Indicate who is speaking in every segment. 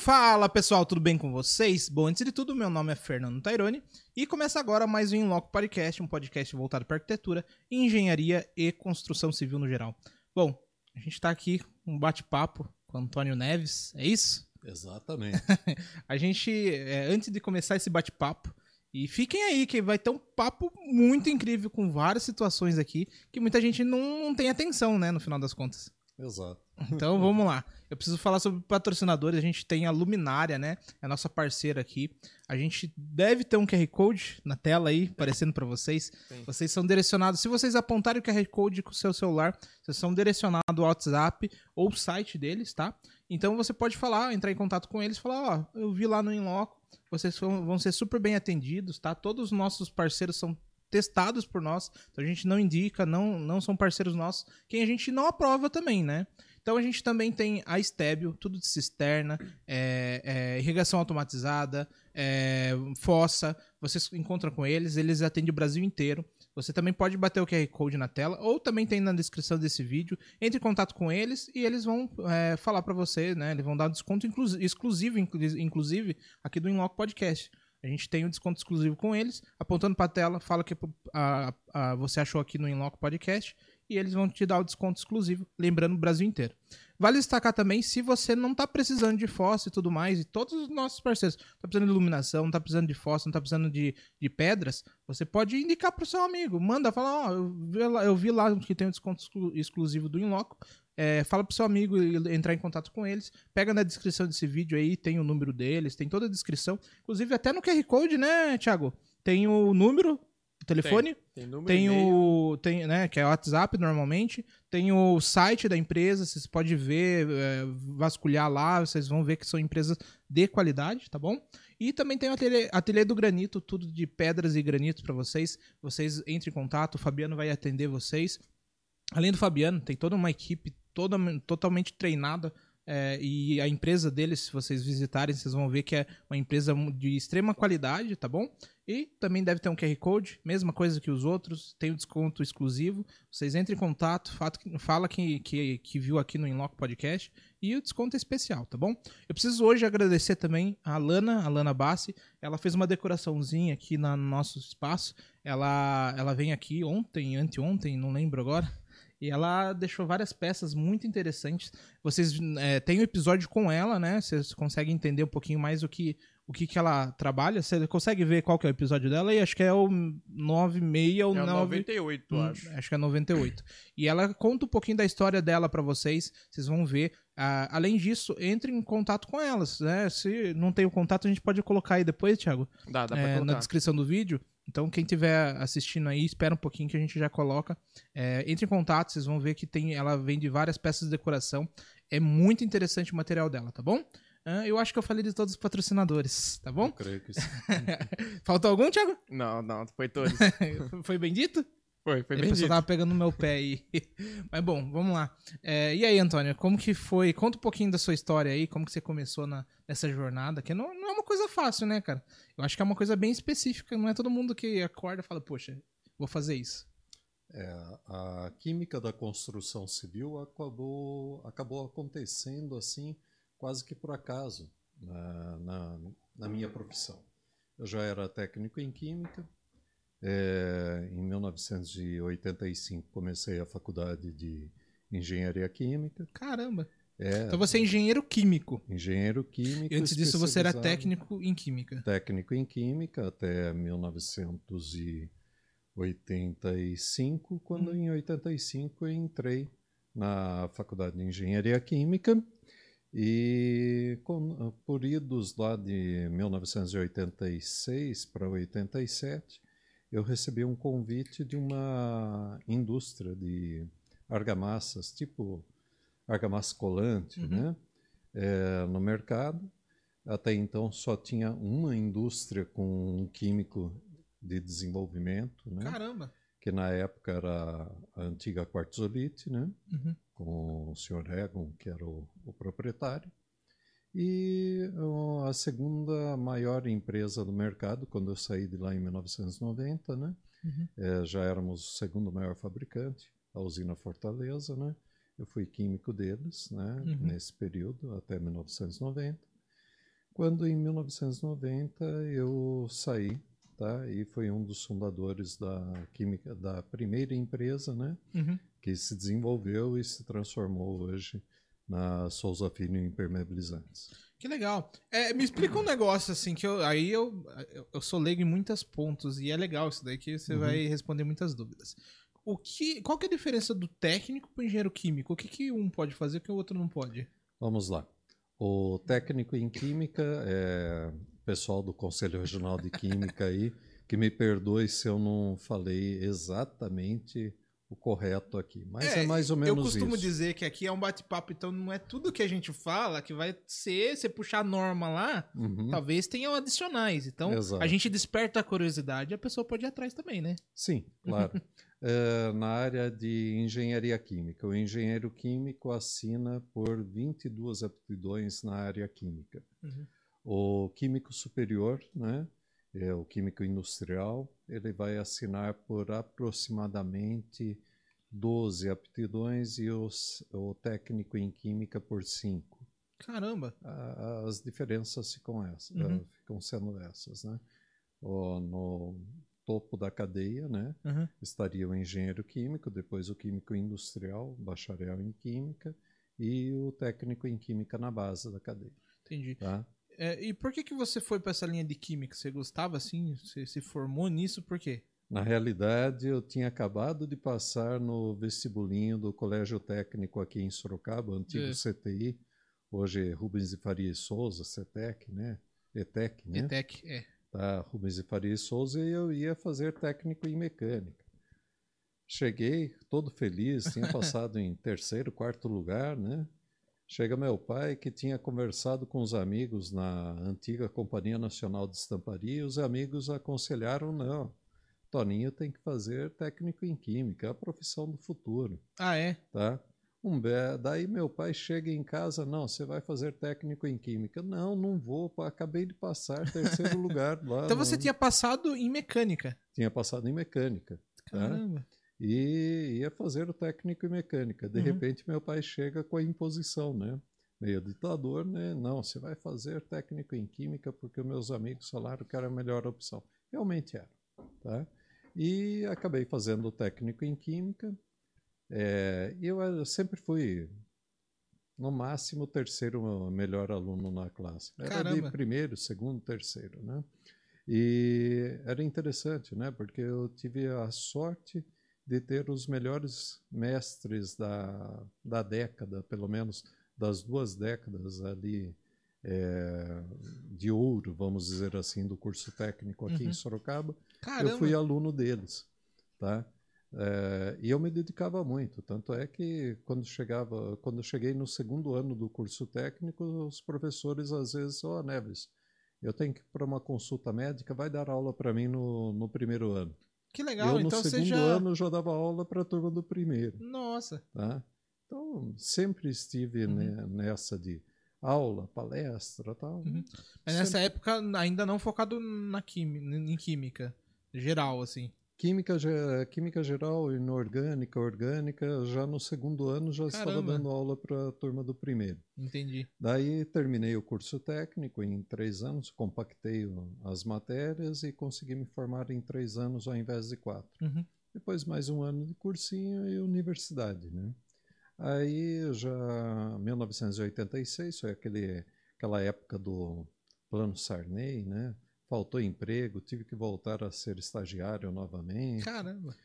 Speaker 1: Fala pessoal, tudo bem com vocês? Bom, antes de tudo, meu nome é Fernando Taironi e começa agora mais um Inloco Podcast, um podcast voltado para arquitetura, engenharia e construção civil no geral. Bom, a gente está aqui um bate-papo com Antônio Neves, é isso?
Speaker 2: Exatamente.
Speaker 1: a gente, é, antes de começar esse bate-papo, e fiquem aí, que vai ter um papo muito incrível com várias situações aqui que muita gente não, não tem atenção, né, no final das contas.
Speaker 2: Exato.
Speaker 1: Então vamos lá. Eu preciso falar sobre patrocinadores. A gente tem a Luminária, né? É a nossa parceira aqui. A gente deve ter um QR Code na tela aí, aparecendo para vocês. Sim. Vocês são direcionados. Se vocês apontarem o QR Code com o seu celular, vocês são direcionados ao WhatsApp ou o site deles, tá? Então você pode falar, entrar em contato com eles, falar, ó, eu vi lá no Inloco, vocês vão ser super bem atendidos, tá? Todos os nossos parceiros são testados por nós, então a gente não indica, não, não são parceiros nossos, quem a gente não aprova também, né? Então a gente também tem a Estébio, tudo de cisterna, é, é, irrigação automatizada, é, fossa. Vocês encontram com eles, eles atendem o Brasil inteiro. Você também pode bater o QR Code na tela, ou também tem na descrição desse vídeo. Entre em contato com eles e eles vão é, falar para você, né? Eles vão dar um desconto exclusivo, inclusive, aqui do Inloco Podcast. A gente tem um desconto exclusivo com eles, apontando para a tela, fala que a, a, você achou aqui no Inloco Podcast e eles vão te dar o desconto exclusivo, lembrando o Brasil inteiro. Vale destacar também, se você não está precisando de fossa e tudo mais, e todos os nossos parceiros, está precisando de iluminação, está precisando de fossa, não está precisando de, de pedras, você pode indicar para o seu amigo. Manda, fala, ó, oh, eu, vi lá, que tem um desconto exclusivo do Inloco. É, fala pro seu amigo entrar em contato com eles. Pega na descrição desse vídeo aí, tem o número deles, tem toda a descrição. Inclusive, até no QR Code, né, Thiago? Tem o número o telefone, tem, tem, tem o tem, né, que é o WhatsApp normalmente, tem o site da empresa, vocês podem ver, é, vasculhar lá, vocês vão ver que são empresas de qualidade, tá bom? E também tem o ateliê, ateliê do granito, tudo de pedras e granitos para vocês. Vocês entrem em contato, o Fabiano vai atender vocês. Além do Fabiano, tem toda uma equipe toda, totalmente treinada é, e a empresa deles, se vocês visitarem, vocês vão ver que é uma empresa de extrema qualidade, tá bom? E também deve ter um QR Code, mesma coisa que os outros, tem um desconto exclusivo. Vocês entrem em contato, fala que, que, que viu aqui no Inloco Podcast e o desconto é especial, tá bom? Eu preciso hoje agradecer também a Lana, a Lana Bassi. Ela fez uma decoraçãozinha aqui no nosso espaço. Ela, ela vem aqui ontem, anteontem, não lembro agora e ela deixou várias peças muito interessantes. Vocês é, têm um episódio com ela, né? Vocês conseguem entender um pouquinho mais o que, o que, que ela trabalha. Você consegue ver qual que é o episódio dela? E acho que é o 96 ou
Speaker 3: é
Speaker 1: 9...
Speaker 3: 98, hum, acho.
Speaker 1: Acho que é 98. e ela conta um pouquinho da história dela para vocês. Vocês vão ver. Uh, além disso, entre em contato com elas, né? Se não tem o contato, a gente pode colocar aí depois, Thiago.
Speaker 3: Dá, dá pra é,
Speaker 1: Na descrição do vídeo. Então, quem estiver assistindo aí, espera um pouquinho que a gente já coloca. É, entre em contato, vocês vão ver que tem, ela vende várias peças de decoração. É muito interessante o material dela, tá bom? Eu acho que eu falei de todos os patrocinadores, tá bom? Eu
Speaker 2: creio que sim.
Speaker 1: Faltou algum, Thiago?
Speaker 3: Não, não, foi todos.
Speaker 1: foi bem dito?
Speaker 3: Foi, foi bem
Speaker 1: dito. tava pegando no meu pé aí. Mas bom, vamos lá. É, e aí, Antônio, como que foi? Conta um pouquinho da sua história aí, como que você começou na, nessa jornada, que não, não é uma coisa fácil, né, cara? Eu acho que é uma coisa bem específica, não é todo mundo que acorda e fala, poxa, vou fazer isso.
Speaker 2: É, a química da construção civil acabou, acabou acontecendo assim, quase que por acaso, na, na, na minha profissão. Eu já era técnico em química, é, em 1985 comecei a faculdade de engenharia química.
Speaker 1: Caramba! É, então você é engenheiro químico.
Speaker 2: Engenheiro químico.
Speaker 1: E antes disso você era técnico em química.
Speaker 2: Técnico em química até 1985, quando hum. em 85 eu entrei na faculdade de engenharia química e com, por idos lá de 1986 para 87 eu recebi um convite de uma indústria de argamassas, tipo argamassa colante, uhum. né? É, no mercado. Até então só tinha uma indústria com um químico de desenvolvimento, né?
Speaker 1: Caramba!
Speaker 2: Que na época era a antiga Quartzolite, né? Uhum. Com o Sr. Egon, que era o, o proprietário. E a segunda maior empresa do mercado, quando eu saí de lá em 1990, né? Uhum. É, já éramos o segundo maior fabricante, a usina Fortaleza, né? Eu fui químico deles, né? Uhum. Nesse período, até 1990. Quando em 1990 eu saí, tá? E fui um dos fundadores da química da primeira empresa, né?
Speaker 1: Uhum.
Speaker 2: Que se desenvolveu e se transformou hoje na Souza Filho Impermeabilizantes.
Speaker 1: Que legal. É, me explica um negócio assim, que eu, aí eu, eu, sou leigo em muitos pontos, e é legal isso daí que você
Speaker 2: Uhum.
Speaker 1: vai responder muitas dúvidas. O que, qual que é a diferença do técnico para o engenheiro químico? O que, que um pode fazer que o outro não pode?
Speaker 2: Vamos lá. O técnico em química é o pessoal do Conselho Regional de Química aí, que me perdoe se eu não falei exatamente o correto aqui, mas é, mais ou menos
Speaker 1: Eu costumo
Speaker 2: isso.
Speaker 1: dizer que aqui é um bate-papo, então não é tudo que a gente fala que vai ser, você puxar a norma lá,
Speaker 2: Uhum.
Speaker 1: talvez tenham adicionais. Então,
Speaker 2: Exato.
Speaker 1: a gente desperta a curiosidade e a pessoa pode ir atrás também, né?
Speaker 2: Sim, claro. É, na área de engenharia química, o engenheiro químico assina por 22 aptidões na área química.
Speaker 1: Uhum.
Speaker 2: O químico superior, né, é o químico industrial, ele vai assinar por aproximadamente 12 aptidões e os, o técnico em química por 5
Speaker 1: Caramba.
Speaker 2: a- as diferenças ficam, essa,
Speaker 1: Uhum.
Speaker 2: eh, ficam sendo essas, né? O- no topo da cadeia, né,
Speaker 1: Uhum.
Speaker 2: estaria o engenheiro químico, depois o químico industrial, bacharel em química e o técnico em química na base da cadeia,
Speaker 1: Entendi.
Speaker 2: tá?
Speaker 1: É, e por que, que você foi para essa linha de química? Você gostava assim? Você se formou nisso por quê?
Speaker 2: Na realidade, eu tinha acabado de passar no vestibulinho do Colégio Técnico aqui em Sorocaba, antigo
Speaker 1: É.
Speaker 2: CTI, hoje Rubens e Faria e Souza, CETEC, né? ETEC, né?
Speaker 1: ETEC, é.
Speaker 2: tá? Rubens e Faria e Souza, e eu ia fazer técnico em mecânica. Cheguei todo feliz, tinha passado em terceiro, quarto lugar, né? Chega meu pai, que tinha conversado com os amigos na antiga Companhia Nacional de Estamparia, e os amigos aconselharam, não, Toninho tem que fazer técnico em química, é a profissão do futuro
Speaker 1: Ah, é?
Speaker 2: tá? Um be... Daí meu pai chega em casa, não, você vai fazer técnico em química. Não, não vou, acabei de passar terceiro lugar lá.
Speaker 1: Então você
Speaker 2: no-
Speaker 1: tinha passado em mecânica.
Speaker 2: tinha passado em mecânica
Speaker 1: Caramba.
Speaker 2: E ia fazer o técnico em mecânica. De
Speaker 1: Uhum.
Speaker 2: repente meu pai chega com a imposição, né? Meio ditador, né? Não, você vai fazer técnico em química porque meus amigos falaram que era a melhor opção. Realmente era, tá? E acabei fazendo o técnico em química. É, e eu eh, sempre fui, no máximo, o terceiro melhor aluno na classe. Era
Speaker 1: Caramba.
Speaker 2: de primeiro, segundo, terceiro, né? E era interessante, né? Porque eu tive a sorte de ter os melhores mestres da, da década, pelo menos das duas décadas ali é, de ouro, vamos dizer assim, do curso técnico aqui
Speaker 1: Uhum.
Speaker 2: em Sorocaba.
Speaker 1: Caramba.
Speaker 2: Eu fui aluno deles, tá? É, e eu me dedicava muito, tanto é que quando chegava, quando eu cheguei no segundo ano do curso técnico, os professores às vezes, ó, Neves, eu tenho que ir para uma consulta médica, vai dar aula para mim no, no primeiro ano.
Speaker 1: Que legal.
Speaker 2: eu no
Speaker 1: então você
Speaker 2: segundo
Speaker 1: já.
Speaker 2: ano já dava aula para a turma do primeiro,
Speaker 1: Nossa.
Speaker 2: tá? Então sempre estive
Speaker 1: Uhum.
Speaker 2: ne- nessa de aula, palestra, tal.
Speaker 1: Uhum. Mas nessa época ainda não focado na química, em química. Geral, assim.
Speaker 2: Química, química geral, inorgânica, orgânica, já no segundo ano já estava
Speaker 1: Caramba.
Speaker 2: dando aula para a turma do primeiro.
Speaker 1: Entendi.
Speaker 2: Daí terminei o curso técnico em três anos, compactei as matérias e consegui me formar em três anos ao invés de quatro.
Speaker 1: Uhum.
Speaker 2: Depois mais um ano de cursinho e universidade, né? Aí já 1986 foi aquele, aquela época do Plano Sarney, né? Faltou emprego, tive que voltar a ser estagiário novamente.
Speaker 1: Caramba.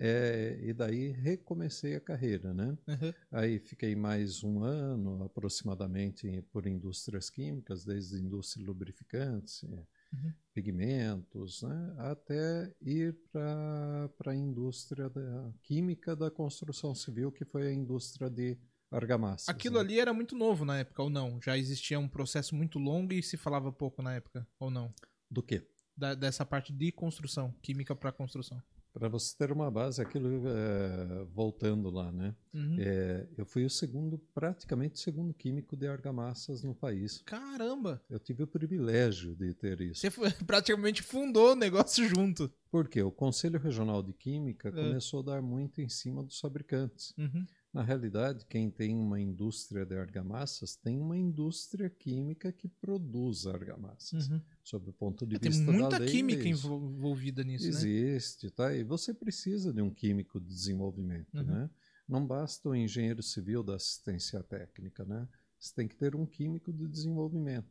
Speaker 2: É, e daí recomecei a carreira, né?
Speaker 1: Uhum.
Speaker 2: Aí fiquei mais um ano aproximadamente por indústrias químicas, desde indústria de lubrificantes, eh,
Speaker 1: Uhum.
Speaker 2: pigmentos, né? até ir para a indústria da química da construção civil, que foi a indústria de argamassas.
Speaker 1: Aquilo
Speaker 2: né?
Speaker 1: ali era muito novo na época, ou não? Já existia um processo muito longo e se falava pouco na época, ou não?
Speaker 2: Do quê?
Speaker 1: Da- dessa parte de construção, química para construção.
Speaker 2: Para você ter uma base, aquilo eh, voltando lá, né?
Speaker 1: Uhum.
Speaker 2: Eh, eu fui o segundo, praticamente o segundo químico de argamassas no país.
Speaker 1: Caramba!
Speaker 2: Eu tive o privilégio de ter isso.
Speaker 1: Você foi- praticamente fundou o negócio junto.
Speaker 2: Porque o Conselho Regional de Química
Speaker 1: É.
Speaker 2: começou a dar muito em cima dos fabricantes.
Speaker 1: Uhum.
Speaker 2: Na realidade, quem tem uma indústria de argamassas tem uma indústria química que produz argamassas.
Speaker 1: Uhum.
Speaker 2: Sob o ponto de
Speaker 1: É, Tem
Speaker 2: vista da
Speaker 1: muita
Speaker 2: lei, é
Speaker 1: química
Speaker 2: isso.
Speaker 1: envol- envolvida nisso, né?
Speaker 2: Existe, tá? E você precisa de um químico de desenvolvimento,
Speaker 1: Uhum.
Speaker 2: né? Não basta o engenheiro civil da assistência técnica, né? Você tem que ter um químico de desenvolvimento.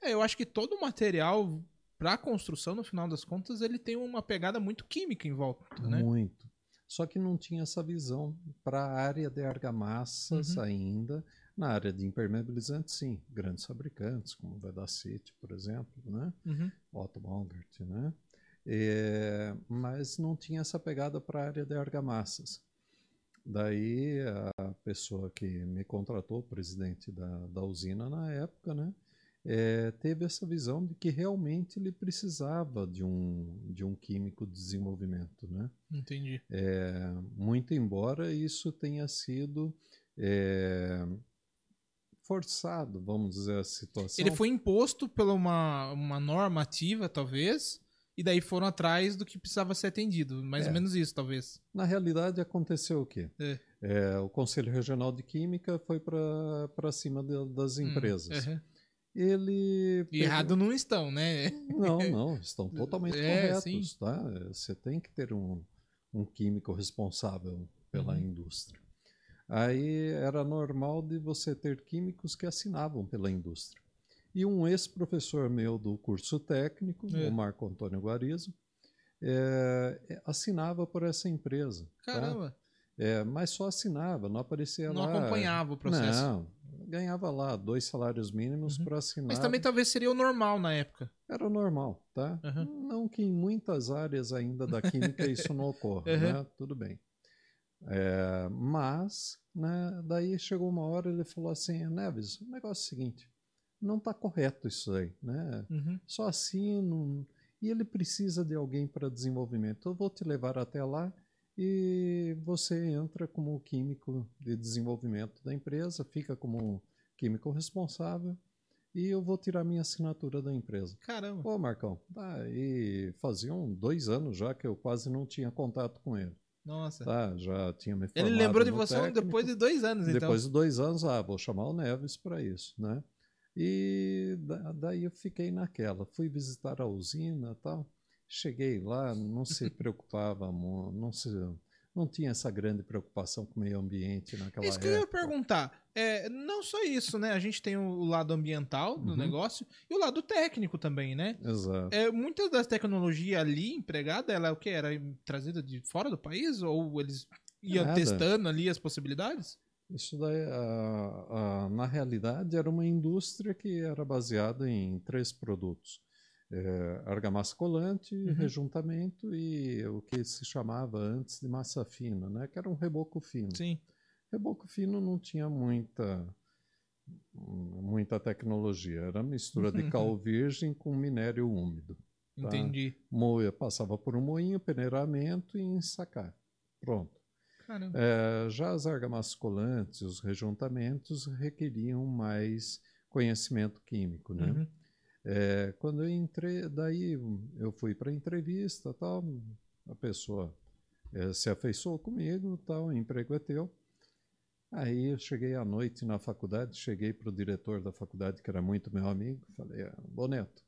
Speaker 1: É, eu acho que todo material para construção, no final das contas, ele tem uma pegada muito química em volta, né?
Speaker 2: Muito. Só que não tinha essa visão para a área de argamassas
Speaker 1: Uhum.
Speaker 2: ainda. Na área de impermeabilizantes, sim. Grandes fabricantes, como o Vedacity, por exemplo, né?
Speaker 1: Uhum.
Speaker 2: Otto Bongert, né? É, mas não tinha essa pegada para a área de argamassas. Daí a pessoa que me contratou, o presidente da, da usina na época, né? É, teve essa visão de que realmente ele precisava de um, de um químico de desenvolvimento, né?
Speaker 1: Entendi.
Speaker 2: É, muito embora isso tenha sido é, forçado, vamos dizer a situação.
Speaker 1: Ele foi imposto por uma, uma normativa, talvez, e daí foram atrás do que precisava ser atendido. Mais
Speaker 2: É.
Speaker 1: ou menos isso, talvez.
Speaker 2: Na realidade, aconteceu o quê?
Speaker 1: É.
Speaker 2: É, o Conselho Regional de Química foi para cima de- das empresas.
Speaker 1: Hum, uhum.
Speaker 2: Ele.
Speaker 1: E errado não estão, né?
Speaker 2: Não, não, estão totalmente
Speaker 1: É,
Speaker 2: corretos.
Speaker 1: sim.
Speaker 2: Tá? Você tem que ter um, um químico responsável pela
Speaker 1: Uhum.
Speaker 2: indústria. Aí era normal de você ter químicos que assinavam pela indústria. E um ex-professor meu do curso técnico,
Speaker 1: É.
Speaker 2: o Marco Antônio Guarizo, é, assinava por essa empresa. tá?
Speaker 1: Caramba,
Speaker 2: É, mas só assinava, não aparecia
Speaker 1: não
Speaker 2: lá.
Speaker 1: acompanhava o processo.
Speaker 2: Não, ganhava lá dois salários mínimos
Speaker 1: Uhum.
Speaker 2: para assinar.
Speaker 1: Mas também talvez seria o normal na época.
Speaker 2: Era normal, tá?
Speaker 1: Uhum.
Speaker 2: Não que em muitas áreas ainda da química isso não ocorra,
Speaker 1: Uhum.
Speaker 2: né? Tudo bem. É, mas, né, daí chegou uma hora ele falou assim, Neves, o negócio é o seguinte, não está correto isso aí, né?
Speaker 1: Uhum.
Speaker 2: Só assim, não... e ele precisa de alguém para desenvolvimento. Eu vou te levar até lá e você entra como químico de desenvolvimento da empresa, fica como químico responsável e eu vou tirar minha assinatura da empresa.
Speaker 1: Caramba.
Speaker 2: Pô, Marcão, tá, e faziam dois anos já que eu quase não tinha contato com ele.
Speaker 1: Nossa.
Speaker 2: Tá, já tinha me
Speaker 1: Ele lembrou de você
Speaker 2: técnico.
Speaker 1: depois de dois anos, então.
Speaker 2: Depois de dois anos, ah, vou chamar o Neves para isso, né? E da- daí eu fiquei naquela. Fui visitar a usina e tal. Cheguei lá, não se preocupava, não se, não tinha essa grande preocupação com o meio ambiente naquela
Speaker 1: Isso que eu ia
Speaker 2: época.
Speaker 1: perguntar. É, não só isso, né? A gente tem o lado ambiental do
Speaker 2: Uhum.
Speaker 1: negócio e o lado técnico também, né?
Speaker 2: Exato.
Speaker 1: É, muitas das tecnologias ali empregada, ela é o que? Era trazida de fora do país? Ou eles iam
Speaker 2: Nada.
Speaker 1: testando ali as possibilidades?
Speaker 2: Isso daí, ah, ah, na realidade, era uma indústria que era baseada em três produtos: É, argamassa colante,
Speaker 1: Uhum.
Speaker 2: rejuntamento e o que se chamava antes de massa fina, né? Que era um reboco fino.
Speaker 1: Sim.
Speaker 2: Reboco fino não tinha muita muita tecnologia, era mistura de cal virgem com minério úmido. Tá.
Speaker 1: Entendi.
Speaker 2: Moia passava por um moinho, peneiramento e ensacar. Pronto. É, já as argamassas colantes, os rejuntamentos requeriam mais conhecimento químico, né?
Speaker 1: Uhum.
Speaker 2: É, quando eu entrei, daí eu fui para entrevista, tal, a pessoa é, se afeiçoou comigo, tal, o emprego é teu. Aí eu cheguei à noite na faculdade, cheguei para o diretor da faculdade, que era muito meu amigo, falei, ah, Boneto,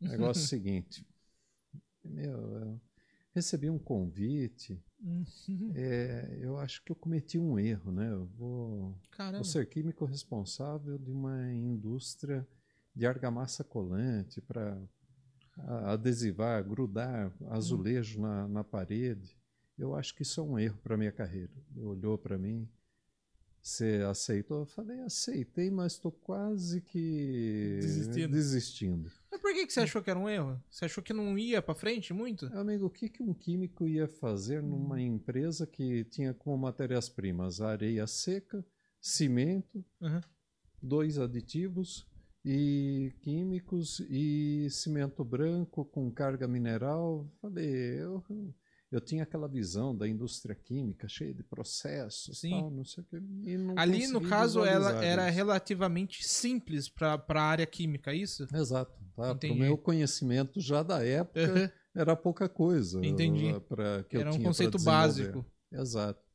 Speaker 2: o negócio é o seguinte, meu, eu recebi um convite,
Speaker 1: Uhum.
Speaker 2: é, eu acho que eu cometi um erro, né? Eu vou, vou ser químico responsável de uma indústria de argamassa colante para adesivar, grudar azulejo na, na parede. Eu acho que isso é um erro para minha carreira. Ele olhou para mim, você aceitou? Eu falei, aceitei, mas estou quase que
Speaker 1: Desistindo.
Speaker 2: desistindo.
Speaker 1: Mas por que, que você achou que era um erro? Você achou que não ia pra frente muito?
Speaker 2: Amigo, o que, que um químico ia fazer numa empresa que tinha como matérias-primas areia seca, cimento,
Speaker 1: Uhum.
Speaker 2: dois aditivos e químicos e cimento branco com carga mineral? Falei, eu, eu tinha aquela visão da indústria química cheia de processos,
Speaker 1: Sim.
Speaker 2: tal, não sei o que. e
Speaker 1: Ali, no caso, ela era
Speaker 2: isso.
Speaker 1: relativamente simples pra, pra área química, é isso?
Speaker 2: Exato. Tá? Para o meu conhecimento já da época era pouca coisa.
Speaker 1: Entendi.
Speaker 2: Pra, que
Speaker 1: Era um conceito básico.
Speaker 2: Exato.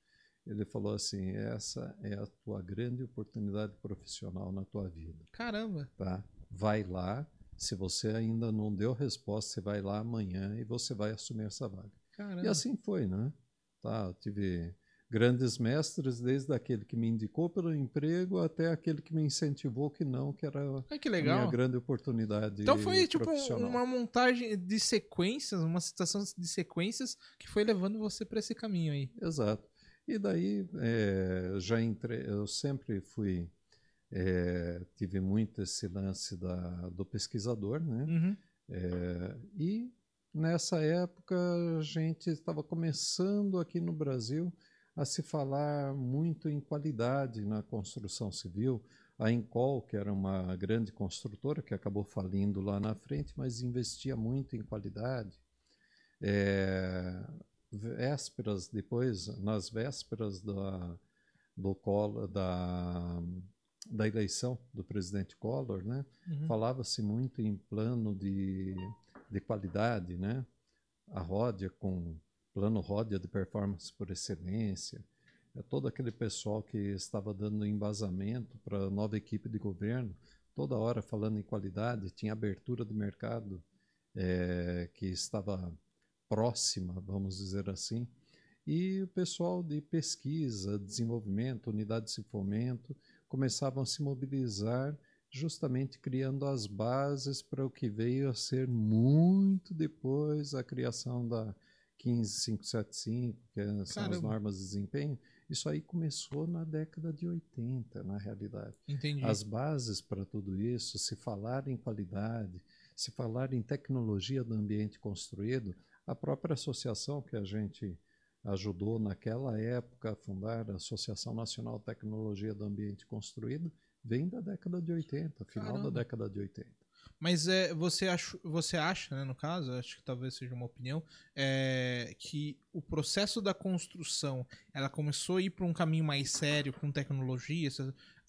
Speaker 2: Ele falou assim: essa é a tua grande oportunidade profissional na tua vida.
Speaker 1: Caramba.
Speaker 2: Tá? Vai lá. Se você ainda não deu resposta, você vai lá amanhã e você vai assumir essa vaga.
Speaker 1: Caramba.
Speaker 2: E assim foi, né? Tá, eu tive grandes mestres, desde aquele que me indicou pelo emprego até aquele que me incentivou que não, que era
Speaker 1: Ai, que
Speaker 2: a
Speaker 1: legal.
Speaker 2: minha grande oportunidade
Speaker 1: Então foi tipo uma montagem de sequências, uma situação de sequências que foi levando você para esse caminho aí.
Speaker 2: Exato. E daí é, já entrei, eu sempre fui, é, tive muito esse lance da, do pesquisador, né?
Speaker 1: Uhum.
Speaker 2: É, e nessa época a gente estava começando aqui no Brasil a se falar muito em qualidade na construção civil. A Encol, que era uma grande construtora que acabou falindo lá na frente, mas investia muito em qualidade. É, vésperas depois, nas vésperas da, do Collor, da, da eleição do presidente Collor, né?
Speaker 1: Uhum.
Speaker 2: falava-se muito em plano de, de qualidade, né? A Ródia com plano Ródia de performance por excelência, é todo aquele pessoal que estava dando embasamento para a nova equipe de governo, toda hora falando em qualidade, tinha abertura do mercado é, que estava próxima, vamos dizer assim, e o pessoal de pesquisa, desenvolvimento, unidades de fomento começavam a se mobilizar justamente criando as bases para o que veio a ser muito depois a criação da 15575, que são as
Speaker 1: Caramba.
Speaker 2: normas de desempenho. Isso aí começou na década de 80, na realidade.
Speaker 1: Entendi.
Speaker 2: As bases para tudo isso, se falar em qualidade, se falar em tecnologia do ambiente construído, a própria associação que a gente ajudou naquela época a fundar, a Associação Nacional de Tecnologia do Ambiente Construído, vem da década de 80, final
Speaker 1: Caramba.
Speaker 2: da década de 80.
Speaker 1: Mas é, você, acha, você acha, né, no caso, acho que talvez seja uma opinião, é, que o processo da construção ela começou a ir para um caminho mais sério com tecnologia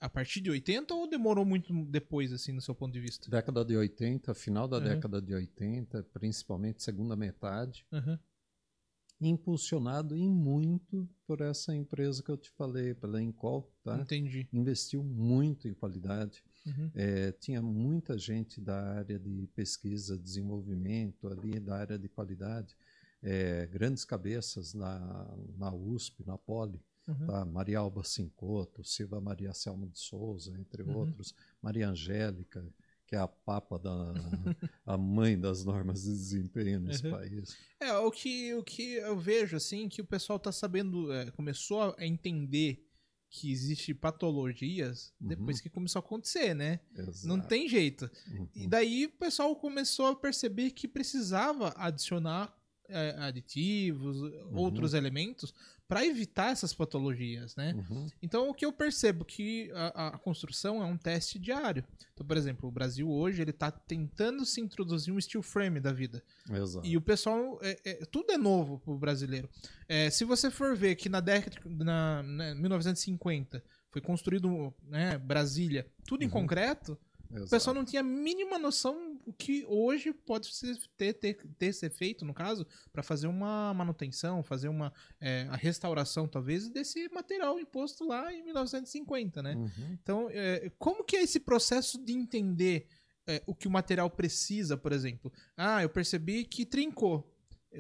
Speaker 1: a partir de 80 ou demorou muito depois, assim, no seu ponto de vista?
Speaker 2: Década de 80, final da
Speaker 1: Uhum.
Speaker 2: década de 80, principalmente segunda metade,
Speaker 1: Uhum.
Speaker 2: impulsionado em muito por essa empresa que eu te falei, pela Encol, tá?
Speaker 1: Entendi.
Speaker 2: Investiu muito em qualidade.
Speaker 1: Uhum.
Speaker 2: É, tinha muita gente da área de pesquisa, desenvolvimento, ali da área de qualidade, é, grandes cabeças na, na USP, na Poli,
Speaker 1: Uhum.
Speaker 2: tá? Maria Alba Cincoto, Silva Maria Selma de Souza, entre
Speaker 1: Uhum.
Speaker 2: outros, Maria Angélica, que é a papa da a mãe das normas de desempenho nesse
Speaker 1: Uhum.
Speaker 2: país.
Speaker 1: É, o que, o que eu vejo, assim, que o pessoal tá sabendo, é, começou a entender que existe patologias
Speaker 2: Uhum.
Speaker 1: depois que começou a acontecer, né?
Speaker 2: Exato.
Speaker 1: Não tem jeito.
Speaker 2: Uhum.
Speaker 1: E daí o pessoal começou a perceber que precisava adicionar é, aditivos, outros elementos, para evitar essas patologias, né?
Speaker 2: Uhum.
Speaker 1: Então o que eu percebo que a, a construção é um teste diário. Então, por exemplo, o Brasil hoje ele está tentando se introduzir um steel frame da vida.
Speaker 2: Exato.
Speaker 1: E o pessoal. é- é- tudo é novo pro brasileiro. É, se você for ver que na década. Na, na 1950 foi construído né, Brasília, tudo em
Speaker 2: Uhum.
Speaker 1: concreto, o
Speaker 2: Exato.
Speaker 1: pessoal não tinha a mínima noção o que hoje pode ser, ter, ter, ter ser feito, no caso, para fazer uma manutenção, fazer uma é, a restauração, talvez, desse material imposto lá em 1950, né?
Speaker 2: Uhum.
Speaker 1: Então, é, como que é esse processo de entender é, o que o material precisa, por exemplo? Ah, eu percebi que trincou.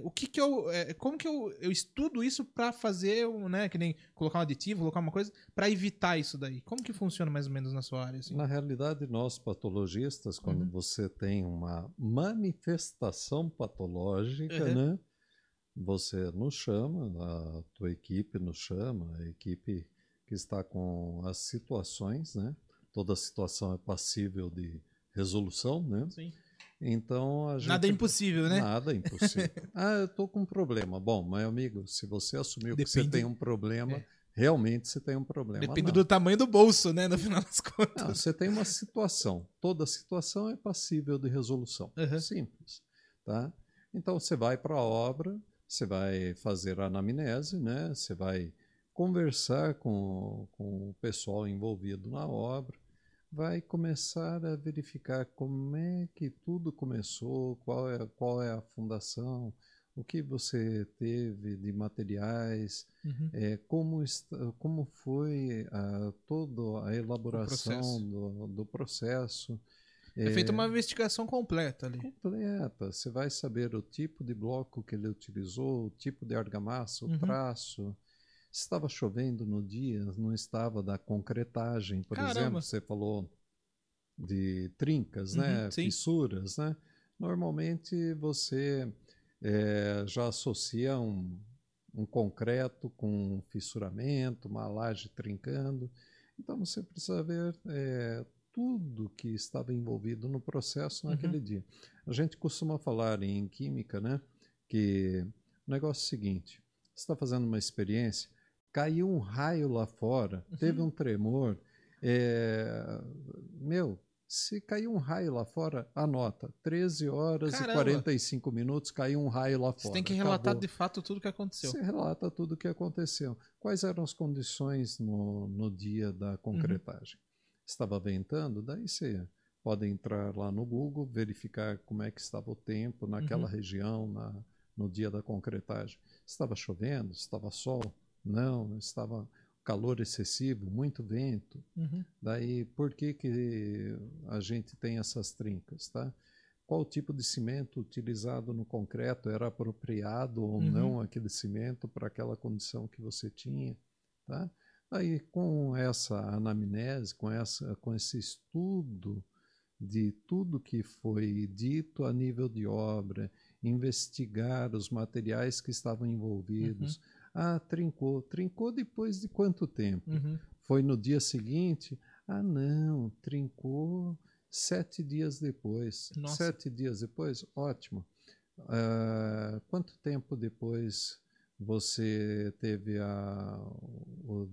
Speaker 1: O que que eu, é, como que eu, eu estudo isso para fazer, né, que nem colocar um aditivo, colocar uma coisa para evitar isso daí? Como que funciona mais ou menos na sua área? Assim?
Speaker 2: Na realidade, nós patologistas, quando
Speaker 1: Uhum.
Speaker 2: você tem uma manifestação patológica,
Speaker 1: Uhum.
Speaker 2: né? Você nos chama, a tua equipe nos chama, a equipe que está com as situações, né? Toda situação é passível de resolução, né?
Speaker 1: Sim.
Speaker 2: Então gente
Speaker 1: Nada é impossível, né?
Speaker 2: Nada é impossível. ah, eu tô com um problema. Bom, meu amigo, se você assumiu que você
Speaker 1: Depende-
Speaker 2: tem um problema,
Speaker 1: é.
Speaker 2: realmente você tem um problema.
Speaker 1: Depende
Speaker 2: Não.
Speaker 1: do tamanho do bolso, né? No final das contas.
Speaker 2: Não, você tem uma situação. Toda situação é passível de resolução.
Speaker 1: Uhum.
Speaker 2: Simples. Tá? Então você vai para a obra, você vai fazer a anamnese, né? você vai conversar com, com o pessoal envolvido na obra, vai começar a verificar como é que tudo começou, qual é, qual é a fundação, o que você teve de materiais,
Speaker 1: Uhum.
Speaker 2: é, como, está, como foi a, toda a elaboração
Speaker 1: processo.
Speaker 2: do, do processo.
Speaker 1: É, feita uma investigação completa ali.
Speaker 2: completa. Você vai saber o tipo de bloco que ele utilizou, o tipo de argamassa, o
Speaker 1: Uhum.
Speaker 2: traço. Estava chovendo no dia, não estava da concretagem, por
Speaker 1: Caramba.
Speaker 2: exemplo, você falou de trincas,
Speaker 1: Uhum,
Speaker 2: né?
Speaker 1: sim.
Speaker 2: fissuras, né? Normalmente você eh, já associa um, um concreto com um fissuramento, uma laje trincando. Então você precisa ver eh, tudo que estava envolvido no processo naquele
Speaker 1: Uhum.
Speaker 2: dia. A gente costuma falar em química, né? Que o negócio é o seguinte: você está fazendo uma experiência, caiu um raio lá fora, teve
Speaker 1: Uhum.
Speaker 2: um tremor. é, Meu, se caiu um raio lá fora, anota: 13 horas
Speaker 1: Caramba.
Speaker 2: e 45 minutos caiu um raio lá fora.
Speaker 1: Você tem que relatar
Speaker 2: acabou.
Speaker 1: de fato tudo que aconteceu.
Speaker 2: Você relata tudo o que aconteceu. Quais eram as condições no, no dia da concretagem? Estava ventando? Daí você pode entrar lá no Google, verificar como é que estava o tempo naquela
Speaker 1: Uhum.
Speaker 2: região na, no dia da concretagem. Estava chovendo? Estava sol? Não, estava calor excessivo, muito vento.
Speaker 1: Uhum.
Speaker 2: Daí, por que, que a gente tem essas trincas, tá? Qual tipo de cimento utilizado no concreto era apropriado ou
Speaker 1: Uhum.
Speaker 2: não aquele cimento para aquela condição que você tinha, tá? Aí, com essa anamnese, com, essa, com esse estudo de tudo que foi dito a nível de obra, investigar os materiais que estavam envolvidos. Ah, trincou. Trincou depois de quanto tempo?
Speaker 1: Uhum.
Speaker 2: Foi no dia seguinte? Ah, não, trincou sete dias depois.
Speaker 1: Nossa.
Speaker 2: Sete dias depois? Ótimo. Ah, quanto tempo depois você teve a. o-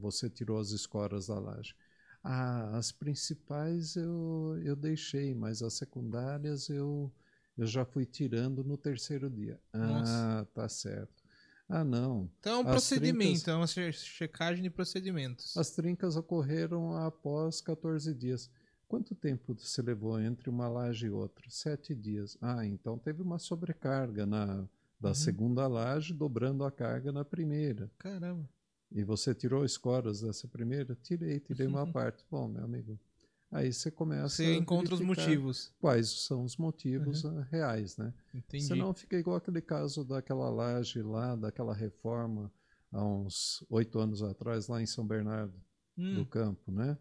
Speaker 2: você tirou as escoras da laje? Ah, as principais eu, eu deixei, mas as secundárias eu, eu já fui tirando no terceiro dia.
Speaker 1: Nossa.
Speaker 2: Ah, tá certo. Ah, não.
Speaker 1: Então é um
Speaker 2: As
Speaker 1: procedimento,
Speaker 2: trincas-
Speaker 1: é uma che- checagem de procedimentos.
Speaker 2: As trincas ocorreram após 14 dias. Quanto tempo você levou entre uma laje e outra? Sete dias. Ah, então teve uma sobrecarga na, da
Speaker 1: Uhum.
Speaker 2: segunda laje, dobrando a carga na primeira.
Speaker 1: Caramba.
Speaker 2: E você tirou escoras dessa primeira? Tirei, tirei uma parte. Bom, meu amigo, aí você começa
Speaker 1: Você
Speaker 2: a
Speaker 1: encontra os motivos.
Speaker 2: Quais são os motivos ah, reais, né?
Speaker 1: Entendi.
Speaker 2: Senão fica igual aquele caso daquela laje lá, daquela reforma há uns oito anos atrás, lá em São Bernardo
Speaker 1: Hum,
Speaker 2: do Campo, né?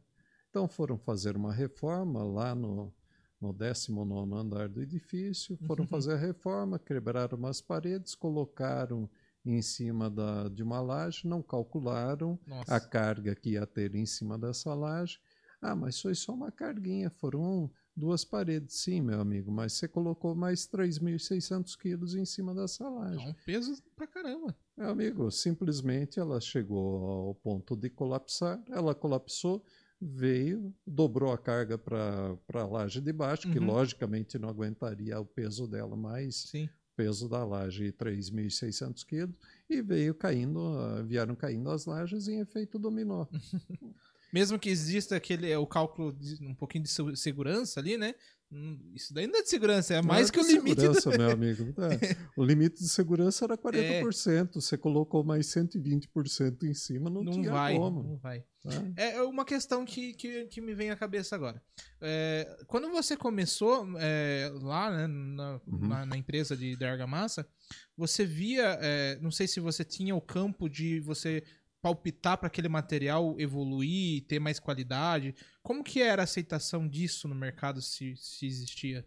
Speaker 2: Então foram fazer uma reforma lá no, no 19 andar do edifício, foram
Speaker 1: Uhum.
Speaker 2: fazer a reforma, quebraram umas paredes, colocaram em cima da, de uma laje, não calcularam
Speaker 1: Nossa.
Speaker 2: a carga que ia ter em cima dessa laje. Ah, mas foi só uma carguinha, foram duas paredes. Sim, meu amigo, mas você colocou mais 3.600 quilos em cima dessa
Speaker 1: É
Speaker 2: laje.
Speaker 1: um peso pra caramba.
Speaker 2: Meu amigo, simplesmente ela chegou ao ponto de colapsar, ela colapsou, veio, dobrou a carga para a laje de baixo, que
Speaker 1: Uhum.
Speaker 2: logicamente não aguentaria o peso dela mais
Speaker 1: Sim.
Speaker 2: peso da laje 3.600 quilos e veio caindo, vieram caindo as lajes em efeito dominó.
Speaker 1: Mesmo que exista aquele é, o cálculo de um pouquinho de se- segurança ali, né? Hum, Isso daí não é de segurança, é mais que o limite. do-
Speaker 2: segurança, meu amigo. É, o limite de segurança era 40%. Você colocou mais 120% em cima, não,
Speaker 1: Não
Speaker 2: tinha
Speaker 1: vai,
Speaker 2: como.
Speaker 1: não vai.
Speaker 2: tá?
Speaker 1: É uma questão que, que, que me vem à cabeça agora. É, quando você começou é, lá né, na,
Speaker 2: Uhum.
Speaker 1: na, na empresa de, de argamassa, você via, é, não sei se você tinha o campo de você palpitar para aquele material evoluir, ter mais qualidade. Como que era a aceitação disso no mercado, se, se existia?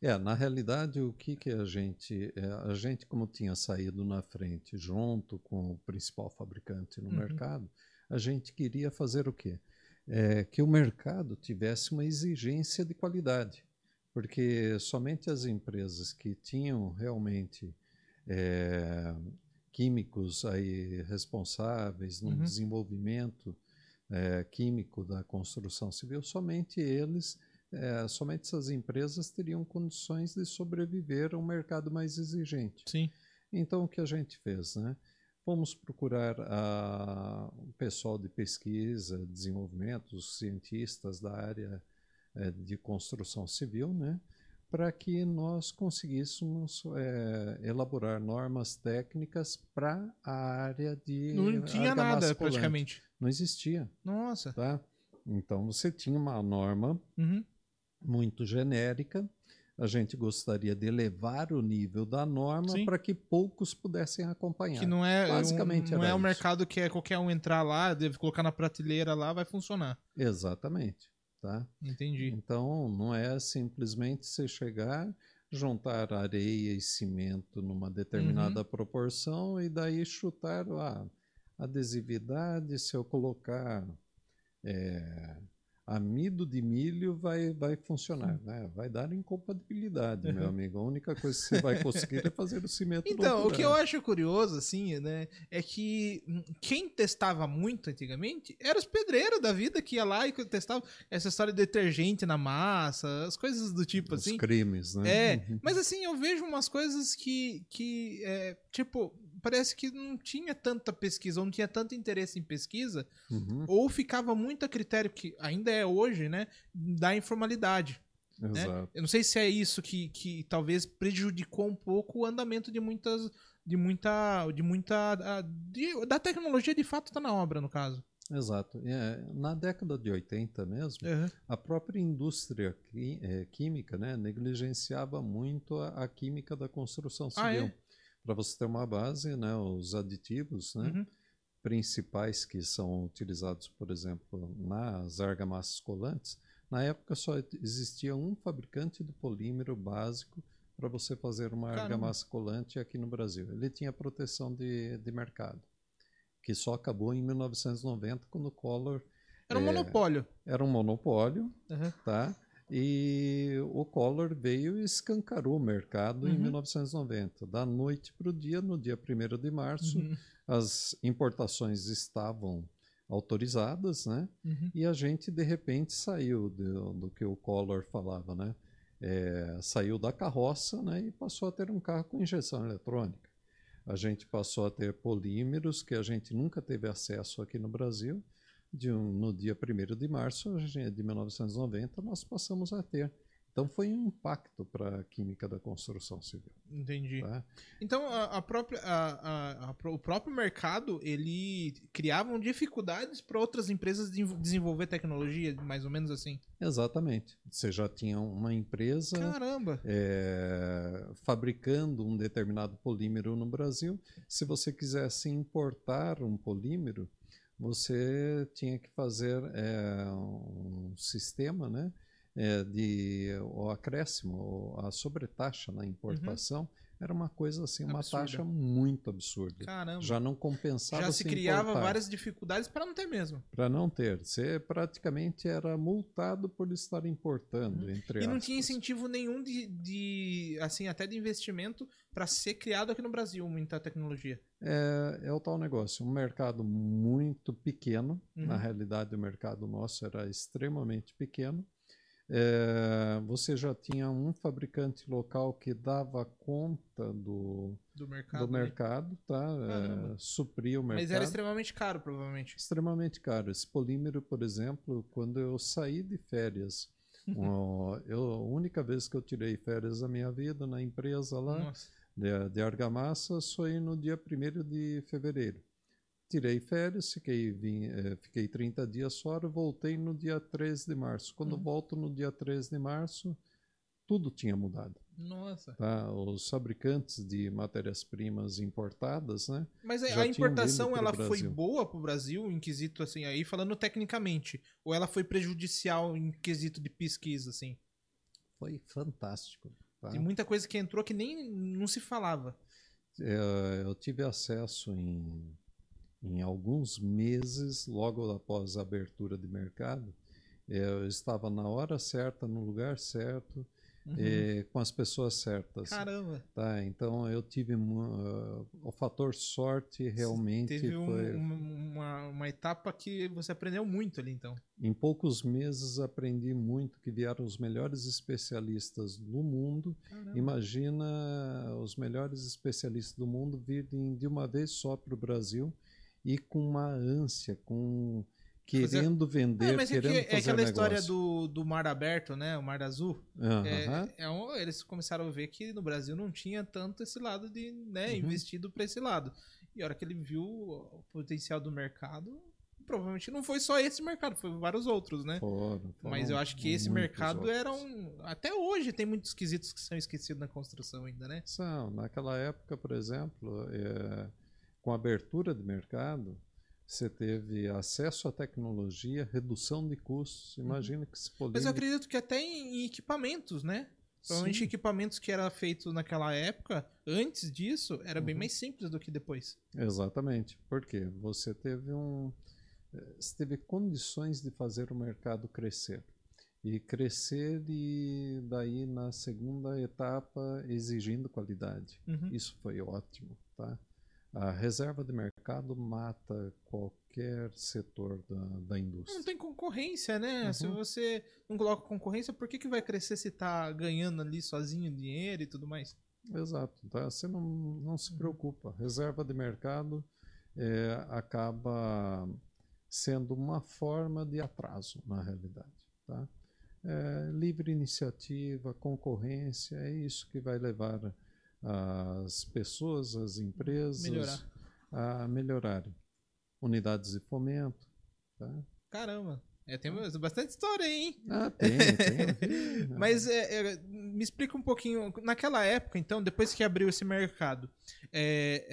Speaker 2: É, na realidade, o que, que a gente. é, a gente, como tinha saído na frente junto com o principal fabricante no
Speaker 1: Uhum.
Speaker 2: mercado, a gente queria fazer o quê? É, que o mercado tivesse uma exigência de qualidade. Porque somente as empresas que tinham realmente é, químicos aí responsáveis no
Speaker 1: Uhum.
Speaker 2: desenvolvimento é, químico da construção civil, somente eles é, somente essas empresas teriam condições de sobreviver a um mercado mais exigente.
Speaker 1: Sim.
Speaker 2: Então, o que a gente fez? Né? Fomos procurar a, o pessoal de pesquisa, desenvolvimento, os cientistas da área eh, de construção civil, né? Para que nós conseguíssemos é, elaborar normas técnicas para a área de
Speaker 1: Não tinha nada,
Speaker 2: colante.
Speaker 1: praticamente.
Speaker 2: Não existia,
Speaker 1: Nossa.
Speaker 2: tá? Então você tinha uma norma
Speaker 1: Uhum.
Speaker 2: muito genérica. A gente gostaria de elevar o nível da norma para que poucos pudessem acompanhar.
Speaker 1: Que não é,
Speaker 2: Basicamente
Speaker 1: um, não é um mercado que é qualquer um entrar lá, deve colocar na prateleira lá, vai funcionar.
Speaker 2: Exatamente, tá?
Speaker 1: Entendi.
Speaker 2: Então, não é simplesmente você chegar, juntar areia e cimento numa determinada
Speaker 1: Uhum.
Speaker 2: proporção e daí chutar a adesividade. Se eu colocar é, amido de milho, vai, vai funcionar. Né? Vai dar incompatibilidade, meu amigo. A única coisa que você vai conseguir é fazer o cimento
Speaker 1: Então, o que eu acho curioso, assim, né, é que hum, quem testava muito antigamente eram os pedreiros da vida que ia lá e testava essa história de detergente na massa, as coisas do tipo
Speaker 2: Os
Speaker 1: assim.
Speaker 2: crimes, né?
Speaker 1: É,
Speaker 2: Uhum.
Speaker 1: mas assim, eu vejo umas coisas que, que é, tipo, parece que não tinha tanta pesquisa, ou não tinha tanto interesse em pesquisa,
Speaker 2: Uhum,
Speaker 1: ou ficava muito a critério, que ainda é hoje, né, da informalidade. né?
Speaker 2: Exato.
Speaker 1: Eu não sei se é isso que, que talvez prejudicou um pouco o andamento de muitas. De muita. De muita. ah, de- da tecnologia de fato tá na obra, no caso.
Speaker 2: Exato. É, na década de 80 mesmo,
Speaker 1: Uhum.
Speaker 2: a própria indústria eh, química né, negligenciava muito a, a química da construção
Speaker 1: Ah,
Speaker 2: civil.
Speaker 1: é?
Speaker 2: Para você ter uma base, né, os aditivos né,
Speaker 1: Uhum.
Speaker 2: principais que são utilizados, por exemplo, nas argamassas colantes, na época só existia um fabricante de polímero básico para você fazer uma
Speaker 1: Caramba.
Speaker 2: argamassa colante aqui no Brasil. Ele tinha proteção de, de mercado, que só acabou em 1990, quando o Collor
Speaker 1: Era um
Speaker 2: É.
Speaker 1: monopólio.
Speaker 2: era um monopólio,
Speaker 1: Uhum.
Speaker 2: tá? E o Collor veio e escancarou o mercado em
Speaker 1: Uhum.
Speaker 2: 1990. Da noite para o dia, no dia 1 de março,
Speaker 1: Uhum.
Speaker 2: as importações estavam autorizadas, né?
Speaker 1: Uhum.
Speaker 2: E a gente, de repente, saiu do, do que o Collor falava, né? É, saiu da carroça né? e passou a ter um carro com injeção eletrônica. A gente passou a ter polímeros que a gente nunca teve acesso aqui no Brasil. Um- no dia 1 de março de 1990, nós passamos a ter. Então foi um impacto para a química da construção civil.
Speaker 1: Entendi.
Speaker 2: Tá?
Speaker 1: Então, a, a própria, a- o próprio mercado, ele criavam dificuldades para outras empresas de desenvolver tecnologia, mais ou menos assim.
Speaker 2: Exatamente. Você já tinha uma empresa
Speaker 1: Caramba!
Speaker 2: é, fabricando um determinado polímero no Brasil. Se você quisesse importar um polímero, você tinha que fazer é, um sistema né, é, de o acréscimo, a sobretaxa na importação. Era uma coisa assim, uma.
Speaker 1: Absurda.
Speaker 2: taxa muito absurda.
Speaker 1: Caramba!
Speaker 2: Já não compensava
Speaker 1: Já se criava
Speaker 2: importar.
Speaker 1: várias dificuldades para não ter mesmo.
Speaker 2: Para não ter. Você praticamente era multado por estar importando, entre
Speaker 1: Uhum. E não tinha
Speaker 2: aspas.
Speaker 1: incentivo nenhum de, de assim, até de investimento para ser criado aqui no Brasil, muita tecnologia.
Speaker 2: É, é o tal negócio, um mercado muito pequeno.
Speaker 1: Uhum.
Speaker 2: Na realidade, o mercado nosso era extremamente pequeno. É, você já tinha um fabricante local que dava conta do,
Speaker 1: Do mercado.
Speaker 2: do
Speaker 1: né?
Speaker 2: mercado, tá? É, supria o mercado.
Speaker 1: Mas era extremamente caro, provavelmente.
Speaker 2: extremamente caro. Esse polímero, por exemplo, quando eu saí de férias, ó, eu, a única vez que eu tirei férias da minha vida na empresa lá, de, de argamassa foi no dia 1 de fevereiro. Tirei férias, fiquei, vim, eh, fiquei 30 dias fora, voltei no dia 13 de março. Quando
Speaker 1: Uhum.
Speaker 2: volto no dia 13 de março, tudo tinha mudado.
Speaker 1: Nossa.
Speaker 2: Tá? Os fabricantes de matérias-primas importadas, né?
Speaker 1: Mas a- importação ela foi boa pro Brasil em quesito assim, aí falando tecnicamente, ou ela foi prejudicial em quesito de pesquisa assim?
Speaker 2: Foi fantástico. Tá?
Speaker 1: Tem muita coisa que entrou que nem não se falava.
Speaker 2: Eh, eu tive acesso em, em alguns meses, logo após a abertura de mercado. Eh, Eu estava na hora certa, no lugar certo,
Speaker 1: Uhum.
Speaker 2: eh, com as pessoas certas.
Speaker 1: Caramba.
Speaker 2: Tá? Então eu tive ah, o fator sorte realmente
Speaker 1: Teve um-
Speaker 2: foi.
Speaker 1: um- uma, uma etapa que você aprendeu muito ali, então.
Speaker 2: Em poucos meses aprendi muito que vieram os melhores especialistas do mundo.
Speaker 1: Caramba.
Speaker 2: Imagina os melhores especialistas do mundo virem de uma vez só para o Brasil e com uma ânsia, com querendo vender,
Speaker 1: É, mas é, que,
Speaker 2: querendo
Speaker 1: é
Speaker 2: fazer
Speaker 1: aquela história
Speaker 2: negócio.
Speaker 1: do, do mar aberto, né? O mar azul.
Speaker 2: Aham.
Speaker 1: É, é um- eles começaram a ver que no Brasil não tinha tanto esse lado de, né,
Speaker 2: Uhum.
Speaker 1: investido para esse lado. E a hora que ele viu o potencial do mercado, provavelmente não foi só esse mercado, foi vários outros, né?
Speaker 2: Foram,
Speaker 1: Mas
Speaker 2: foram
Speaker 1: eu acho que esse mercado
Speaker 2: outros.
Speaker 1: era um. Até hoje tem muitos quesitos que são esquecidos na construção ainda, né?
Speaker 2: São, naquela época, por exemplo, é, com a abertura de mercado, você teve acesso à tecnologia, redução de custos. Imagina que se
Speaker 1: Uhum. Mas eu acredito que até em, equipamentos, né? Provavelmente
Speaker 2: Sim.
Speaker 1: equipamentos que era feito naquela época, antes disso, era bem
Speaker 2: Uhum.
Speaker 1: mais simples do que depois.
Speaker 2: Exatamente. Porque você teve um. eh, Você teve condições de fazer o mercado crescer. E crescer e daí na segunda etapa exigindo qualidade.
Speaker 1: Uhum.
Speaker 2: Isso foi ótimo, tá? A reserva de mercado mata qualquer setor da, da indústria.
Speaker 1: Não tem concorrência, né?
Speaker 2: Uhum.
Speaker 1: Se você não coloca concorrência, por que, que vai crescer se tá ganhando ali sozinho dinheiro e tudo mais?
Speaker 2: Exato, tá? Você não, não
Speaker 1: Uhum.
Speaker 2: se preocupa. Reserva de mercado é, acaba sendo uma forma de atraso, na realidade. Tá? É, livre iniciativa, concorrência, é isso que vai levar as pessoas, as empresas
Speaker 1: Melhorar.
Speaker 2: a melhorarem. Unidades de fomento. Tá?
Speaker 1: Caramba. É, tem bastante história aí, hein?
Speaker 2: Ah, tem, tem.
Speaker 1: Mas é, é, me explica um pouquinho. Naquela época, então, depois que abriu esse mercado, é,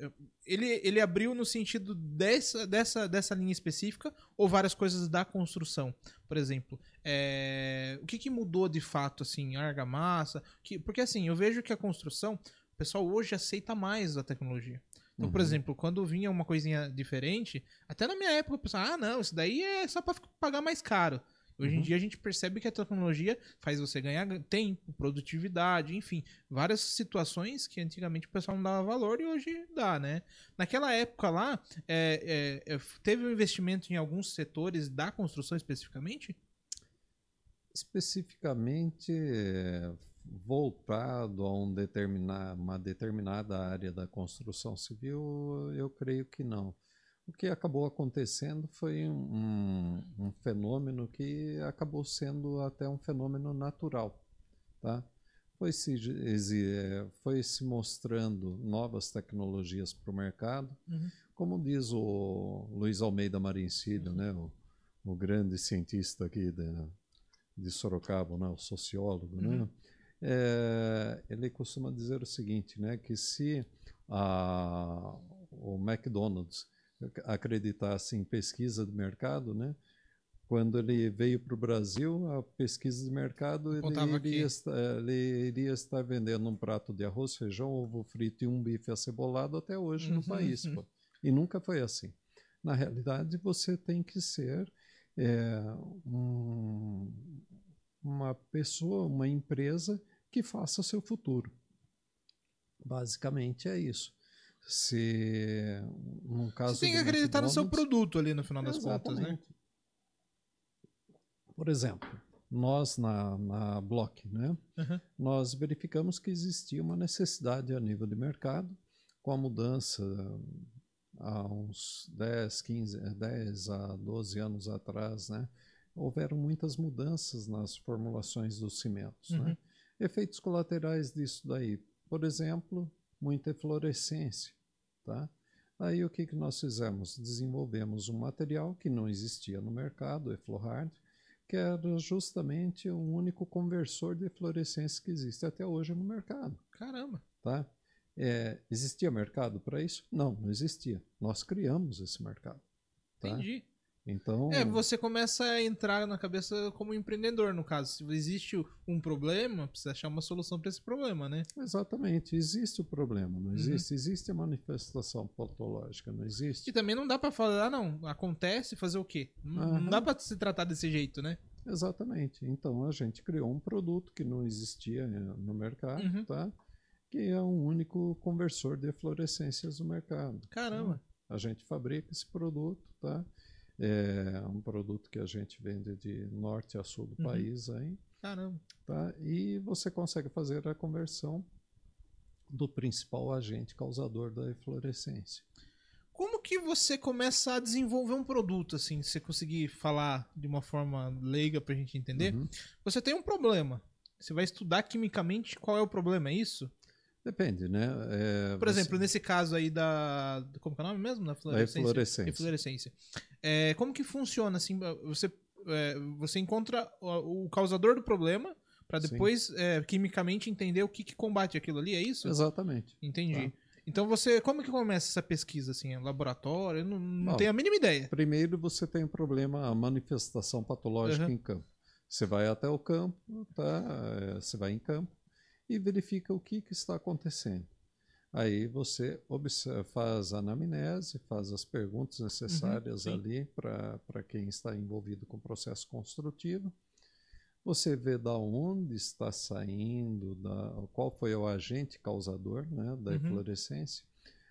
Speaker 1: é, ele, ele abriu no sentido dessa, dessa, dessa linha específica ou várias coisas da construção? Por exemplo, é, o que, que mudou de fato, assim, argamassa? Que, porque, assim, eu vejo que a construção, o pessoal hoje aceita mais a tecnologia. Então, por
Speaker 2: Uhum.
Speaker 1: exemplo, quando vinha uma coisinha diferente, até na minha época eu pensava, ah, não, isso daí é só pra pagar mais caro. Hoje em
Speaker 2: Uhum.
Speaker 1: dia a gente percebe que a tecnologia faz você ganhar tempo, produtividade, enfim, várias situações que antigamente o pessoal não dava valor e hoje dá, né? Naquela época lá, é, é, é, teve um investimento em alguns setores da construção especificamente?
Speaker 2: especificamente voltado a um determinar, uma determinada área da construção civil, eu creio que não. O que acabou acontecendo foi um, um fenômeno que acabou sendo até um fenômeno natural. Tá? Foi, se, eh, foi se mostrando novas tecnologias para o mercado.
Speaker 1: Uhum.
Speaker 2: Como diz o Luiz Almeida Marincílio, né, o, o grande cientista aqui da, de Sorocaba, né, o sociólogo, né,
Speaker 1: Uhum.
Speaker 2: É, ele costuma dizer o seguinte, né, que se a, o McDonald's acreditasse em pesquisa de mercado, né, quando ele veio para o Brasil, a pesquisa de mercado, ele iria, estar, ele iria estar vendendo um prato de arroz, feijão, ovo frito e um bife acebolado até hoje no
Speaker 1: Uhum,
Speaker 2: país.
Speaker 1: uhum.
Speaker 2: E nunca foi assim. Na realidade, você tem que ser é, um- uma pessoa, uma empresa que faça o seu futuro. Basicamente é isso. Se, num caso
Speaker 1: Você tem que acreditar no seu produto ali no final das contas, né?
Speaker 2: Exatamente. Por exemplo, nós na, na Block, né,
Speaker 1: Uhum.
Speaker 2: nós verificamos que existia uma necessidade a nível de mercado, com a mudança há uns 10, 15, eh, 10 a 12 anos atrás, né, houveram muitas mudanças nas formulações dos cimentos.
Speaker 1: Uhum.
Speaker 2: Né? Efeitos colaterais disso daí, por exemplo, muita eflorescência. Tá? Aí o que, que nós fizemos? Desenvolvemos um material que não existia no mercado, o Eflohard, que era justamente o único conversor de fluorescência que existe até hoje no mercado.
Speaker 1: Caramba.
Speaker 2: Tá? É, existia mercado para isso? Não, não existia. Nós criamos esse mercado. Tá?
Speaker 1: Entendi.
Speaker 2: Então,
Speaker 1: É, você começa a entrar na cabeça como empreendedor, no caso. Se existe um problema, precisa achar uma solução para esse problema, né?
Speaker 2: exatamente, existe o problema,
Speaker 1: Uhum.
Speaker 2: não existe? Existe a manifestação patológica, não existe?
Speaker 1: E também não dá pra falar, ah, não, acontece, fazer o quê? Não, não
Speaker 2: Aham.
Speaker 1: dá pra se tratar desse jeito, né?
Speaker 2: Exatamente. Então a gente criou um produto que não existia eh, no mercado,
Speaker 1: Uhum.
Speaker 2: tá? que é um único conversor de fluorescências no mercado.
Speaker 1: Caramba.
Speaker 2: A gente fabrica esse produto, tá? É um produto que a gente vende de norte a sul do
Speaker 1: Uhum.
Speaker 2: país aí,
Speaker 1: Caramba.
Speaker 2: tá? E você consegue fazer a conversão do principal agente causador da eflorescência.
Speaker 1: Como que você começa a desenvolver um produto, assim, se você conseguir falar de uma forma leiga pra gente entender?
Speaker 2: Uhum.
Speaker 1: Você tem um problema. Você vai estudar quimicamente qual é o problema, é isso?
Speaker 2: Depende, né? É,
Speaker 1: Por
Speaker 2: você-
Speaker 1: exemplo, nesse caso aí da. Como que é o nome mesmo? Da
Speaker 2: da
Speaker 1: fluorescência.
Speaker 2: eflorescência.
Speaker 1: Eflorescência. É, como que funciona assim? Você, é, você encontra o, o causador do problema
Speaker 2: Sim.
Speaker 1: depois é, quimicamente entender o que, que combate aquilo ali, é isso?
Speaker 2: Exatamente.
Speaker 1: Entendi.
Speaker 2: Tá.
Speaker 1: Então você, como que começa essa pesquisa assim? Laboratório? Eu não, não
Speaker 2: Bom,
Speaker 1: tenho a mínima ideia.
Speaker 2: Primeiro você tem o problema, a manifestação patológica
Speaker 1: Uhum.
Speaker 2: em campo. Você vai até o campo, tá? É, Você vai em campo e verifica o que, que está acontecendo. Aí você observa, faz a anamnese, faz as perguntas necessárias
Speaker 1: sim.
Speaker 2: ali para quem está envolvido com o processo construtivo. Você vê da onde está saindo, da, qual foi o agente causador né, da
Speaker 1: Uhum.
Speaker 2: eflorescência.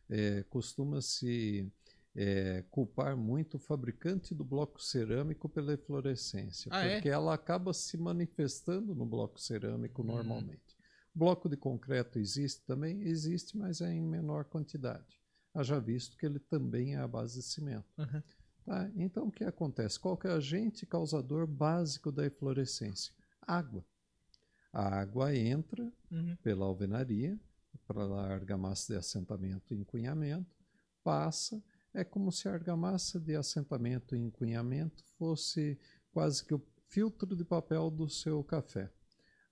Speaker 2: É, Costuma-se é, culpar muito o fabricante do bloco cerâmico pela eflorescência,
Speaker 1: Ah, é?
Speaker 2: porque ela acaba se manifestando no bloco cerâmico
Speaker 1: Hum.
Speaker 2: normalmente. Bloco de concreto existe também? Existe, mas é em menor quantidade. Haja visto que ele também é a base de cimento.
Speaker 1: Uhum.
Speaker 2: Tá? Então, o que acontece? Qual que é o agente causador básico da eflorescência? Água. A água entra
Speaker 1: Uhum.
Speaker 2: pela alvenaria, pela argamassa de assentamento e encunhamento, passa. É como se a argamassa de assentamento e encunhamento fosse quase que o filtro de papel do seu café.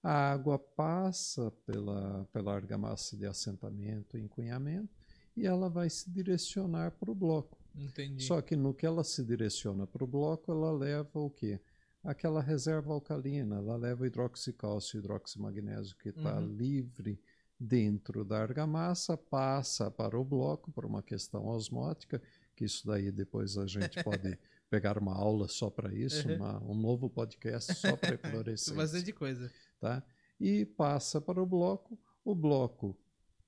Speaker 2: A água passa pela, pela argamassa de assentamento e encunhamento e ela vai se direcionar para o bloco.
Speaker 1: Entendi.
Speaker 2: Só que no que ela se direciona para o bloco, ela leva o quê? Aquela reserva alcalina, ela leva o hidroxicálcio e hidroximagnésio que está
Speaker 1: Uhum.
Speaker 2: livre dentro da argamassa, passa para o bloco por uma questão osmótica, que isso daí depois a gente pode pegar uma aula só para isso,
Speaker 1: Uhum.
Speaker 2: uma- um novo podcast só para eflorescência
Speaker 1: Bastante coisa.
Speaker 2: Tá? E passa para o bloco. O bloco,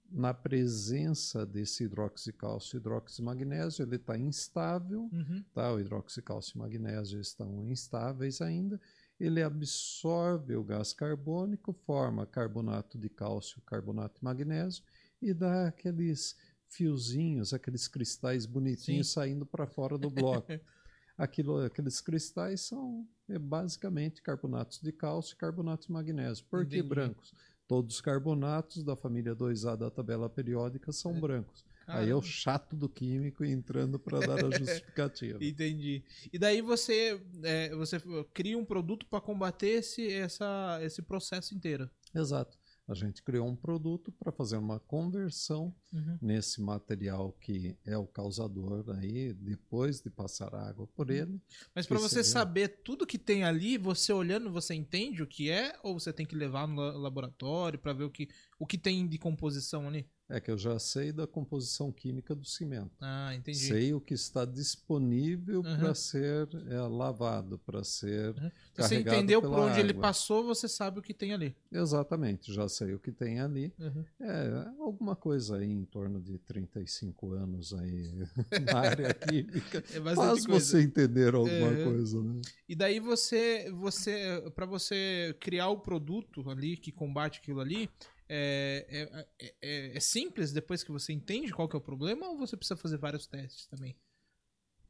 Speaker 2: na presença desse hidroxicálcio e hidroximagnésio, ele está instável,
Speaker 1: Uhum.
Speaker 2: tá? O hidroxicálcio e magnésio estão instáveis ainda. Ele absorve o gás carbônico, forma carbonato de cálcio, carbonato de magnésio e dá aqueles fiozinhos, aqueles cristais bonitinhos
Speaker 1: Sim.
Speaker 2: saindo para fora do bloco. Aquilo, aqueles cristais são é, basicamente carbonatos de cálcio e carbonatos de magnésio. Por que brancos? Todos os carbonatos da família 2A da tabela periódica são brancos. Aí é o chato do químico entrando para dar a justificativa.
Speaker 1: Entendi. E daí você, é, você cria um produto para combater esse, essa, esse processo inteiro.
Speaker 2: Exato. A gente criou um produto para fazer uma conversão
Speaker 1: Uhum.
Speaker 2: nesse material que é o causador aí, depois de passar água por
Speaker 1: Uhum.
Speaker 2: ele.
Speaker 1: Mas para você
Speaker 2: seria?
Speaker 1: saber tudo que tem ali, você olhando, você entende o que é? Ou você tem que levar no la- laboratório para ver o que, o que tem de composição ali?
Speaker 2: É que eu já sei da composição química do cimento.
Speaker 1: Ah, entendi.
Speaker 2: Sei o que está disponível
Speaker 1: Uhum.
Speaker 2: para ser é, lavado, para ser.
Speaker 1: Uhum. Se você
Speaker 2: carregado
Speaker 1: entendeu por onde ele
Speaker 2: água.
Speaker 1: passou, você sabe o que tem ali.
Speaker 2: Exatamente, já sei o que tem ali.
Speaker 1: Uhum.
Speaker 2: É, alguma coisa aí em torno de 35 anos aí na área química.
Speaker 1: É
Speaker 2: Faz
Speaker 1: coisa.
Speaker 2: você entender alguma
Speaker 1: É.
Speaker 2: coisa, né?
Speaker 1: E daí você, você para você criar o produto ali que combate aquilo ali, é, é, é- é- é simples depois que você entende qual que é o problema ou você precisa fazer vários testes também?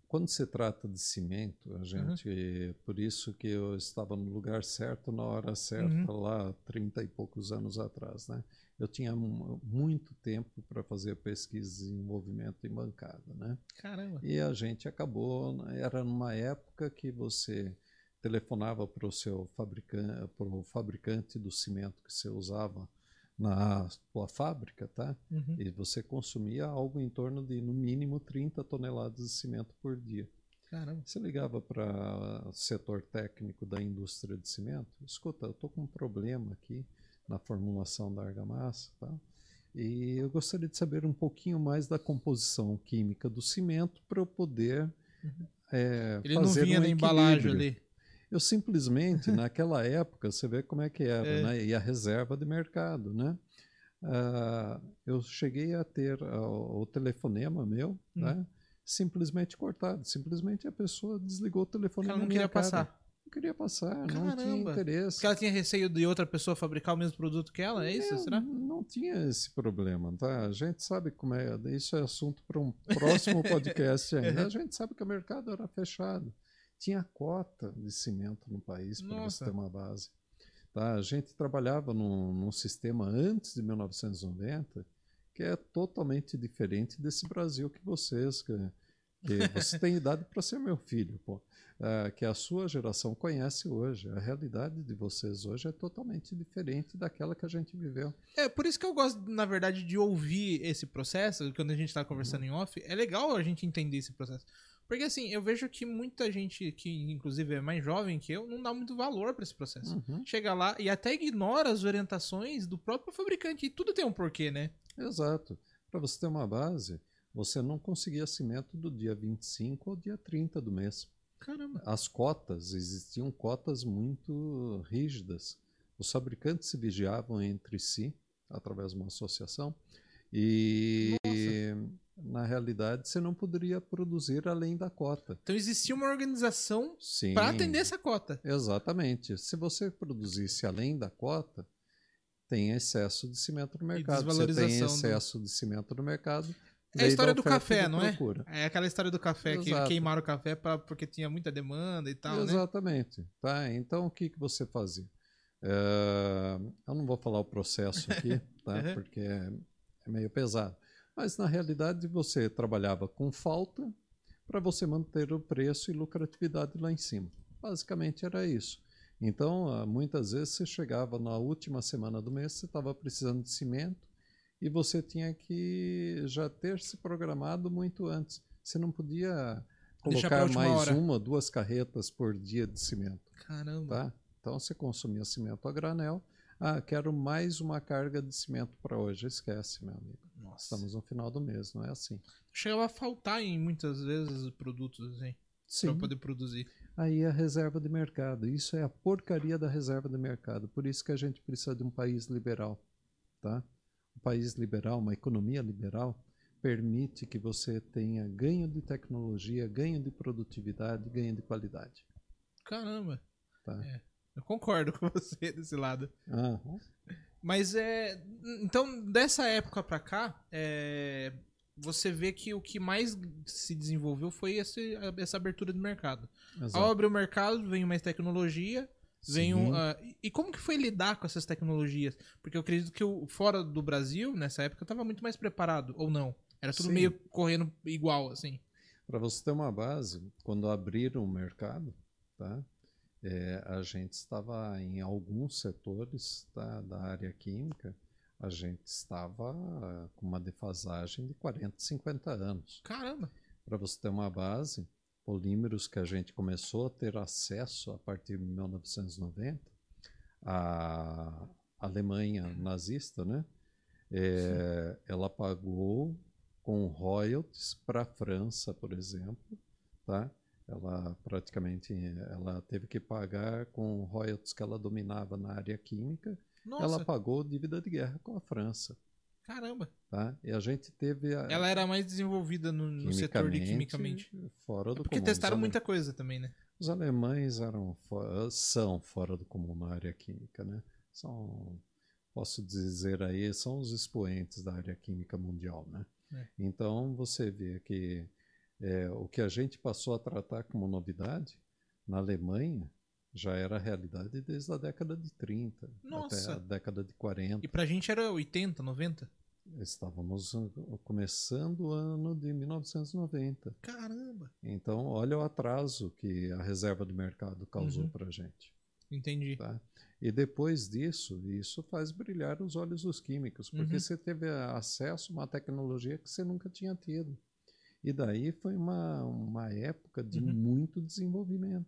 Speaker 2: Quando se trata de cimento, a gente, por isso que eu estava no lugar certo na hora certa, lá 30 e poucos anos atrás, né? Eu tinha mu- muito tempo para fazer pesquisa e desenvolvimento em bancada, né?
Speaker 1: Caramba.
Speaker 2: E a gente acabou, era numa época que você telefonava para o seu fabricante, para o fabricante do cimento que você usava na sua fábrica, tá?
Speaker 1: Uhum.
Speaker 2: E você consumia algo em torno de, no mínimo, 30 toneladas de cimento por dia.
Speaker 1: Caramba.
Speaker 2: Você ligava para o setor técnico da indústria de cimento, escuta, eu estou com um problema aqui na formulação da argamassa, tá? E eu gostaria de saber um pouquinho mais da composição química do cimento para eu poder é,
Speaker 1: Ele não
Speaker 2: fazer
Speaker 1: vinha
Speaker 2: um
Speaker 1: na embalagem ali.
Speaker 2: Eu simplesmente, naquela época, você vê como é que era,
Speaker 1: É.
Speaker 2: né? E a reserva de mercado, né? Ah, eu cheguei a ter ah, o telefonema meu,
Speaker 1: Hum.
Speaker 2: né? Simplesmente cortado. Simplesmente a pessoa desligou o telefone
Speaker 1: Ela não queria
Speaker 2: cara.
Speaker 1: passar.
Speaker 2: queria passar, não tinha
Speaker 1: Caramba.
Speaker 2: interesse.
Speaker 1: Porque ela tinha receio de outra pessoa fabricar o mesmo produto que ela, é isso?
Speaker 2: É,
Speaker 1: Será?
Speaker 2: Não tinha esse problema, tá? A gente sabe como é. Isso é assunto para um próximo podcast ainda. A gente sabe que o mercado era fechado. Tinha cota de cimento no país para você ter uma base. Tá? A gente trabalhava num, num sistema antes de 1990 que é totalmente diferente desse Brasil que vocês, que, que você tem idade para ser meu filho, pô. Ah, que a sua geração conhece hoje. A realidade de vocês hoje é totalmente diferente daquela que a gente viveu.
Speaker 1: É, por isso que eu gosto, na verdade, de ouvir esse processo, quando a gente tá conversando em off, é legal a gente entender esse processo. Porque assim, eu vejo que muita gente que, inclusive, é mais jovem que eu, não dá muito valor pra esse processo.
Speaker 2: Uhum.
Speaker 1: Chega lá e até ignora as orientações do próprio fabricante. E tudo tem um porquê, né?
Speaker 2: Exato. Para você ter uma base, você não conseguia cimento do dia 25 ao dia 30 do mês.
Speaker 1: Caramba.
Speaker 2: As cotas, existiam cotas muito rígidas. Os fabricantes se vigiavam entre si, através de uma associação, e na realidade você não poderia produzir além da cota.
Speaker 1: Então existia uma organização pra atender essa cota.
Speaker 2: Exatamente. Se você produzisse além da cota, tem excesso de cimento no mercado. Você tem
Speaker 1: desvalorização do-
Speaker 2: excesso de cimento no mercado.
Speaker 1: É a história do café, não é? É aquela história do café, que
Speaker 2: Exato.
Speaker 1: queimaram o café pra, porque tinha muita demanda e tal, né?
Speaker 2: Exatamente. Tá? Então, o que, que você fazia? Eh, eu não vou falar o processo aqui, tá?
Speaker 1: Uhum.
Speaker 2: porque é meio pesado. Mas, na realidade, você trabalhava com falta para você manter o preço e lucratividade lá em cima. Basicamente era isso. Então, ah, muitas vezes você chegava na última semana do mês, você estava precisando de cimento e você tinha que já ter se programado muito antes. Você não podia colocar mais
Speaker 1: hora.
Speaker 2: uma, duas carretas por dia de cimento,
Speaker 1: Caramba.
Speaker 2: tá? Então você consumia cimento a granel. Ah, quero mais uma carga de cimento para hoje. Esquece, meu amigo.
Speaker 1: Nossa.
Speaker 2: Estamos no final do mês, não é assim.
Speaker 1: Chegava a faltar em muitas vezes produtos, assim,
Speaker 2: Sim.
Speaker 1: pra poder produzir.
Speaker 2: Aí a reserva de mercado. Isso é a porcaria da reserva de mercado. Por isso que a gente precisa de um país liberal, tá? Um país liberal, uma economia liberal, permite que você tenha ganho de tecnologia, ganho de produtividade, ganho de qualidade.
Speaker 1: Caramba.
Speaker 2: Tá?
Speaker 1: É. Eu concordo com você desse lado.
Speaker 2: Aham.
Speaker 1: Mas é. Então, dessa época pra cá, é, você vê que o que mais se desenvolveu foi esse, essa abertura de mercado. Ao
Speaker 2: Exato.
Speaker 1: abrir o mercado, veio mais tecnologia. Vem um, e- e como que foi lidar com essas tecnologias? Porque eu acredito que o, fora do Brasil, nessa época, estava muito mais preparado, ou não? Era tudo
Speaker 2: Sim.
Speaker 1: meio correndo igual, assim.
Speaker 2: Para você ter uma base, quando abriram o mercado, tá? É, a gente estava em alguns setores tá, da área química, a gente estava com uma defasagem de 40, 50 anos.
Speaker 1: Caramba.
Speaker 2: Para você ter uma base, polímeros que a gente começou a ter acesso a partir de 1990, a Alemanha nazista, né? É, ela pagou com royalties para a França, por exemplo, tá? Ela praticamente ela teve que pagar com royalties que ela dominava na área química.
Speaker 1: Nossa,
Speaker 2: Ela pagou dívida de guerra com a França,
Speaker 1: caramba.
Speaker 2: tá? E a gente teve a,
Speaker 1: Ela era mais desenvolvida no, no setor de quimicamente.
Speaker 2: fora do
Speaker 1: É porque
Speaker 2: comum.
Speaker 1: testaram
Speaker 2: ale-
Speaker 1: muita coisa também, né?
Speaker 2: Os alemães eram são fora do comum na área química, né? São, posso dizer aí, são os expoentes da área química mundial, né?
Speaker 1: É.
Speaker 2: Então você vê que é, o que a gente passou a tratar como novidade na Alemanha já era realidade desde a década de 30
Speaker 1: Nossa.
Speaker 2: até a década de 40.
Speaker 1: E pra gente era 80, 90?
Speaker 2: Estávamos uh, começando o ano de 1990.
Speaker 1: Caramba.
Speaker 2: Então, olha o atraso que a reserva do mercado causou
Speaker 1: Uhum.
Speaker 2: para a gente.
Speaker 1: Entendi.
Speaker 2: Tá? E depois disso, isso faz brilhar os olhos dos químicos, porque
Speaker 1: Uhum.
Speaker 2: você teve acesso a uma tecnologia que você nunca tinha tido. E daí foi uma, uma época de
Speaker 1: Uhum.
Speaker 2: muito desenvolvimento.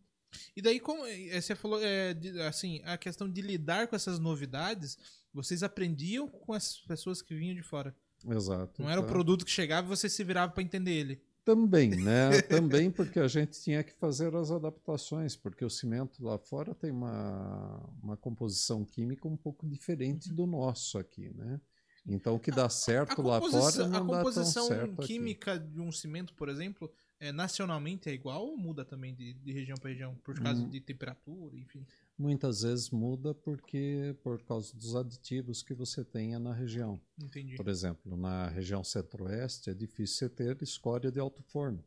Speaker 1: E daí, como eh, você falou, é, assim, a questão de lidar com essas novidades, vocês aprendiam com as pessoas que vinham de fora.
Speaker 2: Exato.
Speaker 1: Não era o
Speaker 2: tá?
Speaker 1: produto que chegava e você se virava pra entender ele.
Speaker 2: Também, né? Também porque a gente tinha que fazer as adaptações, porque o cimento lá fora tem uma, uma composição química um pouco diferente do nosso aqui, né? Então o que dá certo lá fora
Speaker 1: composição-
Speaker 2: não
Speaker 1: a
Speaker 2: dá tão
Speaker 1: composição
Speaker 2: certo aqui.
Speaker 1: química de um cimento, por exemplo, é, nacionalmente é igual ou muda também de, de região para região? Por causa
Speaker 2: Hum.
Speaker 1: de temperatura, enfim.
Speaker 2: Muitas vezes muda porque por causa dos aditivos que você tenha na região.
Speaker 1: Entendi.
Speaker 2: Por exemplo, na região centro-oeste é difícil você ter escória de alto forno.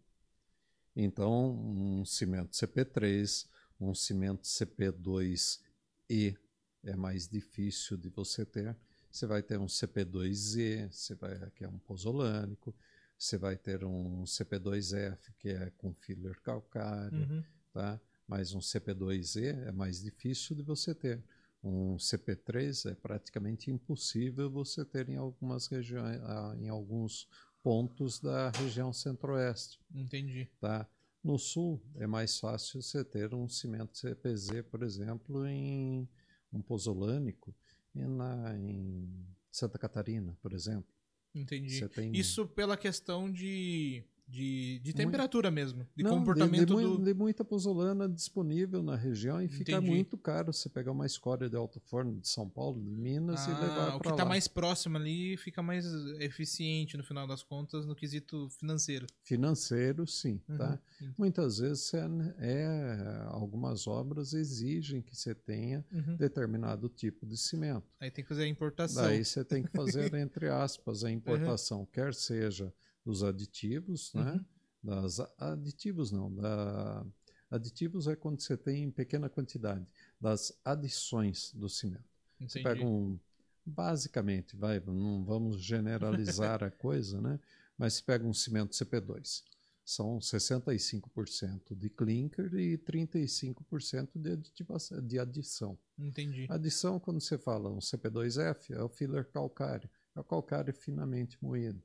Speaker 2: Então, um cimento CP3, um cimento CP2E é mais difícil de você ter. Você vai ter um CP2Z, você vai, que é um pozolânico. Você vai ter um CP2F, que é com filler calcário
Speaker 1: Uhum.
Speaker 2: tá? Mas um CP2E é mais difícil de você ter. Um CP3 é praticamente impossível você ter em algumas regiões, ah, em alguns pontos da região centro-oeste,
Speaker 1: Entendi.
Speaker 2: tá? No sul é mais fácil você ter um cimento CPZ, por exemplo, em um pozolânico e na, em Santa Catarina, por exemplo.
Speaker 1: Entendi.
Speaker 2: Tem
Speaker 1: Isso pela questão de, de, de
Speaker 2: Muito-
Speaker 1: temperatura mesmo. De
Speaker 2: Não, de-
Speaker 1: comportamento
Speaker 2: de, mui-
Speaker 1: do.
Speaker 2: de muita pozolana disponível na região e fica
Speaker 1: Entendi.
Speaker 2: muito caro você pegar uma escória de alto forno de São Paulo, de Minas e
Speaker 1: Ah,
Speaker 2: levar
Speaker 1: o
Speaker 2: para
Speaker 1: que
Speaker 2: lá.
Speaker 1: tá mais próximo ali fica mais eficiente no final das contas no quesito financeiro.
Speaker 2: Financeiro, sim, tá?
Speaker 1: Uhum.
Speaker 2: Muitas vezes é, é- algumas obras exigem que você tenha
Speaker 1: Uhum.
Speaker 2: determinado tipo de cimento.
Speaker 1: Aí tem que fazer a importação.
Speaker 2: Daí você tem que fazer, entre aspas, a importação, quer seja dos aditivos, né?
Speaker 1: Uhum.
Speaker 2: Das a- aditivos não, da aditivos é quando você tem em pequena quantidade das adições do cimento. Você
Speaker 1: Entendi.
Speaker 2: pega um basicamente, vai, não vamos generalizar a coisa, né? Mas você pega um cimento CP2, são 65% de clinker e 35% de, aditivação, de adição.
Speaker 1: Entendi.
Speaker 2: Adição, quando você fala um CP2F, é o filler calcário. É o calcário finamente moído.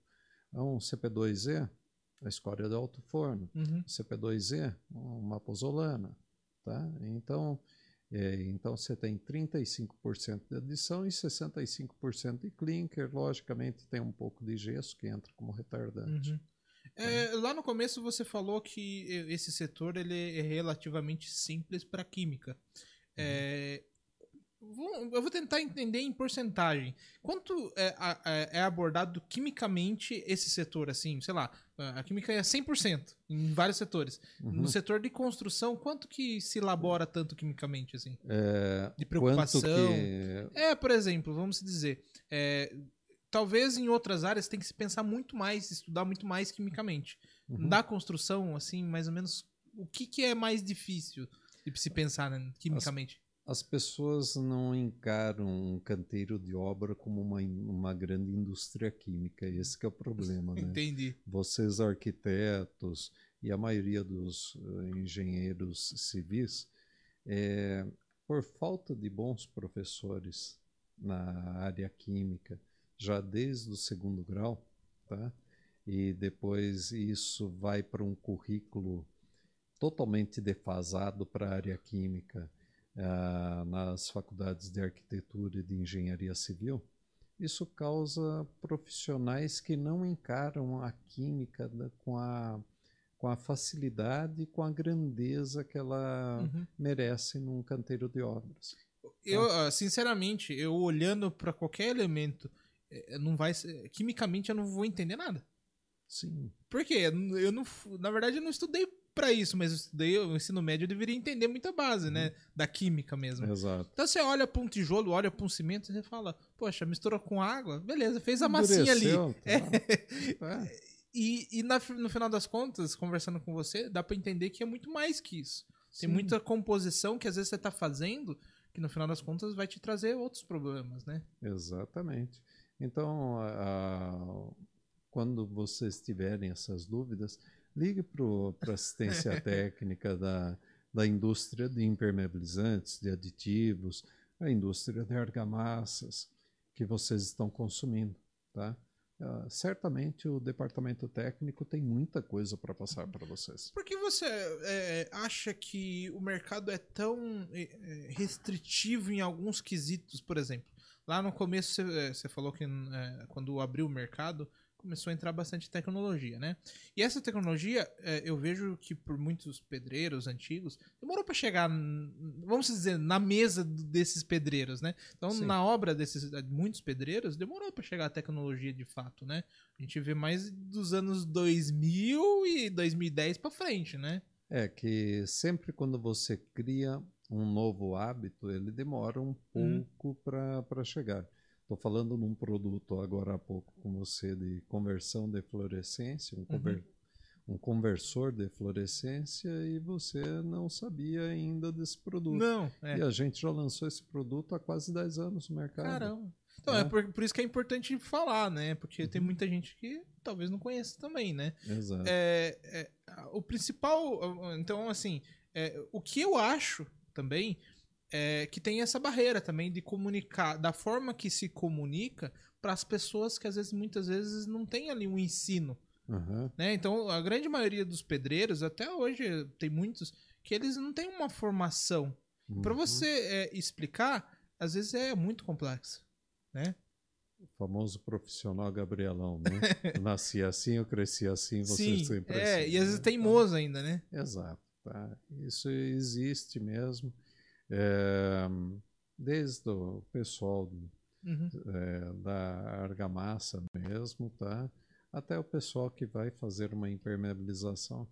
Speaker 2: É um CP2E, a escória de alto forno.
Speaker 1: Uhum.
Speaker 2: CP2E, uma pozolana. Tá? Então, é, então você tem 35% de adição e 65% de clinker. Logicamente tem um pouco de gesso que entra como retardante.
Speaker 1: Uhum. É, lá no começo você falou que esse setor ele é relativamente simples para química. É, vou- eu vou tentar entender em porcentagem. Quanto é, a- é abordado quimicamente esse setor? Assim, sei lá, a química é 100% em vários setores.
Speaker 2: Uhum.
Speaker 1: No setor de construção, quanto que se elabora tanto quimicamente assim?
Speaker 2: É,
Speaker 1: De preocupação.
Speaker 2: Que,
Speaker 1: É, por exemplo, vamos dizer, é, talvez em outras áreas tem que se pensar muito mais, estudar muito mais quimicamente.
Speaker 2: Uhum.
Speaker 1: Da construção, assim, mais ou menos, o que, que é mais difícil de se pensar né, quimicamente?
Speaker 2: As pessoas não encaram um canteiro de obra como uma, uma grande indústria química. Esse que é o problema, né?
Speaker 1: Entendi.
Speaker 2: Vocês arquitetos e a maioria dos eh, engenheiros civis, eh, por falta de bons professores na área química, já desde o segundo grau, tá? E depois isso vai para um currículo totalmente defasado para a área química ah, nas faculdades de arquitetura e de engenharia civil, isso causa profissionais que não encaram a química da- com, a, com a facilidade e com a grandeza que ela
Speaker 1: Uhum.
Speaker 2: merece num canteiro de obras.
Speaker 1: Eu, ah, sinceramente, eu olhando para qualquer elemento, eh, não vai quimicamente eu não vou entender nada.
Speaker 2: Sim,
Speaker 1: Por quê? Eu não, na verdade, eu não estudei para isso, mas eu estudei o ensino médio, eu deveria entender muita base, né, da química mesmo.
Speaker 2: exato.
Speaker 1: Então você olha para um tijolo, olha para um cimento, você fala, poxa, misturou com água, beleza, fez a massinha ali.
Speaker 2: Endureceu, tá? É,
Speaker 1: E, e na- no final das contas, conversando com você, dá para entender que é muito mais que isso. Tem
Speaker 2: sim.
Speaker 1: muita composição que às vezes você tá fazendo, que no final das contas vai te trazer outros problemas, né?
Speaker 2: Exatamente. Então, a- a- quando vocês tiverem essas dúvidas, ligue para a assistência técnica da, da indústria de impermeabilizantes, de aditivos, a indústria de argamassas que vocês estão consumindo. Tá? Ah, certamente o departamento técnico tem muita coisa para passar para vocês.
Speaker 1: Por que você é, acha que o mercado é tão é, é, restritivo em alguns quesitos, por exemplo? Lá no começo você, é, você falou que é, quando abriu o mercado, começou a entrar bastante tecnologia, né? E essa tecnologia, é, eu vejo que por muitos pedreiros antigos, demorou para chegar, vamos dizer, na mesa desses pedreiros, né? Então, Sim. na obra desses muitos pedreiros, demorou para chegar a tecnologia de fato, né? A gente vê mais dos anos 2000 e 2010 para frente, né?
Speaker 2: É que sempre quando você cria um novo hábito, ele demora um hum. pouco hum. para chegar. Estou falando num produto agora há pouco com você de conversão de fluorescência, um, conver uhum. um conversor de fluorescência, e você não sabia ainda desse produto.
Speaker 1: Não. É.
Speaker 2: E a gente já lançou esse produto há quase 10 anos no mercado.
Speaker 1: Caramba. Então, é, é por, por, isso que é importante falar, né? Porque uhum. tem muita gente que talvez não conheça também, né?
Speaker 2: Exato.
Speaker 1: É, é, o principal. Então, assim, é, o que eu acho também é, que tem essa barreira também de comunicar, da forma que se comunica para as pessoas que às vezes, muitas vezes, não tem ali um ensino.
Speaker 2: Uhum.
Speaker 1: Né? Então, a grande maioria dos pedreiros, até hoje tem muitos, que eles não têm uma formação. Uhum. Para você é, explicar, às vezes é muito complexo. Né?
Speaker 2: O famoso profissional Gabrielão, né? nasci assim, eu cresci assim, você
Speaker 1: Sim,
Speaker 2: sempre
Speaker 1: é,
Speaker 2: assim.
Speaker 1: E às vezes né? teimoso ainda, né?
Speaker 2: Exato. Tá? Isso existe mesmo. É, desde o pessoal uhum. é, da argamassa mesmo, tá? até o pessoal que vai fazer uma impermeabilização.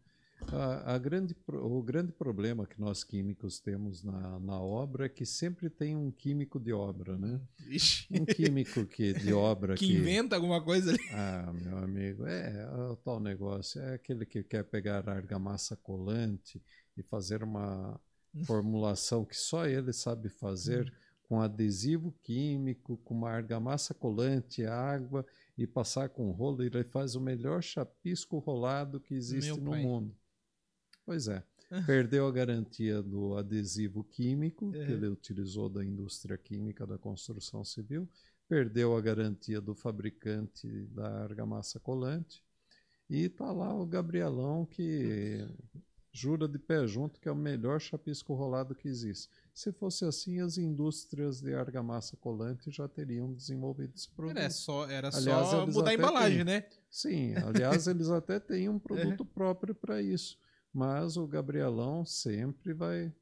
Speaker 2: A, a, grande, o grande problema que nós químicos temos na, na obra é que sempre tem um químico de obra, né?
Speaker 1: Ixi.
Speaker 2: Um químico que, de obra
Speaker 1: que, que inventa alguma coisa ali.
Speaker 2: Ah, meu amigo, é, é o tal negócio. É aquele que quer pegar argamassa colante e fazer uma formulação que só ele sabe fazer hum. com adesivo químico, com uma argamassa colante, água e passar com rolo. Ele faz o melhor chapisco rolado que existe Meu no pai. mundo. Pois é. Perdeu a garantia do adesivo químico, é. que ele utilizou da indústria química da construção civil. Perdeu a garantia do fabricante da argamassa colante. E está lá o Gabrielão que jura de pé junto que é o melhor chapisco rolado que existe. Se fosse assim, as indústrias de argamassa colante já teriam desenvolvido esse produto.
Speaker 1: Era só, era aliás, só mudar a embalagem,
Speaker 2: têm,
Speaker 1: né?
Speaker 2: Sim, aliás, eles até têm um produto é. próprio para isso. Mas o Gabrielão sempre vai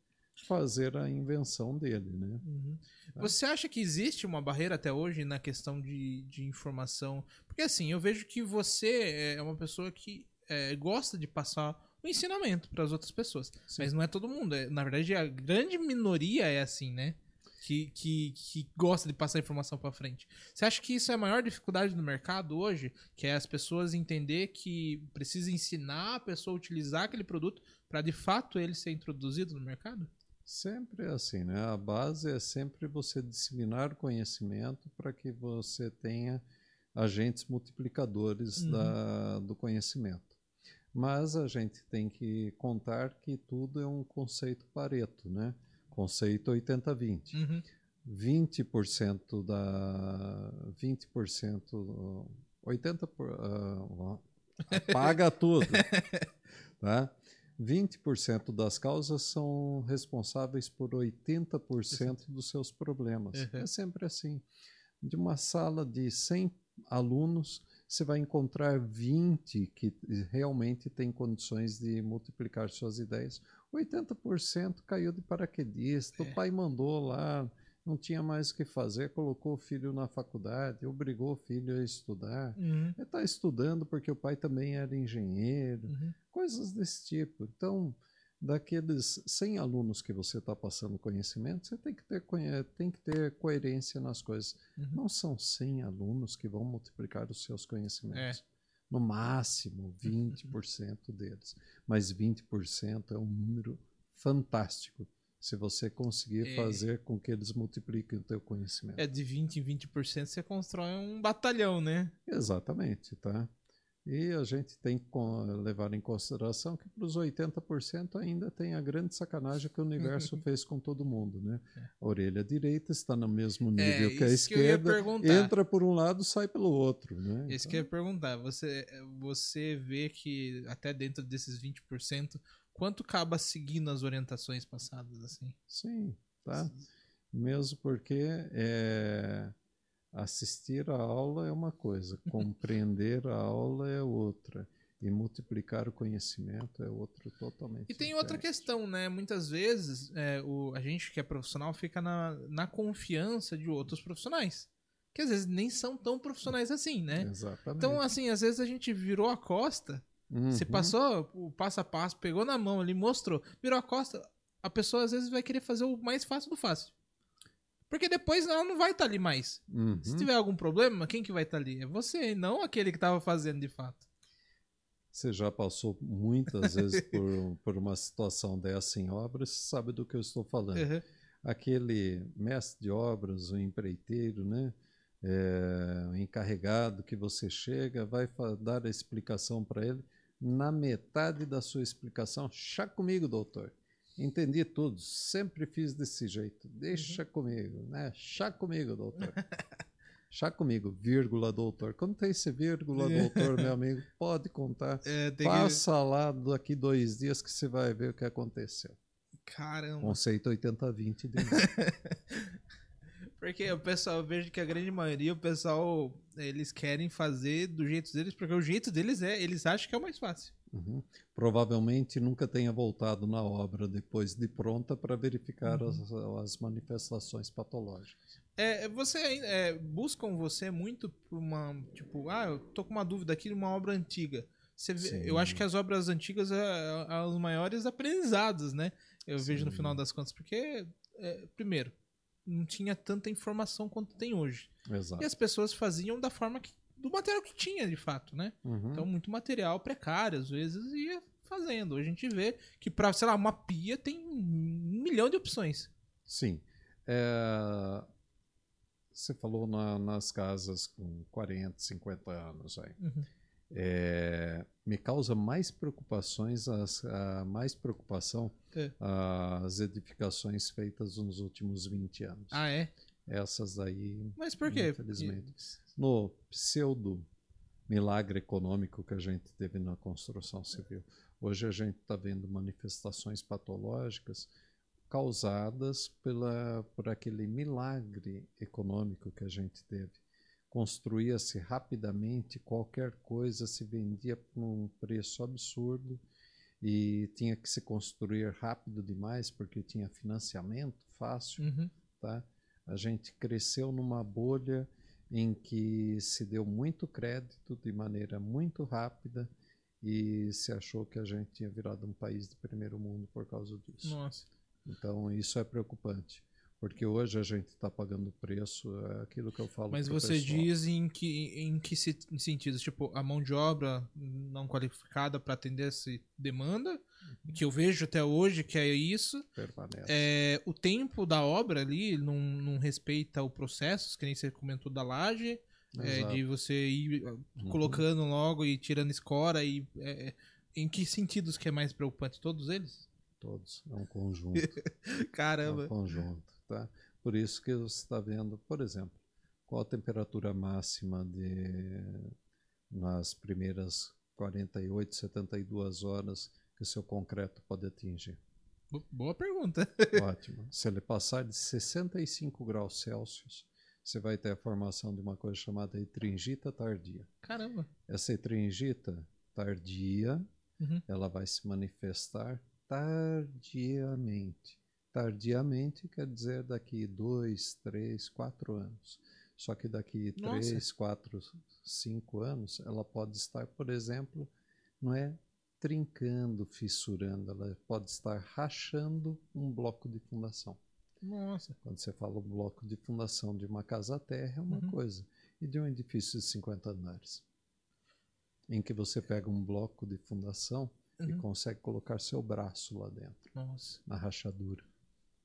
Speaker 2: fazer a invenção dele, né?
Speaker 1: Uhum. Você acha que existe uma barreira até hoje na questão de, de informação? Porque assim, eu vejo que você é uma pessoa que é, gosta de passar o ensinamento para as outras pessoas. Sim. Mas não é todo mundo. É, na verdade, a grande minoria é assim, né? Que, que, que gosta de passar informação para frente. Você acha que isso é a maior dificuldade do mercado hoje? Que é as pessoas entender que precisa ensinar a pessoa a utilizar aquele produto para de fato ele ser introduzido no mercado?
Speaker 2: Sempre é assim, né? A base é sempre você disseminar conhecimento para que você tenha agentes multiplicadores uhum. da, do conhecimento. Mas a gente tem que contar que tudo é um conceito Pareto, né? Conceito 80-20. Uhum. 20% da 20% 80 por, uh, apaga tudo, tá? 20% das causas são responsáveis por 80% dos seus problemas. Uhum. É sempre assim. De uma sala de 100 alunos, você vai encontrar 20 que realmente têm condições de multiplicar suas ideias. 80% caiu de paraquedista, é. o pai mandou lá, não tinha mais o que fazer, colocou o filho na faculdade, obrigou o filho a estudar. Uhum. Está estudando porque o pai também era engenheiro, uhum. coisas desse tipo. Então, daqueles 100 alunos que você está passando conhecimento, você tem que ter, tem que ter coerência nas coisas. Uhum. Não são 100 alunos que vão multiplicar os seus conhecimentos. É. No máximo, 20% uhum. deles. Mas 20% é um número fantástico se você conseguir é. fazer com que eles multipliquem o teu conhecimento.
Speaker 1: É de 20 em 20% você constrói um batalhão, né?
Speaker 2: Exatamente, tá? E a gente tem que levar em consideração que para os 80% ainda tem a grande sacanagem que o universo fez com todo mundo. Né? É. A orelha direita está no mesmo nível é, que a esquerda, que entra por um lado sai pelo outro. Né?
Speaker 1: Isso então... que eu ia perguntar. Você, você vê que até dentro desses 20%, quanto acaba seguindo as orientações passadas? assim?
Speaker 2: Sim, tá. Mesmo porque é, Assistir a aula é uma coisa, compreender a aula é outra. E multiplicar o conhecimento é outro totalmente.
Speaker 1: E tem outra
Speaker 2: diferente.
Speaker 1: questão, né? Muitas vezes é, o, a gente que é profissional fica na, na confiança de outros profissionais. Que às vezes nem são tão profissionais assim, né?
Speaker 2: Exatamente.
Speaker 1: Então, assim, às vezes a gente virou a costa, você
Speaker 2: Uhum.
Speaker 1: passou o passo a passo, pegou na mão ali, mostrou, virou a costa, a pessoa às vezes vai querer fazer o mais fácil do fácil. Porque depois ela não vai estar ali mais.
Speaker 2: Uhum.
Speaker 1: Se tiver algum problema, quem que vai estar ali? É você, não aquele que estava fazendo de fato.
Speaker 2: Você já passou muitas vezes por, por uma situação dessa em obras, você sabe do que eu estou falando.
Speaker 1: Uhum.
Speaker 2: Aquele mestre de obras, o empreiteiro, né? É, o encarregado que você chega, vai dar a explicação para ele. Na metade da sua explicação, chá comigo, doutor. Entendi tudo, sempre fiz desse jeito. Deixa comigo, né? Chá comigo, doutor. Chá comigo, vírgula, doutor. Quando tem esse vírgula, doutor, meu amigo, pode contar.
Speaker 1: É, tem que...
Speaker 2: Passa lá daqui dois dias que você vai ver o que aconteceu.
Speaker 1: Caramba.
Speaker 2: Conceito 80-20 de.
Speaker 1: Porque o pessoal, eu vejo que a grande maioria, o pessoal, eles querem fazer do jeito deles, porque o jeito deles é, eles acham que é o mais fácil.
Speaker 2: Uhum. Provavelmente nunca tenha voltado na obra depois de pronta para verificar
Speaker 1: Uhum.
Speaker 2: as, as manifestações patológicas.
Speaker 1: É, você ainda- é, buscam você muito por uma, tipo, ah, eu tô com uma dúvida aqui de uma obra antiga. Você vê-
Speaker 2: Sim.
Speaker 1: eu acho que as obras antigas é, é os maiores aprendizados, né? Eu vejo no
Speaker 2: Sim.
Speaker 1: final das contas, porque, é, primeiro, não tinha tanta informação quanto tem hoje.
Speaker 2: Exato.
Speaker 1: E as pessoas faziam da forma que, do material que tinha, de fato, né?
Speaker 2: Uhum.
Speaker 1: Então, muito material precário, às vezes, ia fazendo. Hoje a gente vê que pra, sei lá, uma pia tem um milhão de opções.
Speaker 2: Sim. É, Você falou na- nas casas com 40, 50 anos aí.
Speaker 1: Uhum.
Speaker 2: É, me causa mais preocupações, as, a mais preocupação
Speaker 1: É.
Speaker 2: as edificações feitas nos últimos 20 anos.
Speaker 1: Ah, é?
Speaker 2: Essas aí,
Speaker 1: Mas por quê?
Speaker 2: Infelizmente. no pseudo milagre econômico que a gente teve na construção civil. Hoje a gente está vendo manifestações patológicas causadas pela, por aquele milagre econômico que a gente teve. Construía-se rapidamente, qualquer coisa se vendia por um preço absurdo e tinha que se construir rápido demais porque tinha financiamento fácil
Speaker 1: Uhum.
Speaker 2: tá? A gente cresceu numa bolha em que se deu muito crédito de maneira muito rápida e se achou que a gente tinha virado um país de primeiro mundo por causa disso.
Speaker 1: Nossa.
Speaker 2: Então isso é preocupante, porque hoje a gente está pagando preço, é aquilo que eu falo.
Speaker 1: Mas você
Speaker 2: pessoal.
Speaker 1: diz em que, em que se- em sentido? Tipo, a mão de obra não qualificada para atender essa demanda, que eu vejo até hoje que é isso.
Speaker 2: permanece.
Speaker 1: É, o tempo da obra ali não, não respeita o processo, que nem você comentou da laje, é, de você ir uh,
Speaker 2: Uhum.
Speaker 1: colocando logo e tirando escora. E, é, é, em que sentidos que é mais preocupante? Todos eles?
Speaker 2: Todos, é um conjunto. É um
Speaker 1: Caramba.
Speaker 2: conjunto, tá? Por isso que você está vendo, por exemplo, qual a temperatura máxima de nas primeiras 48, 72 horas que o seu concreto pode atingir.
Speaker 1: Bo- Boa pergunta.
Speaker 2: Ótimo. Se ele passar de 65 graus Celsius, você vai ter a formação de uma coisa chamada etringita tardia.
Speaker 1: Caramba.
Speaker 2: Essa etringita tardia,
Speaker 1: Uhum.
Speaker 2: ela vai se manifestar tardiamente. Tardiamente quer dizer daqui dois, três, quatro anos. Só que daqui
Speaker 1: Nossa.
Speaker 2: três, quatro, cinco anos, ela pode estar, por exemplo, não é trincando, fissurando, ela pode estar rachando um bloco de fundação.
Speaker 1: Nossa.
Speaker 2: Quando você fala um bloco de fundação de uma casa-terra, é uma
Speaker 1: Uhum.
Speaker 2: coisa. E de um edifício de 50 andares. Em que você pega um bloco de fundação e
Speaker 1: Uhum.
Speaker 2: consegue colocar seu braço lá dentro,
Speaker 1: Nossa.
Speaker 2: na rachadura.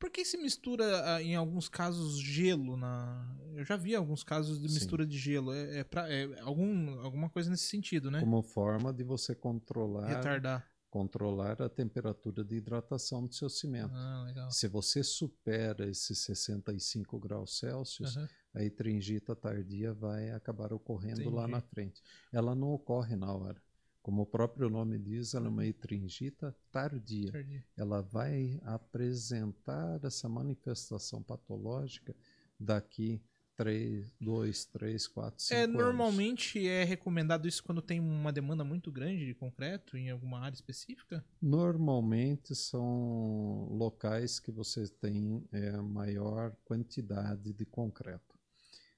Speaker 1: Por que se mistura, ah, em alguns casos, gelo na. Eu já vi alguns casos de
Speaker 2: Sim.
Speaker 1: mistura de gelo. É, é, pra- é algum, alguma coisa nesse sentido, né?
Speaker 2: Como forma de você controlar,
Speaker 1: Retardar.
Speaker 2: controlar a temperatura de hidratação do seu cimento.
Speaker 1: Ah, legal.
Speaker 2: Se você supera esses 65 graus Celsius,
Speaker 1: Aham.
Speaker 2: a etringita tardia vai acabar ocorrendo lá
Speaker 1: Entendi.
Speaker 2: na frente. Ela não ocorre na hora. Como o próprio nome diz, ela é uma etringita tardia.
Speaker 1: Entendi.
Speaker 2: Ela vai apresentar essa manifestação patológica daqui 3, 2, 3, 4, 5
Speaker 1: É,
Speaker 2: anos.
Speaker 1: normalmente é recomendado isso quando tem uma demanda muito grande de concreto em alguma área específica?
Speaker 2: Normalmente são locais que você tem é, maior quantidade de concreto.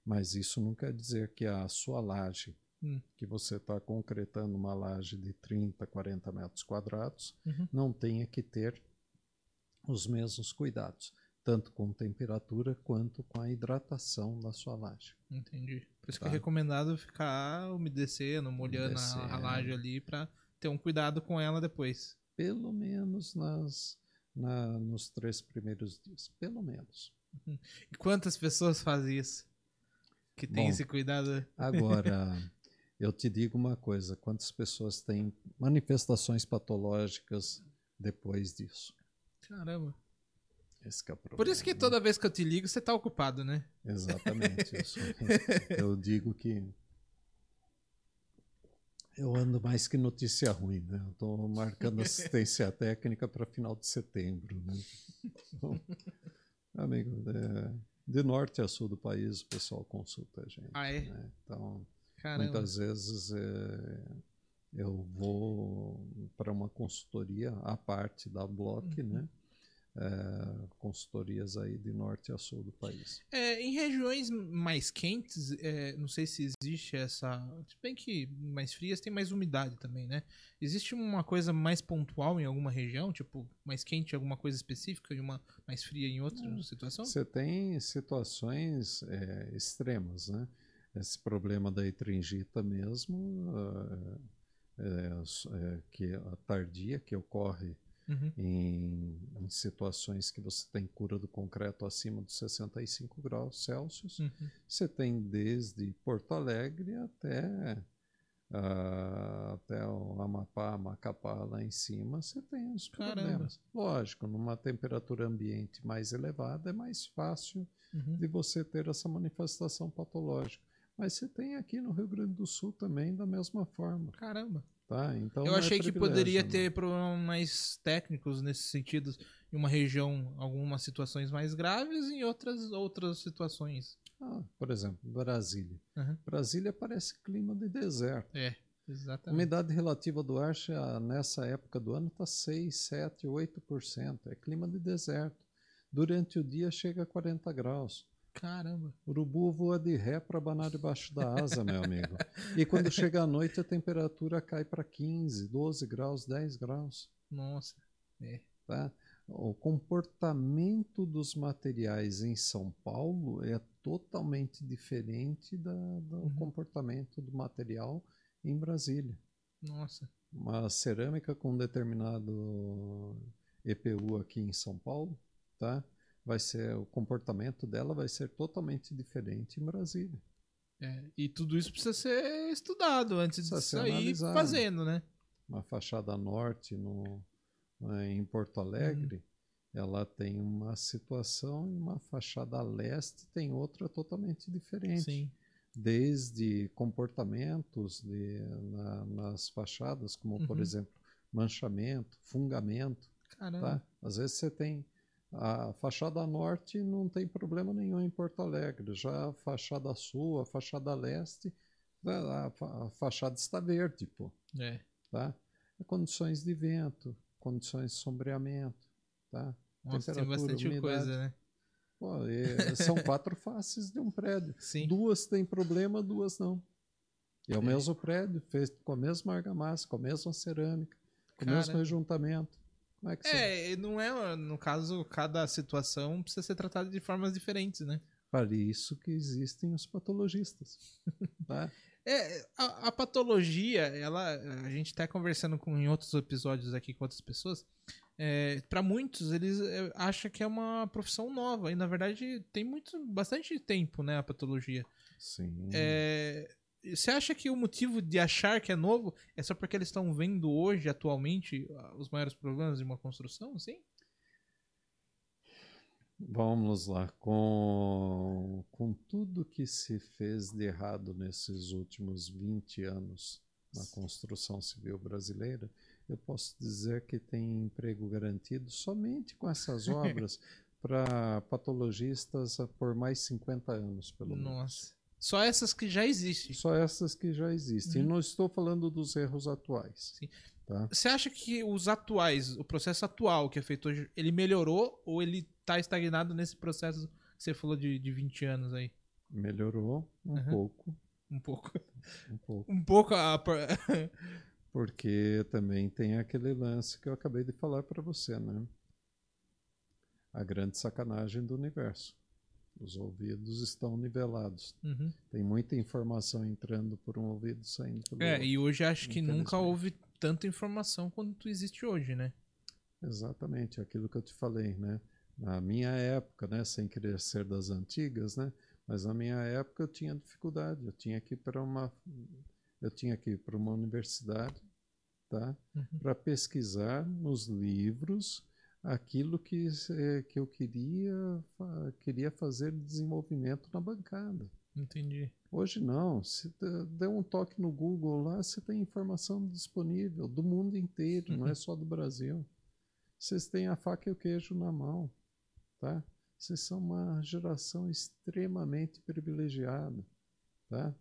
Speaker 2: Mas isso não quer dizer que a sua laje,
Speaker 1: Hum.
Speaker 2: que você está concretando uma laje de 30, 40 metros quadrados,
Speaker 1: Uhum.
Speaker 2: não tenha que ter os mesmos cuidados, tanto com temperatura quanto com a hidratação da sua laje.
Speaker 1: Entendi. Por isso que
Speaker 2: Tá.
Speaker 1: é recomendado ficar umedecendo, molhando a, a laje ali pra ter um cuidado com ela depois.
Speaker 2: Pelo menos nas, na, nos três primeiros dias. Pelo menos.
Speaker 1: E quantas pessoas fazem isso? Que tem
Speaker 2: Bom,
Speaker 1: esse cuidado?
Speaker 2: Agora, eu te digo uma coisa: quantas pessoas têm manifestações patológicas depois disso?
Speaker 1: Caramba.
Speaker 2: Esse é o problema.
Speaker 1: Por isso que
Speaker 2: né?
Speaker 1: toda vez que eu te ligo, você tá ocupado, né?
Speaker 2: Exatamente. isso. eu digo que eu ando mais que notícia ruim, né? Eu estou marcando assistência técnica para final de setembro, né? Então, amigo, é, de norte a sul do país o pessoal consulta a gente.
Speaker 1: Ah, é?
Speaker 2: né? Então,
Speaker 1: Caramba.
Speaker 2: muitas vezes é, eu vou para uma consultoria à parte da Block,
Speaker 1: Uhum.
Speaker 2: né? É, consultorias aí de norte a sul do país.
Speaker 1: É, em regiões mais quentes, é, não sei se existe essa. Se bem que mais frias tem mais umidade também, né? Existe uma coisa mais pontual em alguma região, tipo, mais quente em alguma coisa específica e uma mais fria em outra situação?
Speaker 2: Você tem situações é, extremas, né? Esse problema da etringita mesmo, ah, é, é, que a tardia que ocorre
Speaker 1: Uhum.
Speaker 2: em, em situações que você tem cura do concreto acima de 65 graus Celsius.
Speaker 1: Uhum.
Speaker 2: Você tem desde Porto Alegre até ah, até o Amapá, Macapá lá em cima, você tem os problemas. Lógico, numa temperatura ambiente mais elevada é mais fácil
Speaker 1: Uhum.
Speaker 2: de você ter essa manifestação patológica. Mas você tem aqui no Rio Grande do Sul também da mesma forma,
Speaker 1: Caramba.
Speaker 2: tá? Então
Speaker 1: eu
Speaker 2: é
Speaker 1: achei que
Speaker 2: privilégio,
Speaker 1: poderia
Speaker 2: não.
Speaker 1: ter problemas mais técnicos nesse sentido, em uma região, algumas situações mais graves e em outras outras situações.
Speaker 2: Ah, por exemplo, Brasília.
Speaker 1: Uhum.
Speaker 2: Brasília parece clima de deserto.
Speaker 1: É,
Speaker 2: A
Speaker 1: exatamente.
Speaker 2: umidade relativa do ar nessa época do ano está 6, 7, 8%. É clima de deserto. Durante o dia chega a 40 graus.
Speaker 1: Caramba.
Speaker 2: Urubu voa de ré para abanar debaixo da asa, meu amigo. E quando chega à noite, a temperatura cai para 15, 12 graus, 10 graus.
Speaker 1: Nossa. É.
Speaker 2: Tá? O comportamento dos materiais em São Paulo é totalmente diferente da, do
Speaker 1: Uhum.
Speaker 2: comportamento do material em Brasília.
Speaker 1: Nossa.
Speaker 2: Uma cerâmica com determinado EPU aqui em São Paulo, tá? Vai ser o comportamento dela vai ser totalmente diferente em Brasília.
Speaker 1: É, e tudo isso precisa ser estudado antes
Speaker 2: Precisa
Speaker 1: de sair
Speaker 2: analisado.
Speaker 1: fazendo, né?
Speaker 2: Uma fachada norte no, em Porto Alegre, ela tem uma situação e uma fachada leste tem outra totalmente diferente.
Speaker 1: Sim.
Speaker 2: Desde comportamentos de, na- nas fachadas, como por
Speaker 1: Uhum.
Speaker 2: exemplo manchamento, fungamento,
Speaker 1: Caramba.
Speaker 2: tá? Às vezes você tem a fachada norte não tem problema nenhum em Porto Alegre, já a fachada sul, a fachada leste, a, a fachada está verde, pô,
Speaker 1: É.
Speaker 2: tá? Condições de vento, condições de sombreamento, tá?
Speaker 1: Nossa, tem bastante
Speaker 2: umidade.
Speaker 1: coisa, né?
Speaker 2: Pô, e são quatro faces de um prédio.
Speaker 1: Sim.
Speaker 2: Duas têm problema, duas não. E é o
Speaker 1: É.
Speaker 2: mesmo prédio, feito com a mesma argamassa, com a mesma cerâmica, com o mesmo rejuntamento. É que
Speaker 1: É, e não é, no caso, cada situação precisa ser tratada de formas diferentes, né?
Speaker 2: Para isso que existem os patologistas. Tá?
Speaker 1: É, a, a patologia, ela, a gente está conversando com, em outros episódios aqui com outras pessoas. É, para muitos, eles é, acham que é uma profissão nova e na verdade tem muito, bastante tempo, né, a patologia.
Speaker 2: Sim.
Speaker 1: É, você acha que o motivo de achar que é novo é só porque eles estão vendo hoje, atualmente, os maiores problemas de uma construção, assim?
Speaker 2: Vamos lá. Com, com tudo que se fez de errado nesses últimos 20 anos na construção civil brasileira, eu posso dizer que tem emprego garantido somente com essas obras para patologistas por mais 50 anos, pelo menos.
Speaker 1: Nossa. Só essas que já existem.
Speaker 2: Só essas que já existem.
Speaker 1: Uhum.
Speaker 2: Não estou falando dos erros atuais.
Speaker 1: Sim.
Speaker 2: Tá?
Speaker 1: Você acha que os atuais, o processo atual que é feito hoje, ele melhorou ou ele tá estagnado nesse processo que você falou de, de 20 anos aí?
Speaker 2: Melhorou um
Speaker 1: Uhum.
Speaker 2: pouco,
Speaker 1: Um pouco.
Speaker 2: um pouco.
Speaker 1: Um pouco a.
Speaker 2: Porque também tem aquele lance que eu acabei de falar para você, né? A grande sacanagem do universo. Os ouvidos estão nivelados.
Speaker 1: Uhum.
Speaker 2: Tem muita informação entrando por um ouvido e saindo pelo
Speaker 1: É,
Speaker 2: outro.
Speaker 1: e hoje acho que nunca houve tanta informação quanto existe hoje, né?
Speaker 2: Exatamente, aquilo que eu te falei, né? Na minha época, né, sem querer ser das antigas, né, mas na minha época eu tinha dificuldade, eu tinha que ir para uma eu tinha que ir para uma universidade, tá?
Speaker 1: Uhum.
Speaker 2: Para pesquisar nos livros aquilo que eh, que eu queria queria fazer de desenvolvimento na bancada.
Speaker 1: Entendi.
Speaker 2: Hoje não, se der um toque no Google lá, você tem informação disponível do mundo inteiro, não é só do Brasil. Vocês têm a faca e o queijo na mão, tá? Vocês são uma geração extremamente privilegiada, tá?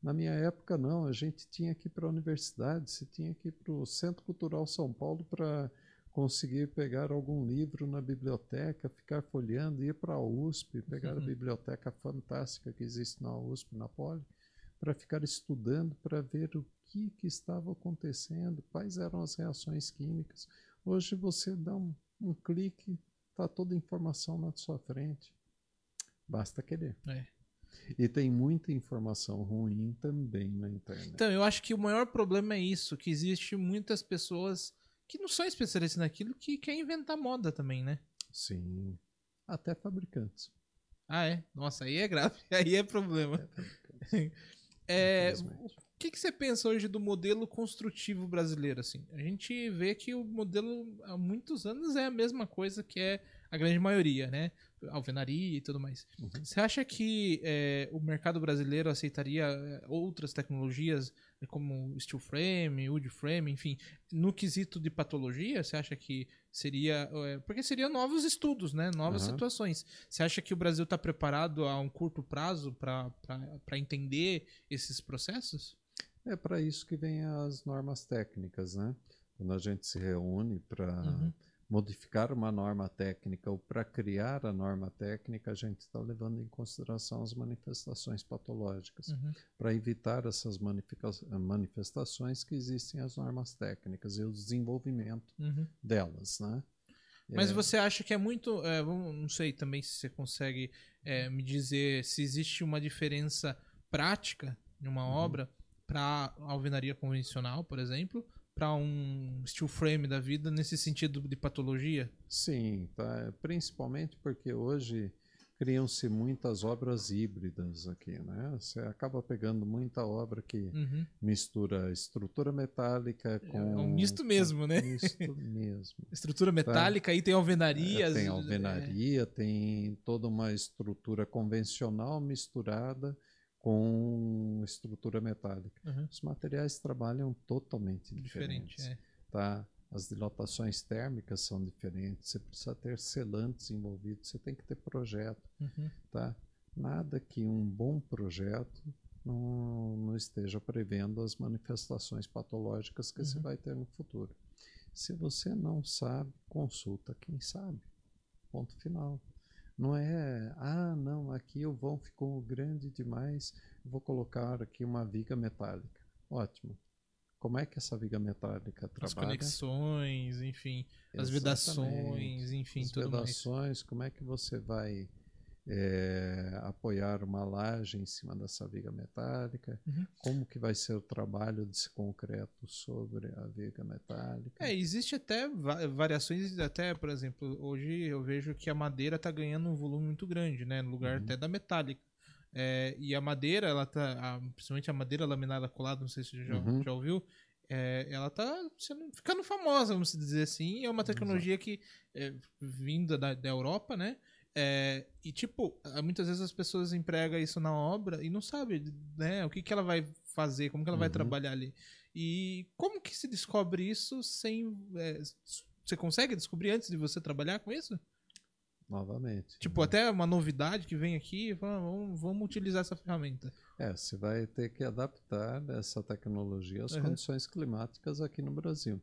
Speaker 2: Na minha época não, a gente tinha que ir para a universidade, você tinha que ir para o Centro Cultural São Paulo para conseguir pegar algum livro na biblioteca, ficar folheando, ir para a USP, pegar a
Speaker 1: Uhum.
Speaker 2: biblioteca fantástica que existe na USP, na Poli, para ficar estudando, para ver o que, que estava acontecendo, quais eram as reações químicas. Hoje você dá um, um clique, está toda a informação na sua frente. Basta querer.
Speaker 1: É.
Speaker 2: E tem muita informação ruim também na internet.
Speaker 1: Então, eu acho que o maior problema é isso, que existe muitas pessoas que não são especialistas naquilo que querem inventar moda também, né?
Speaker 2: Sim. Até fabricantes.
Speaker 1: Ah, é? Nossa, aí é grave. Aí é problema. É, o que, que você pensa hoje do modelo construtivo brasileiro? Assim? A gente vê que o modelo há muitos anos é a mesma coisa que é a grande maioria, né? Alvenaria e tudo mais.
Speaker 2: Uhum.
Speaker 1: Você acha que é, o mercado brasileiro aceitaria é, outras tecnologias como steel frame, wood frame, enfim, no quesito de patologia? Você acha que seria. é, porque seriam novos estudos, né? Novas
Speaker 2: Aham.
Speaker 1: situações. Você acha que o Brasil está preparado a um curto prazo para entender esses processos?
Speaker 2: É para isso que vem as normas técnicas, né? Quando a gente se reúne para
Speaker 1: Uhum.
Speaker 2: Modificar uma norma técnica ou para criar a norma técnica, a gente está levando em consideração as manifestações patológicas,
Speaker 1: Uhum.
Speaker 2: para evitar essas manifestações que existem as normas técnicas e o desenvolvimento
Speaker 1: Uhum.
Speaker 2: delas, né?
Speaker 1: Mas
Speaker 2: É,
Speaker 1: você acha que é muito. é, não sei também se você consegue é, me dizer se existe uma diferença prática em uma
Speaker 2: Uhum.
Speaker 1: obra para alvenaria convencional, por exemplo, para um steel frame da vida nesse sentido de patologia?
Speaker 2: Sim, tá? principalmente porque hoje criam-se muitas obras híbridas aqui, né? Você acaba pegando muita obra que
Speaker 1: Uhum.
Speaker 2: mistura estrutura metálica com...
Speaker 1: É um misto mesmo, né?
Speaker 2: Misto mesmo.
Speaker 1: Estrutura metálica, aí tem alvenaria.
Speaker 2: É, tem alvenaria, tem toda uma estrutura convencional misturada com estrutura metálica.
Speaker 1: uhum,
Speaker 2: Os materiais trabalham totalmente
Speaker 1: diferente.
Speaker 2: diferentes.
Speaker 1: É.
Speaker 2: tá? As dilatações térmicas são diferentes, você precisa ter selantes envolvidos, você tem que ter projeto,
Speaker 1: Uhum.
Speaker 2: tá? Nada que um bom projeto não, não esteja prevendo as manifestações patológicas que você
Speaker 1: Uhum.
Speaker 2: vai ter no futuro. Se você não sabe, consulta quem sabe. Ponto final. Não é, ah, não, aqui o vão ficou grande demais, vou colocar aqui uma viga metálica. Ótimo. Como é que essa viga metálica
Speaker 1: As
Speaker 2: trabalha?
Speaker 1: conexões, enfim, as
Speaker 2: Exatamente.
Speaker 1: vedações, enfim,
Speaker 2: As
Speaker 1: tudo mais.
Speaker 2: vedações, como é que você vai é, apoiar uma laje em cima dessa viga metálica?
Speaker 1: Uhum.
Speaker 2: Como que vai ser o trabalho desse concreto sobre a viga metálica?
Speaker 1: É, existe até va- variações, até, por exemplo, hoje eu vejo que a madeira está ganhando um volume muito grande, né? No lugar
Speaker 2: Uhum.
Speaker 1: até da metálica. É, e a madeira, ela tá. a- principalmente a madeira laminada colada, não sei se você já,
Speaker 2: Uhum.
Speaker 1: já ouviu. é, ela tá sendo, ficando famosa, vamos dizer assim. É uma tecnologia que é vinda da, da Europa, né? É, e tipo, ah, muitas vezes as pessoas empregam isso na obra e não sabem né, o que, que ela vai fazer, como que ela vai
Speaker 2: Uhum.
Speaker 1: trabalhar ali. E como que se descobre isso sem. é, você consegue descobrir antes de você trabalhar com isso?
Speaker 2: novamente.
Speaker 1: Tipo, até uma novidade que vem aqui, vamos, vamos utilizar essa ferramenta.
Speaker 2: É, você vai ter que adaptar essa tecnologia às
Speaker 1: Uhum.
Speaker 2: condições climáticas aqui no Brasil.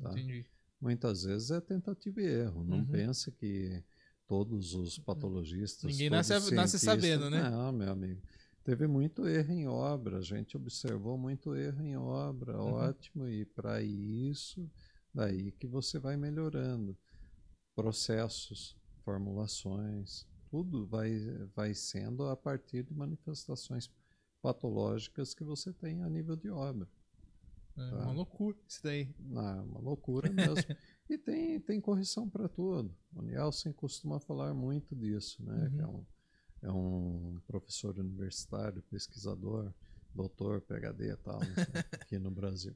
Speaker 2: Tá?
Speaker 1: Entendi.
Speaker 2: Muitas vezes é tentativa e erro. Não
Speaker 1: Uhum.
Speaker 2: pense que todos os patologistas.
Speaker 1: Ninguém nasce- nasce sabendo, né?
Speaker 2: Não, meu amigo. Teve muito erro em obra, a gente observou muito erro em obra,
Speaker 1: Uhum.
Speaker 2: ótimo, e para isso, daí que você vai melhorando. Processos, formulações, tudo vai, vai sendo a partir de manifestações patológicas que você tem a nível de obra.
Speaker 1: É
Speaker 2: Tá.
Speaker 1: uma loucura isso daí.
Speaker 2: Ah, uma loucura mesmo. e tem, tem correção para tudo. O Nielsen costuma falar muito disso, né? Que é, um, é um professor universitário, pesquisador, doutor, PhD e tal, né, aqui no Brasil.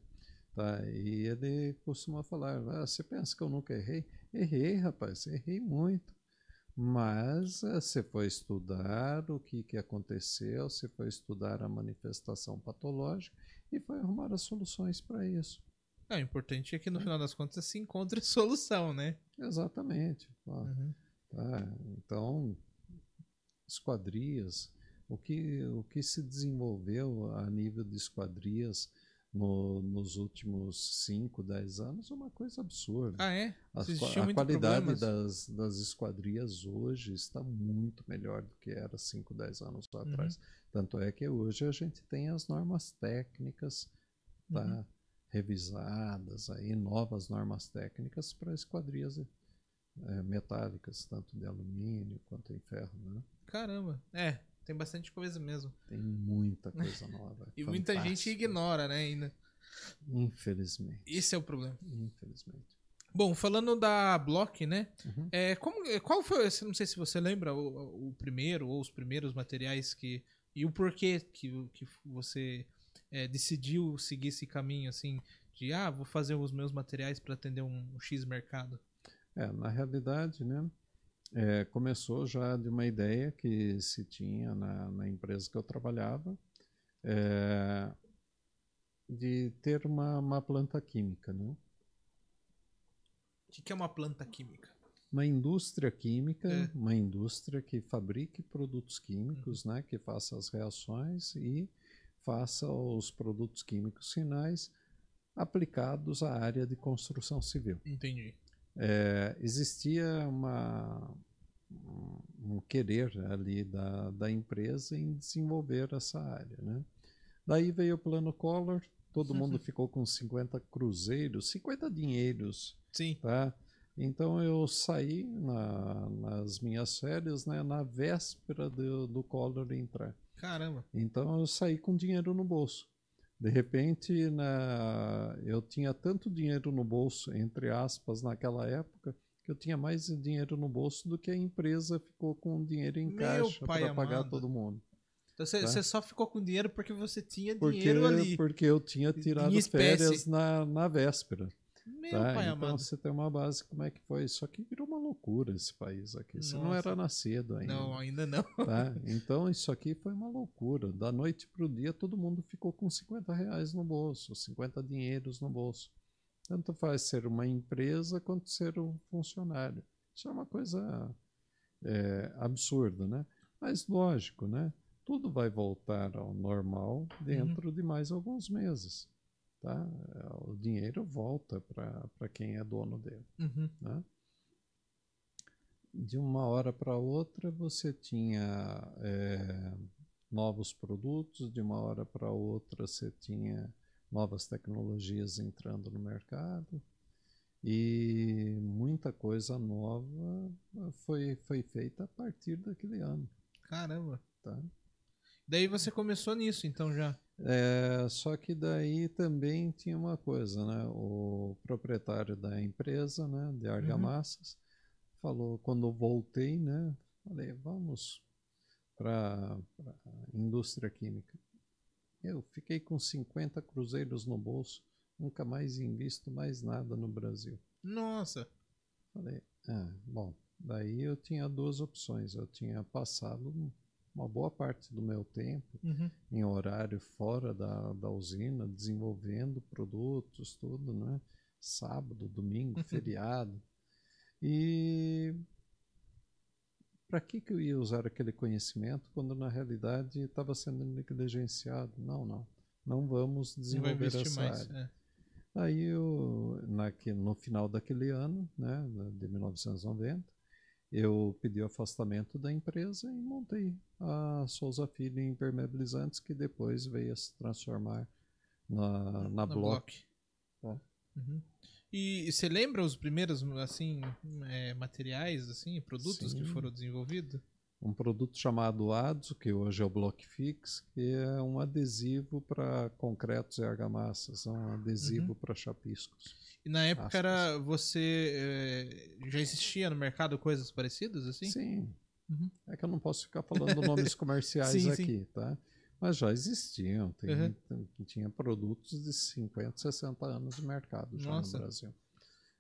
Speaker 2: Tá? E ele costuma falar: ah, você pensa que eu nunca errei? Errei, rapaz, errei muito. Mas eh, você foi estudar o que, que aconteceu, você foi estudar a manifestação patológica e foi arrumar as soluções para isso.
Speaker 1: É, o importante é que no final das contas se encontre solução, né?
Speaker 2: Exatamente.
Speaker 1: Uhum.
Speaker 2: tá? Então, esquadrias, o que, o que se desenvolveu a nível de esquadrias no- nos últimos 5, 10 anos é uma coisa absurda.
Speaker 1: Ah, é?
Speaker 2: A, a qualidade
Speaker 1: problemas.
Speaker 2: das, das esquadrias hoje está muito melhor do que era 5, 10 anos
Speaker 1: Uhum.
Speaker 2: atrás. Tanto é que hoje a gente tem as normas técnicas tá,
Speaker 1: Uhum.
Speaker 2: Revisadas, aí, novas normas técnicas para esquadrias eh, metálicas, tanto de alumínio quanto em ferro. Né?
Speaker 1: Caramba. É, tem bastante coisa mesmo.
Speaker 2: Tem muita coisa nova.
Speaker 1: E muita gente ignora, né, ainda.
Speaker 2: Infelizmente.
Speaker 1: Esse é o problema.
Speaker 2: Infelizmente.
Speaker 1: Bom, falando da Block, né?
Speaker 2: Uhum.
Speaker 1: É, como, qual foi, não sei se você lembra, o, o primeiro ou os primeiros materiais que. E o porquê que, que você é, decidiu seguir esse caminho, assim, de ah, vou fazer os meus materiais para atender um, um X mercado.
Speaker 2: É, na realidade, né, é, começou já de uma ideia que se tinha na, na empresa que eu trabalhava, é, de ter uma, uma planta química, né?
Speaker 1: O que, é uma planta química?
Speaker 2: Uma indústria química,
Speaker 1: É.
Speaker 2: uma indústria que fabrique produtos químicos, né, que faça as reações e faça os produtos químicos finais aplicados à área de construção civil.
Speaker 1: Entendi.
Speaker 2: É, existia uma, um querer ali da, da empresa em desenvolver essa área. Né? Daí veio o plano Collor, todo mundo ficou com 50 cruzeiros, 50 dinheiros.
Speaker 1: Sim.
Speaker 2: Tá? Então eu saí na- nas minhas férias né, na véspera do, do Collor entrar.
Speaker 1: Caramba.
Speaker 2: Então eu saí com dinheiro no bolso. De repente, na... eu tinha tanto dinheiro no bolso, entre aspas, naquela época, que eu tinha mais dinheiro no bolso do que a empresa ficou com dinheiro em
Speaker 1: Meu
Speaker 2: caixa para pagar todo mundo.
Speaker 1: Então você,
Speaker 2: Tá.
Speaker 1: você só ficou com dinheiro porque você tinha
Speaker 2: Porque,
Speaker 1: dinheiro ali.
Speaker 2: porque eu tinha tirado férias na, na véspera.
Speaker 1: Meu
Speaker 2: tá?
Speaker 1: pai
Speaker 2: então
Speaker 1: amado.
Speaker 2: você tem uma base como é que foi. Só que virou uma loucura esse país aqui. Você não
Speaker 1: Nossa.
Speaker 2: era nascido ainda.
Speaker 1: Não, ainda não.
Speaker 2: tá? Então isso aqui foi uma loucura. Da noite para o dia todo mundo ficou com 50 reais no bolso, 50 dinheiros no bolso. Tanto faz ser uma empresa quanto ser um funcionário. Isso é uma coisa é, absurda, né? Mas lógico, né? Tudo vai voltar ao normal dentro de mais alguns meses. Tá? O dinheiro volta para quem é dono dele
Speaker 1: Uhum.
Speaker 2: né? De uma hora para outra você tinha é, novos produtos, de uma hora para outra você tinha novas tecnologias entrando no mercado e muita coisa nova foi, foi feita a partir daquele ano.
Speaker 1: Caramba.
Speaker 2: Tá?
Speaker 1: Daí você começou nisso, então já.
Speaker 2: É, só que daí também tinha uma coisa, né? O proprietário da empresa, né, de argamassas, falou quando voltei, né? Falei, vamos para a indústria química. Eu fiquei com 50 cruzeiros no bolso, nunca mais invisto mais nada no Brasil.
Speaker 1: Nossa.
Speaker 2: Falei, ah, bom, daí eu tinha duas opções. Eu tinha passado uma boa parte do meu tempo
Speaker 1: Uhum.
Speaker 2: em horário fora da, da usina, desenvolvendo produtos, tudo, né? Sábado, domingo, feriado. E para que, que eu ia usar aquele conhecimento quando na realidade estava sendo negligenciado? Não, não. Não vamos desenvolver essa
Speaker 1: mais.
Speaker 2: área.
Speaker 1: é.
Speaker 2: Aí eu, naque- no final daquele ano, né, de 1990, eu pedi o afastamento da empresa e montei a Souza Filho Impermeabilizantes, que depois veio a se transformar na, na,
Speaker 1: Na
Speaker 2: Block.
Speaker 1: Block. Uhum. E você lembra os primeiros assim é, materiais, assim, produtos que
Speaker 2: Sim.
Speaker 1: foram desenvolvidos?
Speaker 2: Um produto chamado ADSO, que hoje é o Block Fix, que é um adesivo para concretos e argamassas, é um adesivo para chapiscos.
Speaker 1: E na época
Speaker 2: Aspas.
Speaker 1: era você é, já existia no mercado coisas parecidas assim?
Speaker 2: Sim.
Speaker 1: Uhum.
Speaker 2: É que eu não posso ficar falando nomes comerciais
Speaker 1: Sim, sim.
Speaker 2: aqui, tá? Mas já existiam. Tem,
Speaker 1: Uhum.
Speaker 2: tem- tinha produtos de 50, 60 anos de mercado já
Speaker 1: Nossa.
Speaker 2: no Brasil.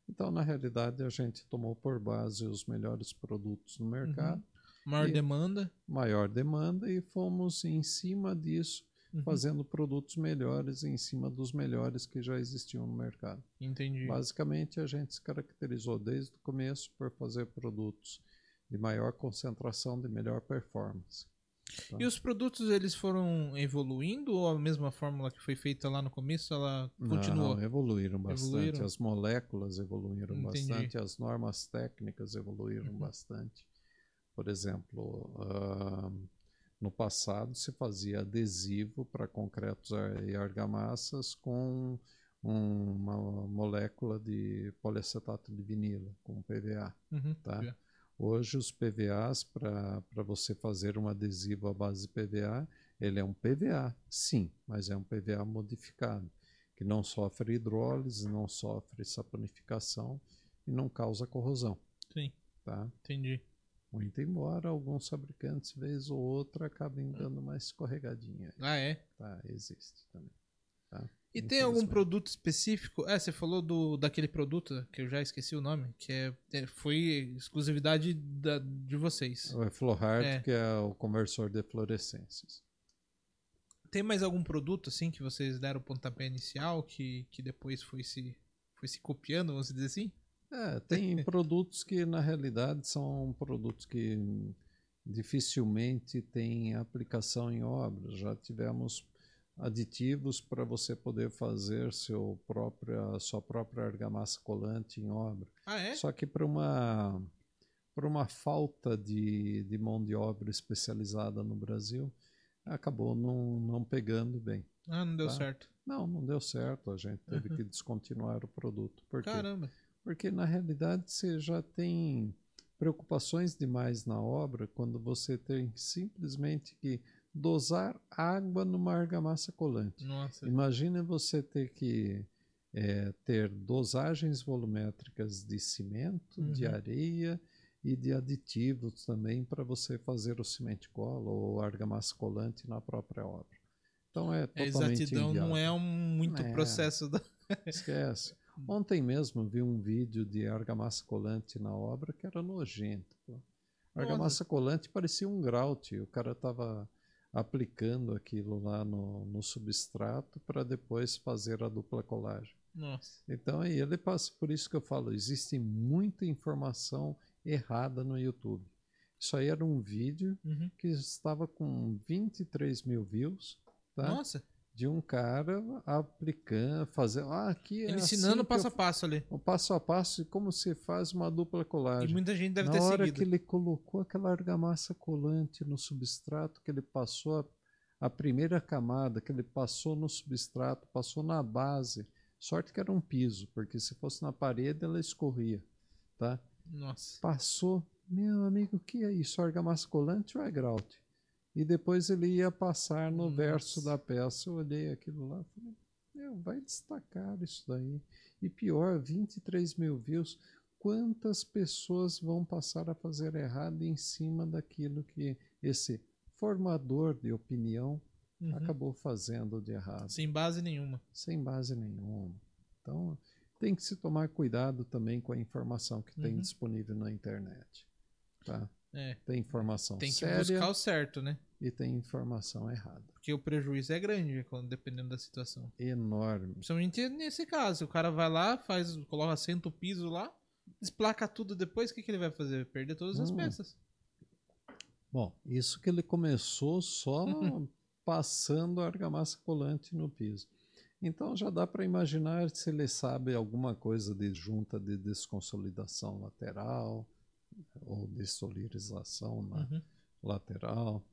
Speaker 2: Então, na realidade, a gente tomou por base os melhores produtos no mercado,
Speaker 1: Maior
Speaker 2: E-
Speaker 1: demanda.
Speaker 2: maior demanda, e fomos em cima disso,
Speaker 1: Uhum.
Speaker 2: fazendo produtos melhores em cima dos melhores que já existiam no mercado.
Speaker 1: Entendi.
Speaker 2: Basicamente, a gente se caracterizou desde o começo por fazer produtos de maior concentração, de melhor performance.
Speaker 1: E os produtos eles foram evoluindo ou a mesma fórmula que foi feita lá no começo ela continuou?
Speaker 2: Não, evoluíram bastante.
Speaker 1: Evoluíram?
Speaker 2: As moléculas evoluíram
Speaker 1: Entendi.
Speaker 2: bastante, as normas técnicas evoluíram
Speaker 1: Uhum.
Speaker 2: bastante. Por exemplo, ah, no passado se fazia adesivo para concretos e argamassas com uma molécula de poliacetato de vinilo, com PVA.
Speaker 1: Uhum.
Speaker 2: Tá. Hoje os PVAs, para você fazer um adesivo à base de PVA, ele é um PVA, sim, mas é um PVA modificado, que não sofre hidrólise, não sofre saponificação e não causa corrosão.
Speaker 1: Sim,
Speaker 2: Tá?
Speaker 1: entendi.
Speaker 2: Muito embora alguns fabricantes, vez ou outra, acabem dando uma escorregadinha.
Speaker 1: Ah, é?
Speaker 2: Tá? Existe também. Tá?
Speaker 1: E tem algum produto específico? É, você falou do, daquele produto que eu já esqueci o nome, que é, é- foi exclusividade da, de vocês.
Speaker 2: O Flohart,
Speaker 1: É.
Speaker 2: que é o conversor de fluorescências.
Speaker 1: Tem mais algum produto assim que vocês deram o pontapé inicial que, que depois foi se, foi se copiando, vamos dizer assim?
Speaker 2: É, tem produtos que na realidade são produtos que dificilmente têm aplicação em obras. Já tivemos aditivos para você poder fazer seu própria, sua própria argamassa colante em obra.
Speaker 1: Ah, é?
Speaker 2: Só que para uma, por uma falta de, de mão de obra especializada no Brasil, acabou não, não pegando bem.
Speaker 1: Ah, não deu
Speaker 2: Tá.
Speaker 1: certo.
Speaker 2: Não, não deu certo. A gente teve que descontinuar o produto. Por quê?
Speaker 1: Caramba.
Speaker 2: Porque na realidade você já tem preocupações demais na obra quando você tem simplesmente que dosar água numa argamassa colante.
Speaker 1: Nossa.
Speaker 2: Imagina você ter que eh, ter dosagens volumétricas de cimento, de
Speaker 1: Uhum.
Speaker 2: areia e de aditivos também para você fazer o cimento cola ou argamassa colante na própria obra. Então é
Speaker 1: A
Speaker 2: totalmente
Speaker 1: exatidão não
Speaker 2: inviável.
Speaker 1: é um muito
Speaker 2: É.
Speaker 1: processo da.
Speaker 2: Esquece. Ontem mesmo vi um vídeo de argamassa colante na obra que era nojento. pô. Argamassa colante parecia um grout. O cara estava aplicando aquilo lá no, no substrato para depois fazer a dupla colagem.
Speaker 1: Nossa.
Speaker 2: Então aí ele passa. Por isso que eu falo, existe muita informação errada no YouTube. Isso aí era um vídeo
Speaker 1: Uhum.
Speaker 2: que estava com 23 mil views. Tá?
Speaker 1: Nossa.
Speaker 2: De um cara aplicando, fazendo. Ah, aqui é
Speaker 1: Ele
Speaker 2: assim
Speaker 1: ensinando passo a passo ali.
Speaker 2: o passo a passo de como se faz uma dupla
Speaker 1: E
Speaker 2: colagem.
Speaker 1: muita gente deve
Speaker 2: Na
Speaker 1: ter
Speaker 2: hora
Speaker 1: seguido.
Speaker 2: que ele colocou aquela argamassa colante no substrato, que ele passou a, a primeira camada, que ele passou no substrato, passou na base. Sorte que era um piso, porque se fosse na parede ela escorria, tá?
Speaker 1: Nossa.
Speaker 2: Passou, meu amigo, o que é isso? Argamassa colante ou é grout? E depois ele ia passar no
Speaker 1: Nossa.
Speaker 2: verso da peça. Eu olhei aquilo lá e falei, meu, vai destacar isso daí. E pior, 23 mil views. Quantas pessoas vão passar a fazer errado em cima daquilo que esse formador de opinião
Speaker 1: Uhum.
Speaker 2: acabou fazendo de errado?
Speaker 1: Sem base nenhuma.
Speaker 2: sem base nenhuma. Então, tem que se tomar cuidado também com a informação que tem
Speaker 1: Uhum.
Speaker 2: disponível na internet. Tá?
Speaker 1: É.
Speaker 2: Tem informação
Speaker 1: Tem que
Speaker 2: séria
Speaker 1: buscar o certo, né?
Speaker 2: e tem informação errada.
Speaker 1: Porque o prejuízo é grande quando dependendo da situação.
Speaker 2: Enorme.
Speaker 1: Principalmente nesse caso. O cara vai lá, faz, coloca, senta o piso lá, desplaca tudo depois, o que, que ele vai fazer? Perder todas as
Speaker 2: Hum.
Speaker 1: peças.
Speaker 2: Bom, isso que ele começou só passando a argamassa colante no piso. Então já dá para imaginar se ele sabe alguma coisa de junta de desconsolidação lateral ou dessolidarização na
Speaker 1: Uhum.
Speaker 2: lateral.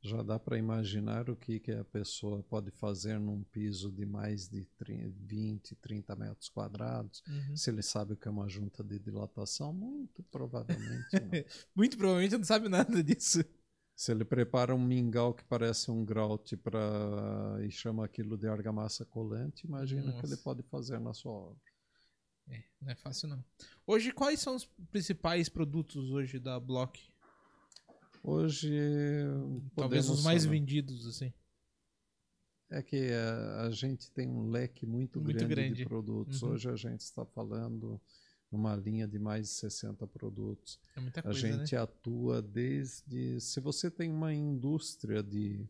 Speaker 2: Já dá para imaginar o que, que a pessoa pode fazer num piso de mais de 30, 20, 30 metros quadrados.
Speaker 1: Uhum.
Speaker 2: Se ele sabe o que é uma junta de dilatação, muito provavelmente não.
Speaker 1: Muito provavelmente não sabe nada disso.
Speaker 2: Se ele prepara um mingau que parece um grout pra, e chama aquilo de argamassa colante, imagina o que ele pode fazer na sua obra.
Speaker 1: É, não é fácil não. Hoje, quais são os principais produtos hoje da Block?
Speaker 2: Hoje,
Speaker 1: Talvez os mais
Speaker 2: falar-
Speaker 1: vendidos, assim.
Speaker 2: É que eh, a gente tem um leque muito,
Speaker 1: Muito
Speaker 2: grande,
Speaker 1: grande.
Speaker 2: de produtos.
Speaker 1: Uhum.
Speaker 2: Hoje a gente está falando numa linha de mais de 60 produtos.
Speaker 1: É muita
Speaker 2: A
Speaker 1: coisa, né?
Speaker 2: gente atua desde. Se você tem uma indústria de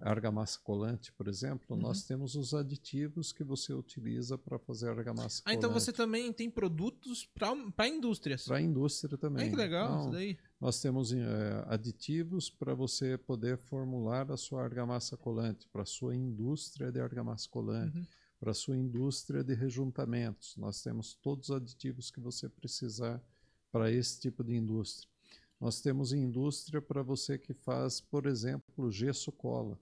Speaker 2: argamassa colante, por exemplo,
Speaker 1: Uhum.
Speaker 2: nós temos os aditivos que você utiliza para fazer argamassa
Speaker 1: Ah,
Speaker 2: colante.
Speaker 1: então você também tem produtos para indústrias.
Speaker 2: Para a indústria também.
Speaker 1: Ai, que legal
Speaker 2: Então,
Speaker 1: isso daí.
Speaker 2: Nós temos eh, aditivos para você poder formular a sua argamassa colante, para a sua indústria de argamassa colante,
Speaker 1: Uhum.
Speaker 2: para a sua indústria de rejuntamentos. Nós temos todos os aditivos que você precisar para esse tipo de indústria. Nós temos indústria para você que faz, por exemplo, gesso cola.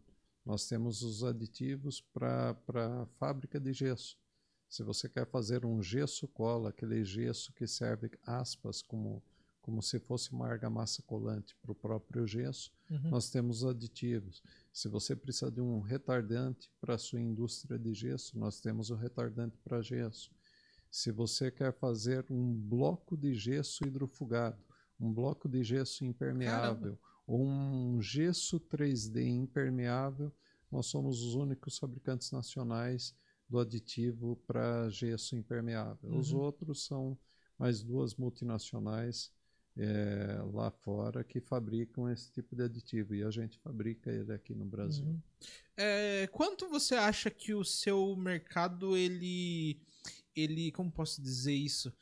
Speaker 2: Nós temos os aditivos para a fábrica de gesso. Se você quer fazer um gesso cola, aquele gesso que serve, aspas, como, como se fosse uma argamassa colante para o próprio gesso,
Speaker 1: Uhum.
Speaker 2: nós temos aditivos. Se você precisa de um retardante para a sua indústria de gesso, nós temos o retardante para gesso. Se você quer fazer um bloco de gesso hidrofugado, um bloco de gesso impermeável, um gesso 3D impermeável, nós somos os únicos fabricantes nacionais do aditivo para gesso impermeável. Os
Speaker 1: Uhum.
Speaker 2: outros são mais duas multinacionais eh, lá fora que fabricam esse tipo de aditivo e a gente fabrica ele aqui no Brasil.
Speaker 1: Uhum. É, quanto você acha que o seu mercado ele ele como posso dizer isso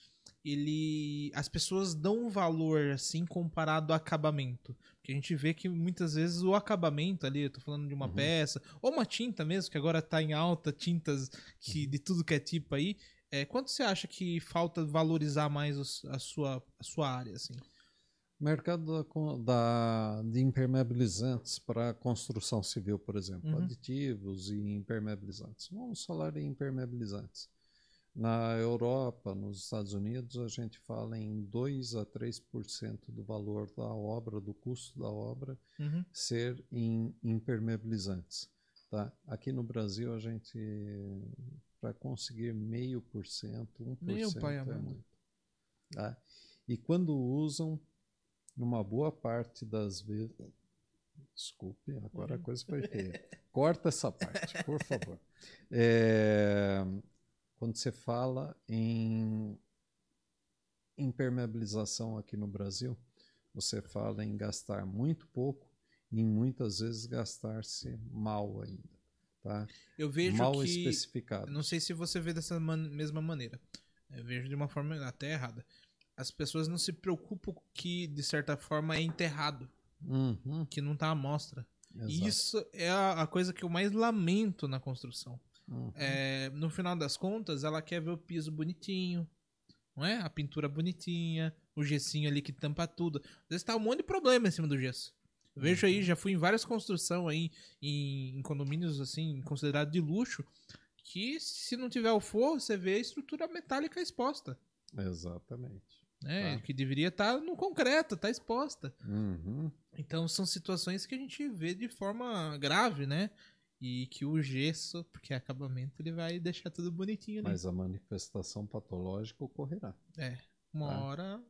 Speaker 1: ele as pessoas dão um valor assim comparado ao acabamento porque a gente vê que muitas vezes o acabamento ali eu tô falando de uma
Speaker 2: Uhum.
Speaker 1: peça ou uma tinta mesmo que agora tá em alta tintas que de tudo que é tipo aí é, quanto você acha que falta valorizar mais os- a sua a sua área assim
Speaker 2: Mercado da da, de impermeabilizantes para construção civil, por exemplo,
Speaker 1: Uhum.
Speaker 2: aditivos e impermeabilizantes. Vamos falar em impermeabilizantes. Na Europa, nos Estados Unidos, a gente fala em 2 a 3% do valor da obra, do custo da obra,
Speaker 1: Uhum.
Speaker 2: ser em impermeabilizantes. Tá? Aqui no Brasil, a gente, para conseguir meio por cento, 1%
Speaker 1: Meu pai
Speaker 2: é muito. Tá? E quando usam, numa boa parte das vezes. Desculpe, agora a coisa foi feia. Corta essa parte, por favor. É, quando você fala em impermeabilização aqui no Brasil, você fala em gastar muito pouco e muitas vezes gastar-se mal ainda. Tá?
Speaker 1: eu vejo
Speaker 2: mal
Speaker 1: que
Speaker 2: especificado.
Speaker 1: Não sei se você vê dessa man- mesma maneira. Eu vejo de uma forma até errada. As pessoas não se preocupam que, de certa forma, é enterrado,
Speaker 2: Uhum,
Speaker 1: que não tá à mostra.
Speaker 2: exato.
Speaker 1: Isso é a, a coisa que eu mais lamento na construção.
Speaker 2: Uhum.
Speaker 1: É, no final das contas, ela quer ver o piso bonitinho, não é? A pintura bonitinha, o gessinho ali que tampa tudo. Às vezes tá um monte de problema em cima do gesso. Eu Vejo aí, já fui em várias construções aí, em, em condomínios assim, considerados de luxo, que se não tiver o forro, você vê a estrutura metálica exposta.
Speaker 2: Exatamente.
Speaker 1: Né?
Speaker 2: Tá.
Speaker 1: Que deveria estar no concreto, tá exposta.
Speaker 2: Uhum.
Speaker 1: Então são situações que a gente vê de forma grave, né? E que o gesso, porque é acabamento, ele vai deixar tudo bonitinho ali.
Speaker 2: Mas a manifestação patológica ocorrerá.
Speaker 1: É, uma
Speaker 2: Tá.
Speaker 1: hora.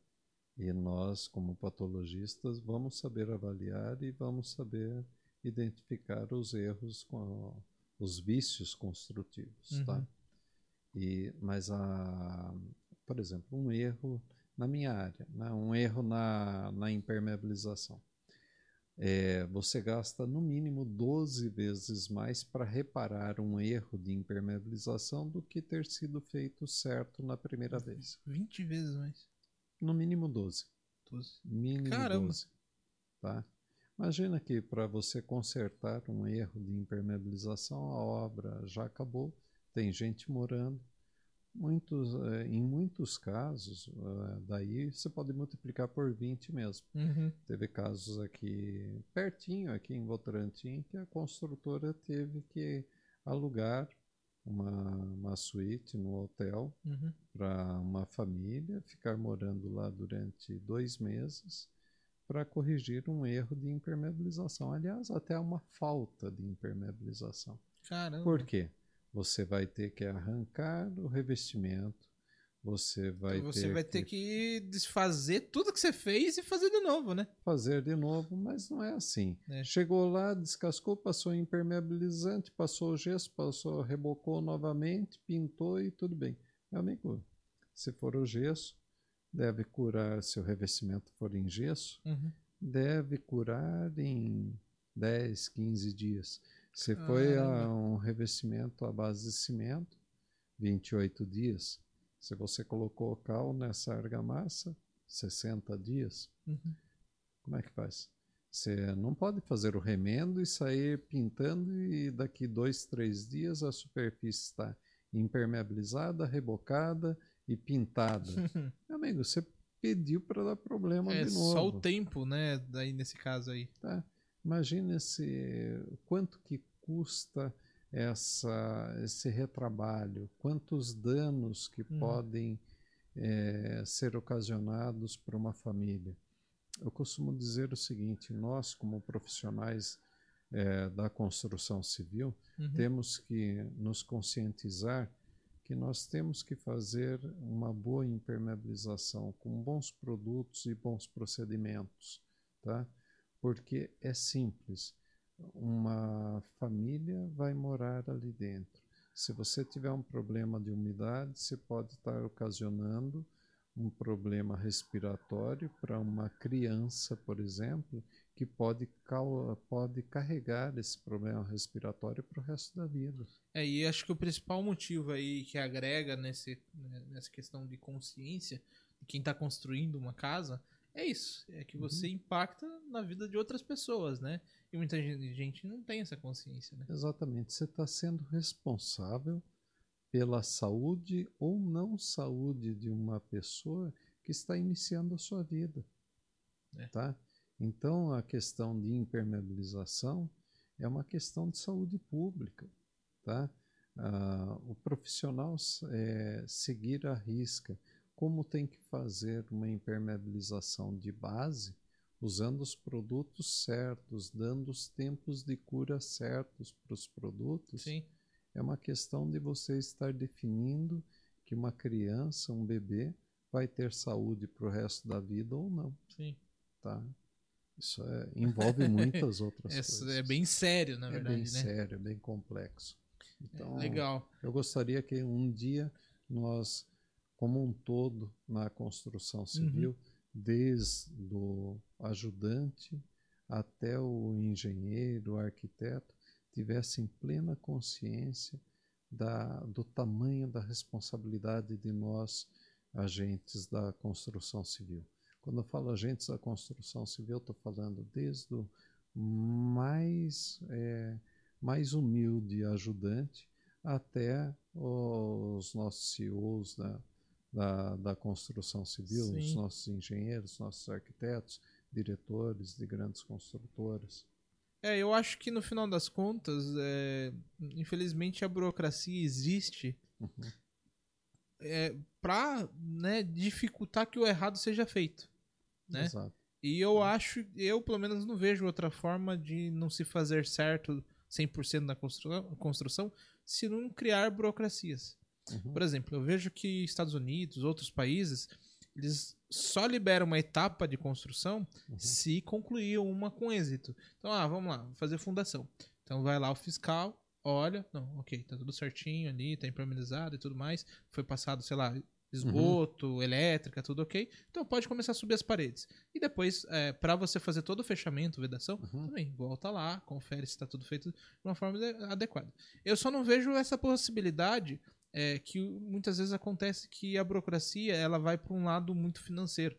Speaker 2: E nós, como patologistas, vamos saber avaliar e vamos saber identificar os erros, com os vícios construtivos,
Speaker 1: Uhum.
Speaker 2: tá? E, mas, a, por exemplo, um erro na minha área, né? um erro na, na impermeabilização. É, você gasta no mínimo 12 vezes mais para reparar um erro de impermeabilização do que ter sido feito certo na primeira vez.
Speaker 1: 20 vezes mais.
Speaker 2: No mínimo 12.
Speaker 1: 12.
Speaker 2: Mínimo
Speaker 1: Caramba.
Speaker 2: 12. Tá? Imagina que para você consertar um erro de impermeabilização, a obra já acabou, tem gente morando. Muitos, eh, em muitos casos, eh, daí você pode multiplicar por 20 mesmo.
Speaker 1: Uhum.
Speaker 2: Teve casos aqui pertinho, aqui em Votorantim, que a construtora teve que alugar uma, uma suíte no hotel
Speaker 1: Uhum.
Speaker 2: para uma família ficar morando lá durante dois meses para corrigir um erro de impermeabilização. Aliás, até uma falta de impermeabilização.
Speaker 1: Caramba.
Speaker 2: Por quê? Você vai ter que arrancar o revestimento, você vai
Speaker 1: Então você
Speaker 2: ter
Speaker 1: vai
Speaker 2: que
Speaker 1: ter que desfazer tudo que você fez e fazer de novo, né?
Speaker 2: fazer de novo, mas não é assim.
Speaker 1: É.
Speaker 2: Chegou lá, descascou, passou impermeabilizante, passou o gesso, passou, rebocou novamente, pintou e tudo bem. Meu amigo, se for o gesso, deve curar, se o revestimento for em gesso,
Speaker 1: Uhum.
Speaker 2: deve curar em 10, 15 dias. Se foi a-
Speaker 1: Caramba.
Speaker 2: um revestimento à base de cimento, 28 dias. Se você colocou cal nessa argamassa, 60 dias.
Speaker 1: Uhum.
Speaker 2: Como é que faz? Você não pode fazer o remendo e sair pintando e daqui dois, três dias a superfície está impermeabilizada, rebocada e pintada. Meu amigo, você pediu para dar problema
Speaker 1: É
Speaker 2: de novo.
Speaker 1: só o tempo, né? Daí nesse caso aí.
Speaker 2: Tá? Imagina esse, quanto que custa essa, esse retrabalho, quantos danos que
Speaker 1: Uhum.
Speaker 2: podem eh, ser ocasionados para uma família. Eu costumo dizer o seguinte: nós, como profissionais eh, da construção civil,
Speaker 1: Uhum.
Speaker 2: temos que nos conscientizar que nós temos que fazer uma boa impermeabilização com bons produtos e bons procedimentos, tá? Porque é simples. Uma família vai morar ali dentro. Se você tiver um problema de umidade, você pode estar ocasionando um problema respiratório para uma criança, por exemplo, que pode, pode carregar esse problema respiratório para o resto da vida.
Speaker 1: É, e acho que o principal motivo aí que agrega nesse, né, nessa questão de consciência de quem está construindo uma casa é isso. É que você impacta na vida de outras pessoas, né? E muita gente, gente não tem essa consciência, né?
Speaker 2: Exatamente. Você está sendo responsável pela saúde ou não saúde de uma pessoa que está iniciando a sua vida.
Speaker 1: É.
Speaker 2: Tá? Então, a questão de impermeabilização é uma questão de saúde pública. Tá? Ah, o profissional é, seguir a risca como tem que fazer uma impermeabilização de base usando os produtos certos, dando os tempos de cura certos para os produtos,
Speaker 1: Sim.
Speaker 2: é uma questão de você estar definindo que uma criança, um bebê, vai ter saúde para o resto da vida ou não,
Speaker 1: Sim.
Speaker 2: tá? Isso é- envolve muitas outras
Speaker 1: Essa
Speaker 2: coisas.
Speaker 1: é bem sério, na
Speaker 2: É
Speaker 1: verdade,
Speaker 2: bem
Speaker 1: né?
Speaker 2: sério, é bem complexo. Então,
Speaker 1: Legal.
Speaker 2: eu gostaria que um dia nós, como um todo, na construção civil, desde o ajudante até o engenheiro, o arquiteto, tivessem plena consciência da, do tamanho da responsabilidade de nós, agentes da construção civil. Quando eu falo agentes da construção civil, estou falando desde o mais, eh, mais humilde ajudante até os nossos CEOs da, da, da construção civil, os
Speaker 1: Sim.
Speaker 2: nossos engenheiros, nossos arquitetos, diretores de grandes construtoras.
Speaker 1: É, eu acho que no final das contas, é, infelizmente a burocracia existe
Speaker 2: Uhum.
Speaker 1: é, para né, dificultar que o errado seja feito. Né?
Speaker 2: Exato.
Speaker 1: E eu acho, eu pelo menos não vejo outra forma de não se fazer certo 100% na constru construção se não criar burocracias.
Speaker 2: Uhum.
Speaker 1: Por exemplo, eu vejo que Estados Unidos, outros países, eles só liberam uma etapa de construção
Speaker 2: Uhum.
Speaker 1: se concluir uma com êxito. Então, ah, vamos lá, vou fazer fundação. Então vai lá o fiscal, olha, não, ok, tá tudo certinho ali, tá impermeabilizado e tudo mais. Foi passado, sei lá, esgoto, elétrica, tudo ok. Então pode começar a subir as paredes. E depois, é, para você fazer todo o fechamento, vedação,
Speaker 2: Uhum.
Speaker 1: também volta lá, confere se está tudo feito de uma forma ade- adequada. Eu só não vejo essa possibilidade é, que muitas vezes acontece que a burocracia ela vai para um lado muito financeiro.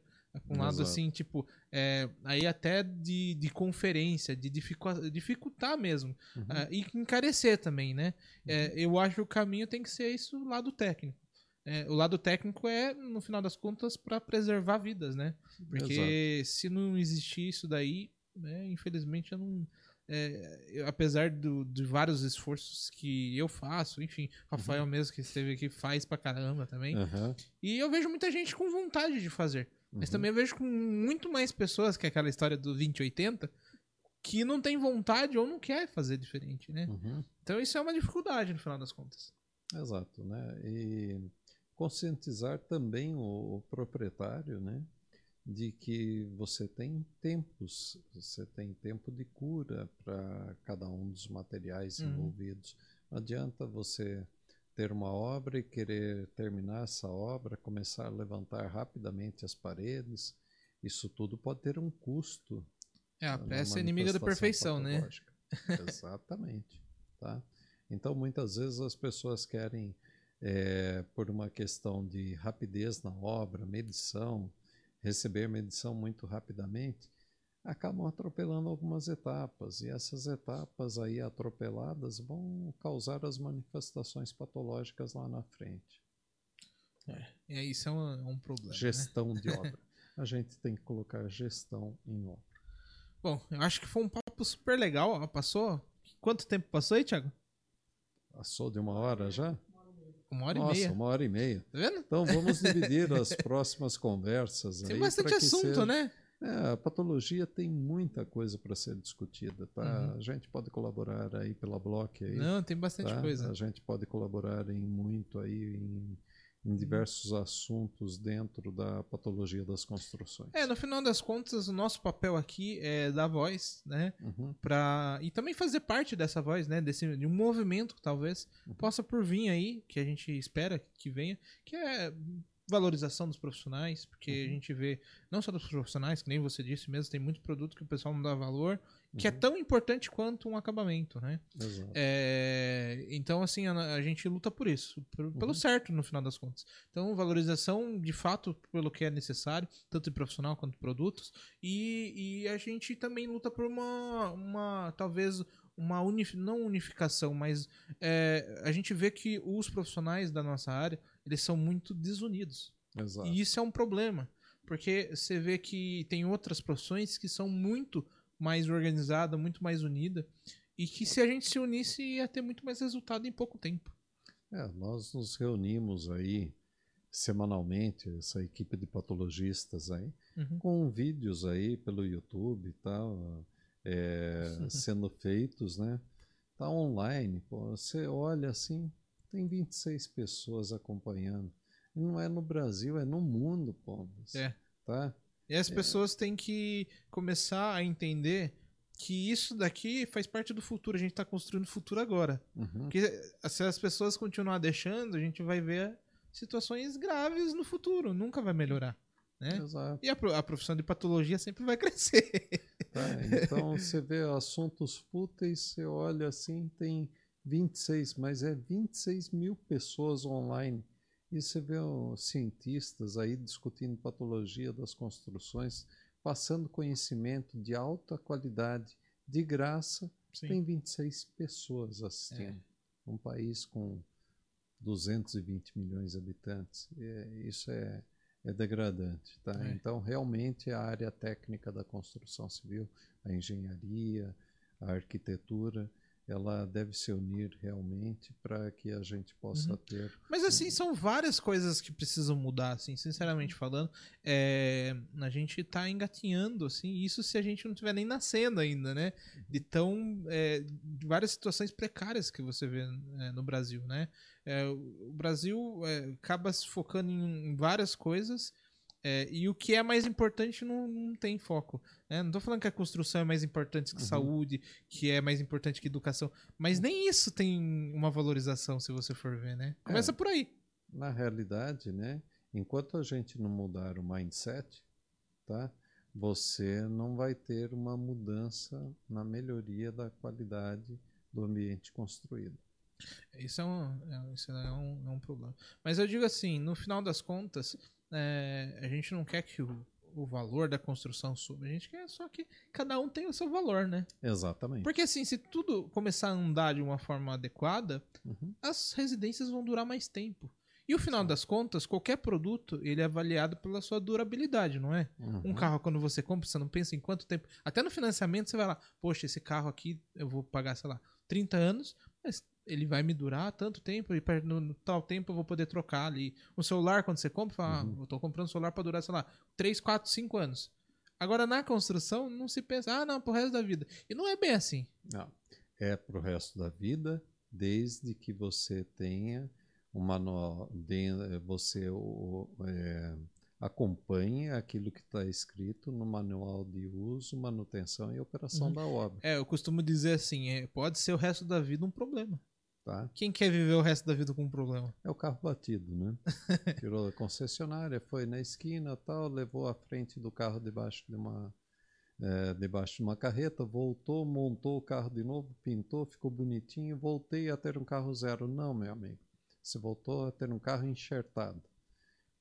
Speaker 1: Um lado
Speaker 2: Exato.
Speaker 1: assim, tipo, é, aí até de, de conferência, de dificu- dificultar mesmo.
Speaker 2: Uhum.
Speaker 1: Ah, e encarecer também, né? É, eu acho que o caminho tem que ser isso, o lado técnico. É, o lado técnico é, no final das contas, para preservar vidas, né? Porque se não existir isso daí, né, infelizmente eu não. É, apesar do- de vários esforços que eu faço, enfim, Rafael mesmo que esteve aqui faz pra caramba também.
Speaker 2: Aham.
Speaker 1: E eu vejo muita gente com vontade de fazer. Mas
Speaker 2: Uhum.
Speaker 1: também eu vejo com muito mais pessoas, que é aquela história do 2080, que não tem vontade ou não quer fazer diferente, né?
Speaker 2: Uhum.
Speaker 1: Então isso é uma dificuldade no final das contas.
Speaker 2: Exato, né? E conscientizar também o, o proprietário, né? De que você tem tempos, você tem tempo de cura para cada um dos materiais
Speaker 1: Uhum.
Speaker 2: envolvidos. Não adianta você ter uma obra e querer terminar essa obra, começar a levantar rapidamente as paredes. Isso tudo pode ter um custo
Speaker 1: É, a
Speaker 2: na
Speaker 1: peça é inimiga da perfeição, né?
Speaker 2: Exatamente. Tá? Então, muitas vezes as pessoas querem, é, por uma questão de rapidez na obra, medição, receber medição muito rapidamente, acabam atropelando algumas etapas. E essas etapas aí atropeladas vão causar as manifestações patológicas lá na frente.
Speaker 1: É, isso é um, é um problema. né?
Speaker 2: Gestão de obra. A gente tem que colocar gestão em obra.
Speaker 1: Bom, eu acho que foi um papo super legal. ó, Passou. Quanto tempo passou aí, Thiago?
Speaker 2: Passou de uma hora já?
Speaker 1: Uma hora
Speaker 2: Nossa,
Speaker 1: e meia.
Speaker 2: uma hora e meia.
Speaker 1: Tá vendo?
Speaker 2: Então vamos dividir as próximas conversas.
Speaker 1: Tem
Speaker 2: aí
Speaker 1: bastante assunto,
Speaker 2: seja-
Speaker 1: né?
Speaker 2: É, a patologia tem muita coisa para ser discutida, tá?
Speaker 1: Uhum.
Speaker 2: A gente pode colaborar aí pela Block aí,
Speaker 1: Não, tem bastante
Speaker 2: tá?
Speaker 1: coisa.
Speaker 2: A gente pode colaborar em muito aí em, em diversos assuntos dentro da patologia das construções.
Speaker 1: É, no final das contas, o nosso papel aqui é dar voz, né?
Speaker 2: Uhum,
Speaker 1: Pra... E também fazer parte dessa voz, né? Desse, de um movimento que talvez possa por vir aí, que a gente espera que venha, que é valorização dos profissionais, porque a gente vê, não só dos profissionais, que nem você disse mesmo, tem muito produto que o pessoal não dá valor, que é tão importante quanto um acabamento, né?
Speaker 2: Exato.
Speaker 1: É, então, assim, a, a gente luta por isso, por- pelo certo, no final das contas. Então, valorização, de fato, pelo que é necessário, tanto de profissional quanto de produtos, e, e a gente também luta por uma, uma talvez, uma unif, não unificação, mas é, a gente vê que os profissionais da nossa área, eles são muito desunidos.
Speaker 2: Exato.
Speaker 1: E isso é um problema, porque você vê que tem outras profissões que são muito mais organizadas, muito mais unidas, e que se a gente se unisse ia ter muito mais resultado em pouco tempo.
Speaker 2: É, nós nos reunimos aí semanalmente, essa equipe de patologistas aí,
Speaker 1: Uhum.
Speaker 2: com vídeos aí pelo YouTube e tal, é, sendo feitos, né? Tá online, pô, você olha assim, tem 26 pessoas acompanhando. Não é no Brasil, é no mundo, pô.
Speaker 1: É.
Speaker 2: Tá?
Speaker 1: E as pessoas têm que começar a entender que isso daqui faz parte do futuro. A gente está construindo o futuro agora.
Speaker 2: Uhum.
Speaker 1: Porque se as pessoas continuar deixando, a gente vai ver situações graves no futuro. Nunca vai melhorar. Né?
Speaker 2: Exato.
Speaker 1: E a, a profissão de patologia sempre vai crescer.
Speaker 2: Tá? Então você vê assuntos fúteis, você olha assim, tem 26, mas é 26 mil pessoas online. E você vê cientistas aí discutindo patologia das construções, passando conhecimento de alta qualidade, de graça, tem 26 pessoas assistindo. Um país com 220 milhões de habitantes. É, isso é, é degradante. Tá?
Speaker 1: É.
Speaker 2: Então, realmente, a área técnica da construção civil, a engenharia, a arquitetura, ela deve se unir realmente para que a gente possa
Speaker 1: Uhum.
Speaker 2: ter.
Speaker 1: Mas assim, são várias coisas que precisam mudar, assim, sinceramente falando. É, a gente tá engatinhando, assim, isso se a gente não tiver nem nascendo ainda, né? De tão. é, de várias situações precárias que você vê é, no Brasil, né? É, o Brasil é, acaba se focando em várias coisas. É, e o que é mais importante não, não tem foco. né? Não tô falando que a construção é mais importante que
Speaker 2: Uhum.
Speaker 1: saúde, que é mais importante que educação. Mas nem isso tem uma valorização, se você for ver, né? Começa
Speaker 2: É.
Speaker 1: por aí.
Speaker 2: Na realidade, né, enquanto a gente não mudar o mindset, tá, você não vai ter uma mudança na melhoria da qualidade do ambiente construído.
Speaker 1: Isso é um, é, isso é um, é um problema. Mas eu digo assim, no final das contas, é, a gente não quer que o, o valor da construção sobre. A gente quer só que cada um tenha o seu valor, né?
Speaker 2: Exatamente.
Speaker 1: Porque assim, se tudo começar a andar de uma forma adequada,
Speaker 2: Uhum.
Speaker 1: as residências vão durar mais tempo. E o final das contas, qualquer produto, ele é avaliado pela sua durabilidade, não é?
Speaker 2: Uhum.
Speaker 1: Um carro, quando você compra, você não pensa em quanto tempo. Até no financiamento, você vai lá, poxa, esse carro aqui eu vou pagar, sei lá, 30 anos, mas ele vai me durar tanto tempo, e no, no tal tempo eu vou poder trocar ali. Um celular, quando você compra, fala,
Speaker 2: Uhum.
Speaker 1: ah, eu tô comprando um celular pra durar, sei lá, 3, 4, 5 anos. Agora, na construção, não se pensa, ah, não, pro resto da vida. E não é bem assim.
Speaker 2: Não. É para o resto da vida, desde que você tenha um manual, você o, é, acompanhe aquilo que está escrito no manual de uso, manutenção e operação
Speaker 1: Uhum.
Speaker 2: da obra.
Speaker 1: É, eu costumo dizer assim, é, pode ser o resto da vida um problema.
Speaker 2: Tá?
Speaker 1: Quem quer viver o resto da vida com um problema?
Speaker 2: É o carro batido, né? Tirou da concessionária, foi na esquina tal, levou a frente do carro debaixo de uma é, debaixo de uma carreta, voltou, montou o carro de novo, pintou, ficou bonitinho, voltei a ter um carro zero. Não, meu amigo. Você voltou a ter um carro enxertado.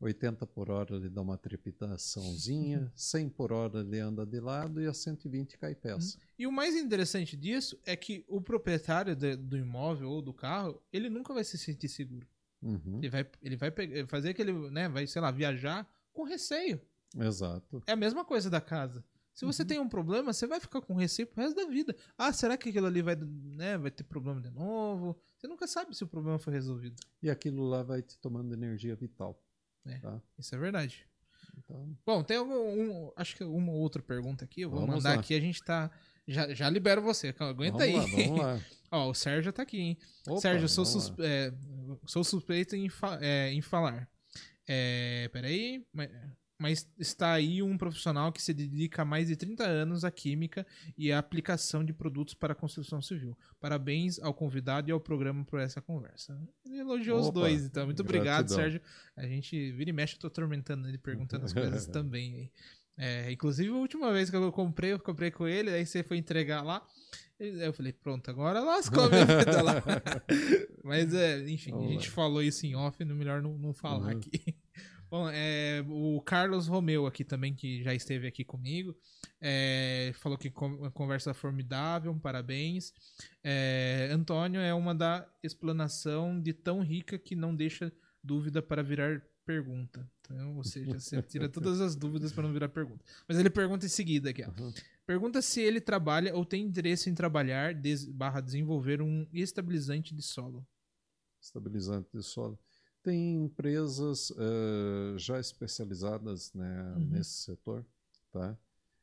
Speaker 2: 80 por hora ele dá uma trepidaçãozinha, 100 por hora ele anda de lado e a 120 cai peça.
Speaker 1: E o mais interessante disso é que o proprietário de- do imóvel ou do carro, ele nunca vai se sentir seguro.
Speaker 2: Uhum,
Speaker 1: Ele vai, ele vai pegar- fazer aquele, né, vai, sei lá, viajar com receio.
Speaker 2: Exato.
Speaker 1: É a mesma coisa da casa. Se você tem um problema, você vai ficar com receio pro resto da vida. Ah, será que aquilo ali vai, né, vai ter problema de novo? Você nunca sabe se o problema foi resolvido.
Speaker 2: E aquilo lá vai te tomando energia vital.
Speaker 1: É.
Speaker 2: Tá?
Speaker 1: Isso é verdade.
Speaker 2: Então,
Speaker 1: Bom, tem algum, um- acho que uma outra pergunta aqui. Eu vou
Speaker 2: Vamos
Speaker 1: mandar
Speaker 2: lá.
Speaker 1: aqui. A gente tá. Já, já libero você. Aguenta
Speaker 2: vamos
Speaker 1: aí.
Speaker 2: lá, vamos lá.
Speaker 1: Ó, o Sérgio tá aqui, hein?
Speaker 2: Opa,
Speaker 1: Sérgio, eu sou,
Speaker 2: vamos
Speaker 1: sus-
Speaker 2: lá.
Speaker 1: é, sou suspeito em, fa- é, em falar. É, peraí. Mas, está aí um profissional que se dedica há mais de 30 anos à química e à aplicação de produtos para a construção civil. Parabéns ao convidado e ao programa por essa conversa. Ele elogiou os
Speaker 2: Opa,
Speaker 1: dois, então. Muito obrigado,
Speaker 2: gratidão.
Speaker 1: Sérgio. A gente vira e mexe, eu tô atormentando ele, perguntando as coisas também. aí. É, inclusive, a última vez que eu comprei, eu comprei com ele, aí você foi entregar lá. Eu falei, pronto, agora lascou a minha vida lá. Mas, é, enfim, a gente falou isso em off, não melhor não, não falar
Speaker 2: Uhum.
Speaker 1: aqui. Bom, é, o Carlos Romeu aqui também, que já esteve aqui comigo, é, falou que conversa formidável, parabéns. É, Antônio é uma da explanação de tão rica que não deixa dúvida para virar pergunta. Então, ou seja, você tira todas as dúvidas para não virar pergunta. Mas ele pergunta em seguida aqui, ó. Pergunta se ele trabalha ou tem interesse em trabalhar des barra desenvolver um estabilizante de solo.
Speaker 2: estabilizante de solo. Tem empresas eh, já especializadas né,
Speaker 1: Uhum.
Speaker 2: nesse setor, tá?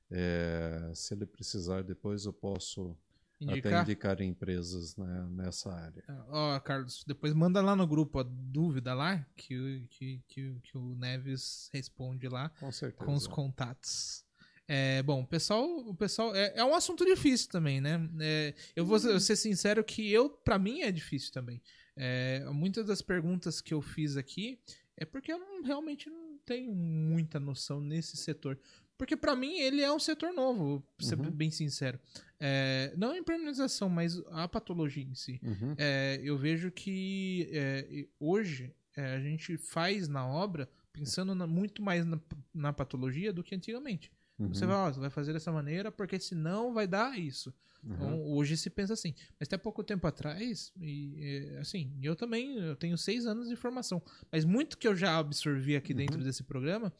Speaker 2: Eh, se ele precisar depois eu posso até
Speaker 1: Indicar?
Speaker 2: indicar empresas né, nessa área.
Speaker 1: Ó, Carlos, depois manda lá no grupo a dúvida lá, que, o- que, que, que o Neves responde lá
Speaker 2: Com certeza.
Speaker 1: com os contatos. É, bom, o pessoal, o pessoal é, é um assunto difícil também, né? É, eu vou ser- ser sincero que eu, para mim, é difícil também. É, muitas das perguntas que eu fiz aqui é porque eu não- realmente não tenho muita noção nesse setor. Porque para mim ele é um setor novo, pra ser
Speaker 2: Uhum.
Speaker 1: bem sincero. É, não a impermeabilização, mas a patologia em si.
Speaker 2: Uhum.
Speaker 1: É, eu vejo que é, hoje é, a gente faz na obra pensando na- muito mais na, na patologia do que antigamente.
Speaker 2: Uhum.
Speaker 1: Você vai, ó, você vai fazer dessa maneira porque senão vai dar isso.
Speaker 2: Uhum.
Speaker 1: Então, hoje se pensa assim. Mas até pouco tempo atrás, e, assim, eu também eu tenho seis anos de formação. Mas muito que eu já absorvi aqui dentro
Speaker 2: Uhum.
Speaker 1: desse programa,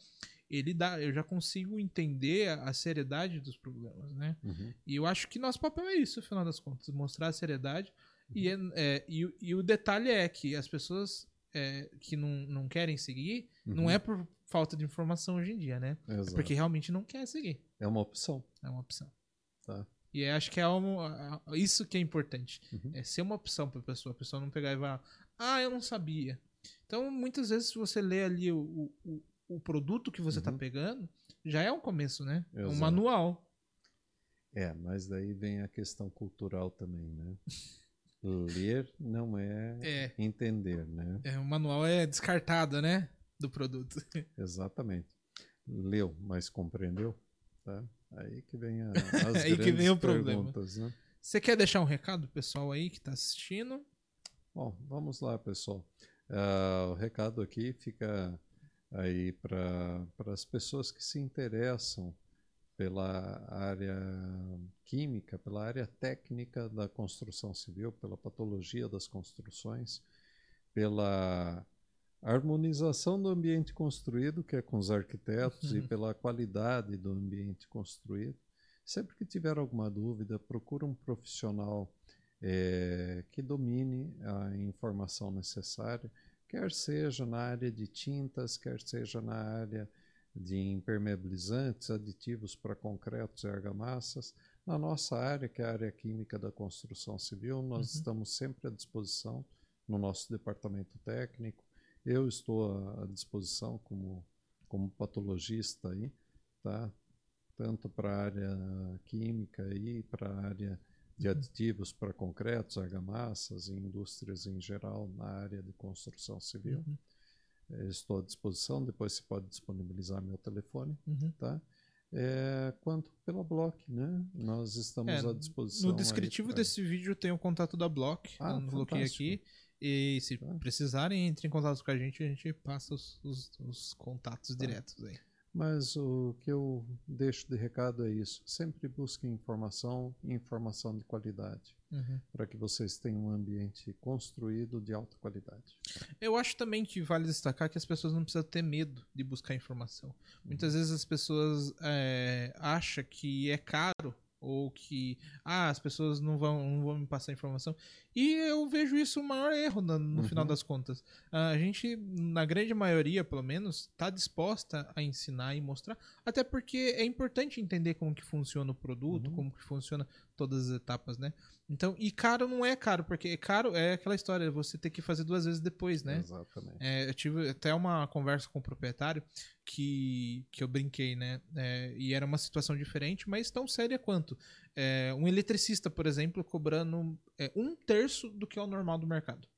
Speaker 1: ele dá, eu já consigo entender a, a seriedade dos problemas, né?
Speaker 2: Uhum.
Speaker 1: E eu acho que nosso papel é isso, afinal das contas, mostrar a seriedade. E,
Speaker 2: Uhum.
Speaker 1: é- é, e, o- e o detalhe é que as pessoas é, que não, não querem seguir, não
Speaker 2: Uhum.
Speaker 1: é por falta de informação hoje em dia, né?
Speaker 2: Exato.
Speaker 1: porque realmente não quer seguir.
Speaker 2: É uma opção.
Speaker 1: É uma opção.
Speaker 2: Tá?
Speaker 1: E acho que é um, isso que é importante.
Speaker 2: Uhum.
Speaker 1: É ser uma opção para a pessoa. A pessoa não pegar e falar, ah, eu não sabia. Então, muitas vezes, se você lê ali o, o, o produto que você está
Speaker 2: Uhum.
Speaker 1: pegando, já é um começo, né? É um
Speaker 2: Exato.
Speaker 1: manual.
Speaker 2: É, mas daí vem a questão cultural também, né? Ler não é,
Speaker 1: É.
Speaker 2: entender, né?
Speaker 1: É, o manual é descartado, né? Do produto.
Speaker 2: Exatamente. Leu, mas compreendeu? Tá? Aí que vem a, as
Speaker 1: Aí que vem o problema.
Speaker 2: perguntas, né?
Speaker 1: Você quer deixar um recado pessoal aí que tá assistindo?
Speaker 2: Bom, vamos lá, pessoal. Ah, o recado aqui fica aí para as pessoas que se interessam pela área química, pela área técnica da construção civil, pela patologia das construções, pela harmonização do ambiente construído, que é com os arquitetos, uhum. e pela qualidade do ambiente construído. Sempre que tiver alguma dúvida, procure um profissional é, que domine a informação necessária, quer seja na área de tintas, quer seja na área de impermeabilizantes, aditivos para concretos e argamassas. Na nossa área, que é a área química da construção civil, nós uhum. estamos sempre à disposição no nosso departamento técnico. Eu estou à disposição como, como patologista aí, tá? tanto para a área química e para a área de uhum. aditivos para concretos, argamassas e indústrias em geral na área de construção civil. Uhum. Eh, estou à disposição, depois você pode disponibilizar meu telefone, uhum. tá? É, quanto pela Block, né? Nós estamos é, à disposição.
Speaker 1: No descritivo pra... desse vídeo tem o contato da Block, ah, eu coloquei aqui. E se tá. precisarem, entre em contato com a gente, a gente passa os, os, os contatos tá. diretos aí.
Speaker 2: Mas o que eu deixo de recado é isso. Sempre busquem informação e informação de qualidade. Uhum. Para que vocês tenham um ambiente construído de alta qualidade.
Speaker 1: Eu acho também que vale destacar que as pessoas não precisam ter medo de buscar informação. Muitas uhum. vezes as pessoas é, acham que é caro ou que ah, as pessoas não vão, não vão me passar informação. E eu vejo isso o maior erro no, no uhum. final das contas. A gente, na grande maioria, pelo menos, está disposta a ensinar e mostrar, até porque é importante entender como que funciona o produto, uhum. como que funciona todas as etapas, né? Então, e caro não é caro, porque caro é aquela história, você ter que fazer duas vezes depois, né?
Speaker 2: Exatamente.
Speaker 1: É, eu tive até uma conversa com o proprietário que, que eu brinquei, né? É, e era uma situação diferente, mas tão séria quanto. É, um eletricista, por exemplo, cobrando é, um terço do que é o normal do mercado.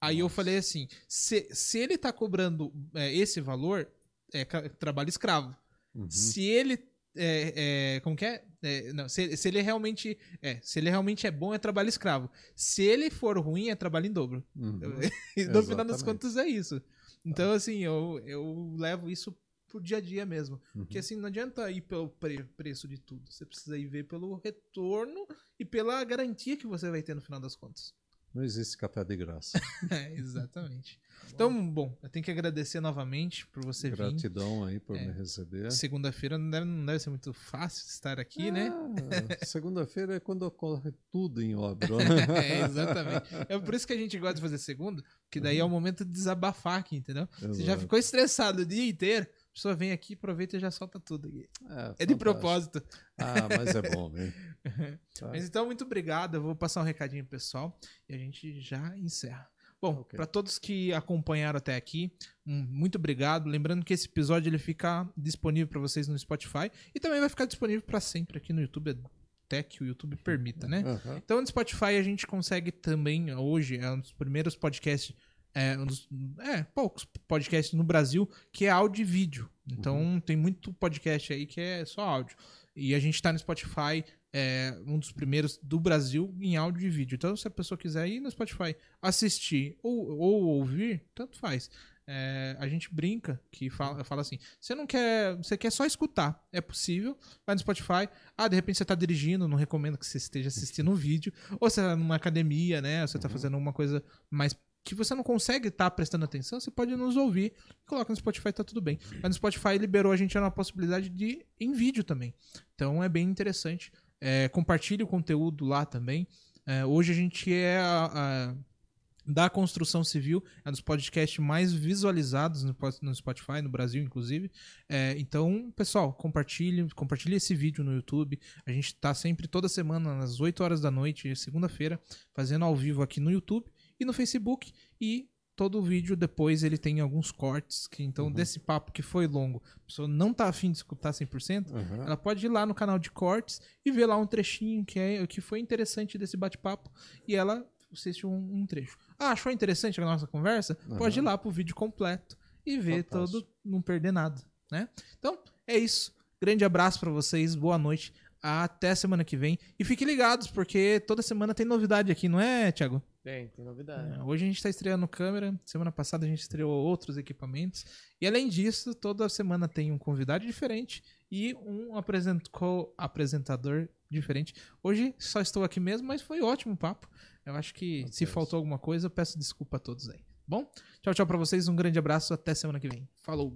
Speaker 1: Aí Nossa. eu falei assim: se, se ele tá cobrando é, esse valor, é trabalho escravo. Uhum. Se ele é, é, como que é? é não, se, se, ele realmente é, se ele realmente é bom é trabalho escravo. Se ele for ruim é trabalho em dobro. Uhum. no final das contas é isso. Então ah. assim eu, eu levo isso pro dia a dia mesmo, uhum. porque assim não adianta ir pelo pre preço de tudo. Você precisa ir ver pelo retorno e pela garantia que você vai ter no final das contas.
Speaker 2: Não existe café de graça.
Speaker 1: é, exatamente. Então, bom, eu tenho que agradecer novamente por você
Speaker 2: Gratidão vir. Gratidão aí por é, me receber.
Speaker 1: Segunda-feira não deve, não deve ser muito fácil estar aqui, né? ah,
Speaker 2: né? Segunda-feira é quando ocorre tudo em obra.
Speaker 1: é, exatamente. É por isso que a gente gosta de fazer segunda, porque daí é o uhum. momento de desabafar aqui, entendeu? Exato. Você já ficou estressado o dia inteiro, pessoa vem aqui, aproveita e já solta tudo aqui. É, é de propósito.
Speaker 2: Ah, mas é bom?
Speaker 1: Tá. Mas então, muito obrigado. Eu vou passar um recadinho pessoal e a gente já encerra. Bom, okay. para todos que acompanharam até aqui, muito obrigado. Lembrando que esse episódio ele fica disponível para vocês no Spotify e também vai ficar disponível para sempre aqui no YouTube até que o YouTube permita, né? Uhum. Então no Spotify a gente consegue também hoje é um dos primeiros podcasts é um dos é, poucos podcasts no Brasil que é áudio e vídeo. Então uhum. tem muito podcast aí que é só áudio. E a gente está no Spotify, é um dos primeiros do Brasil em áudio e vídeo. Então, se a pessoa quiser ir no Spotify assistir ou, ou ouvir, tanto faz. É, a gente brinca que fala, fala assim: você não quer. Você quer só escutar. É possível. Vai no Spotify. Ah, de repente você está dirigindo, não recomendo que você esteja assistindo um vídeo. Ou você está numa academia, né? Você está uhum. fazendo alguma coisa mais que você não consegue estar tá prestando atenção, você pode nos ouvir. Coloca no Spotify, tá tudo bem. Mas no Spotify liberou a gente a possibilidade de em vídeo também. Então é bem interessante. É, compartilhe o conteúdo lá também. É, hoje a gente é a, a, da construção civil, é um dos podcasts mais visualizados no, no Spotify, no Brasil, inclusive. É, então, pessoal, compartilhe, compartilhe esse vídeo no YouTube. A gente está sempre toda semana, às 8 horas da noite, segunda-feira, fazendo ao vivo aqui no YouTube e no Facebook. E todo o vídeo depois ele tem alguns cortes. que Então, uhum. desse papo que foi longo, a pessoa não tá afim de escutar 100%, uhum. ela pode ir lá no canal de cortes e ver lá um trechinho que, é, que foi interessante desse bate-papo. E ela assiste um, um, trecho. Ah, achou interessante a nossa conversa? Uhum. Pode ir lá pro vídeo completo e ver Fantástico. todo, não perder nada, né? Então, é isso. Grande abraço para vocês, boa noite. Até semana que vem. E fiquem ligados, porque toda semana tem novidade aqui, não é, Thiago?
Speaker 3: Tem, tem novidade.
Speaker 1: É, hoje a gente está estreando câmera, semana passada a gente estreou outros equipamentos. E além disso, toda semana tem um convidado diferente e um apresent apresentador diferente. Hoje só estou aqui mesmo, mas foi ótimo o papo. Eu acho que se faltou alguma coisa, eu peço desculpa a todos aí. Bom, tchau, tchau para vocês, um grande abraço, até semana que vem. Falou!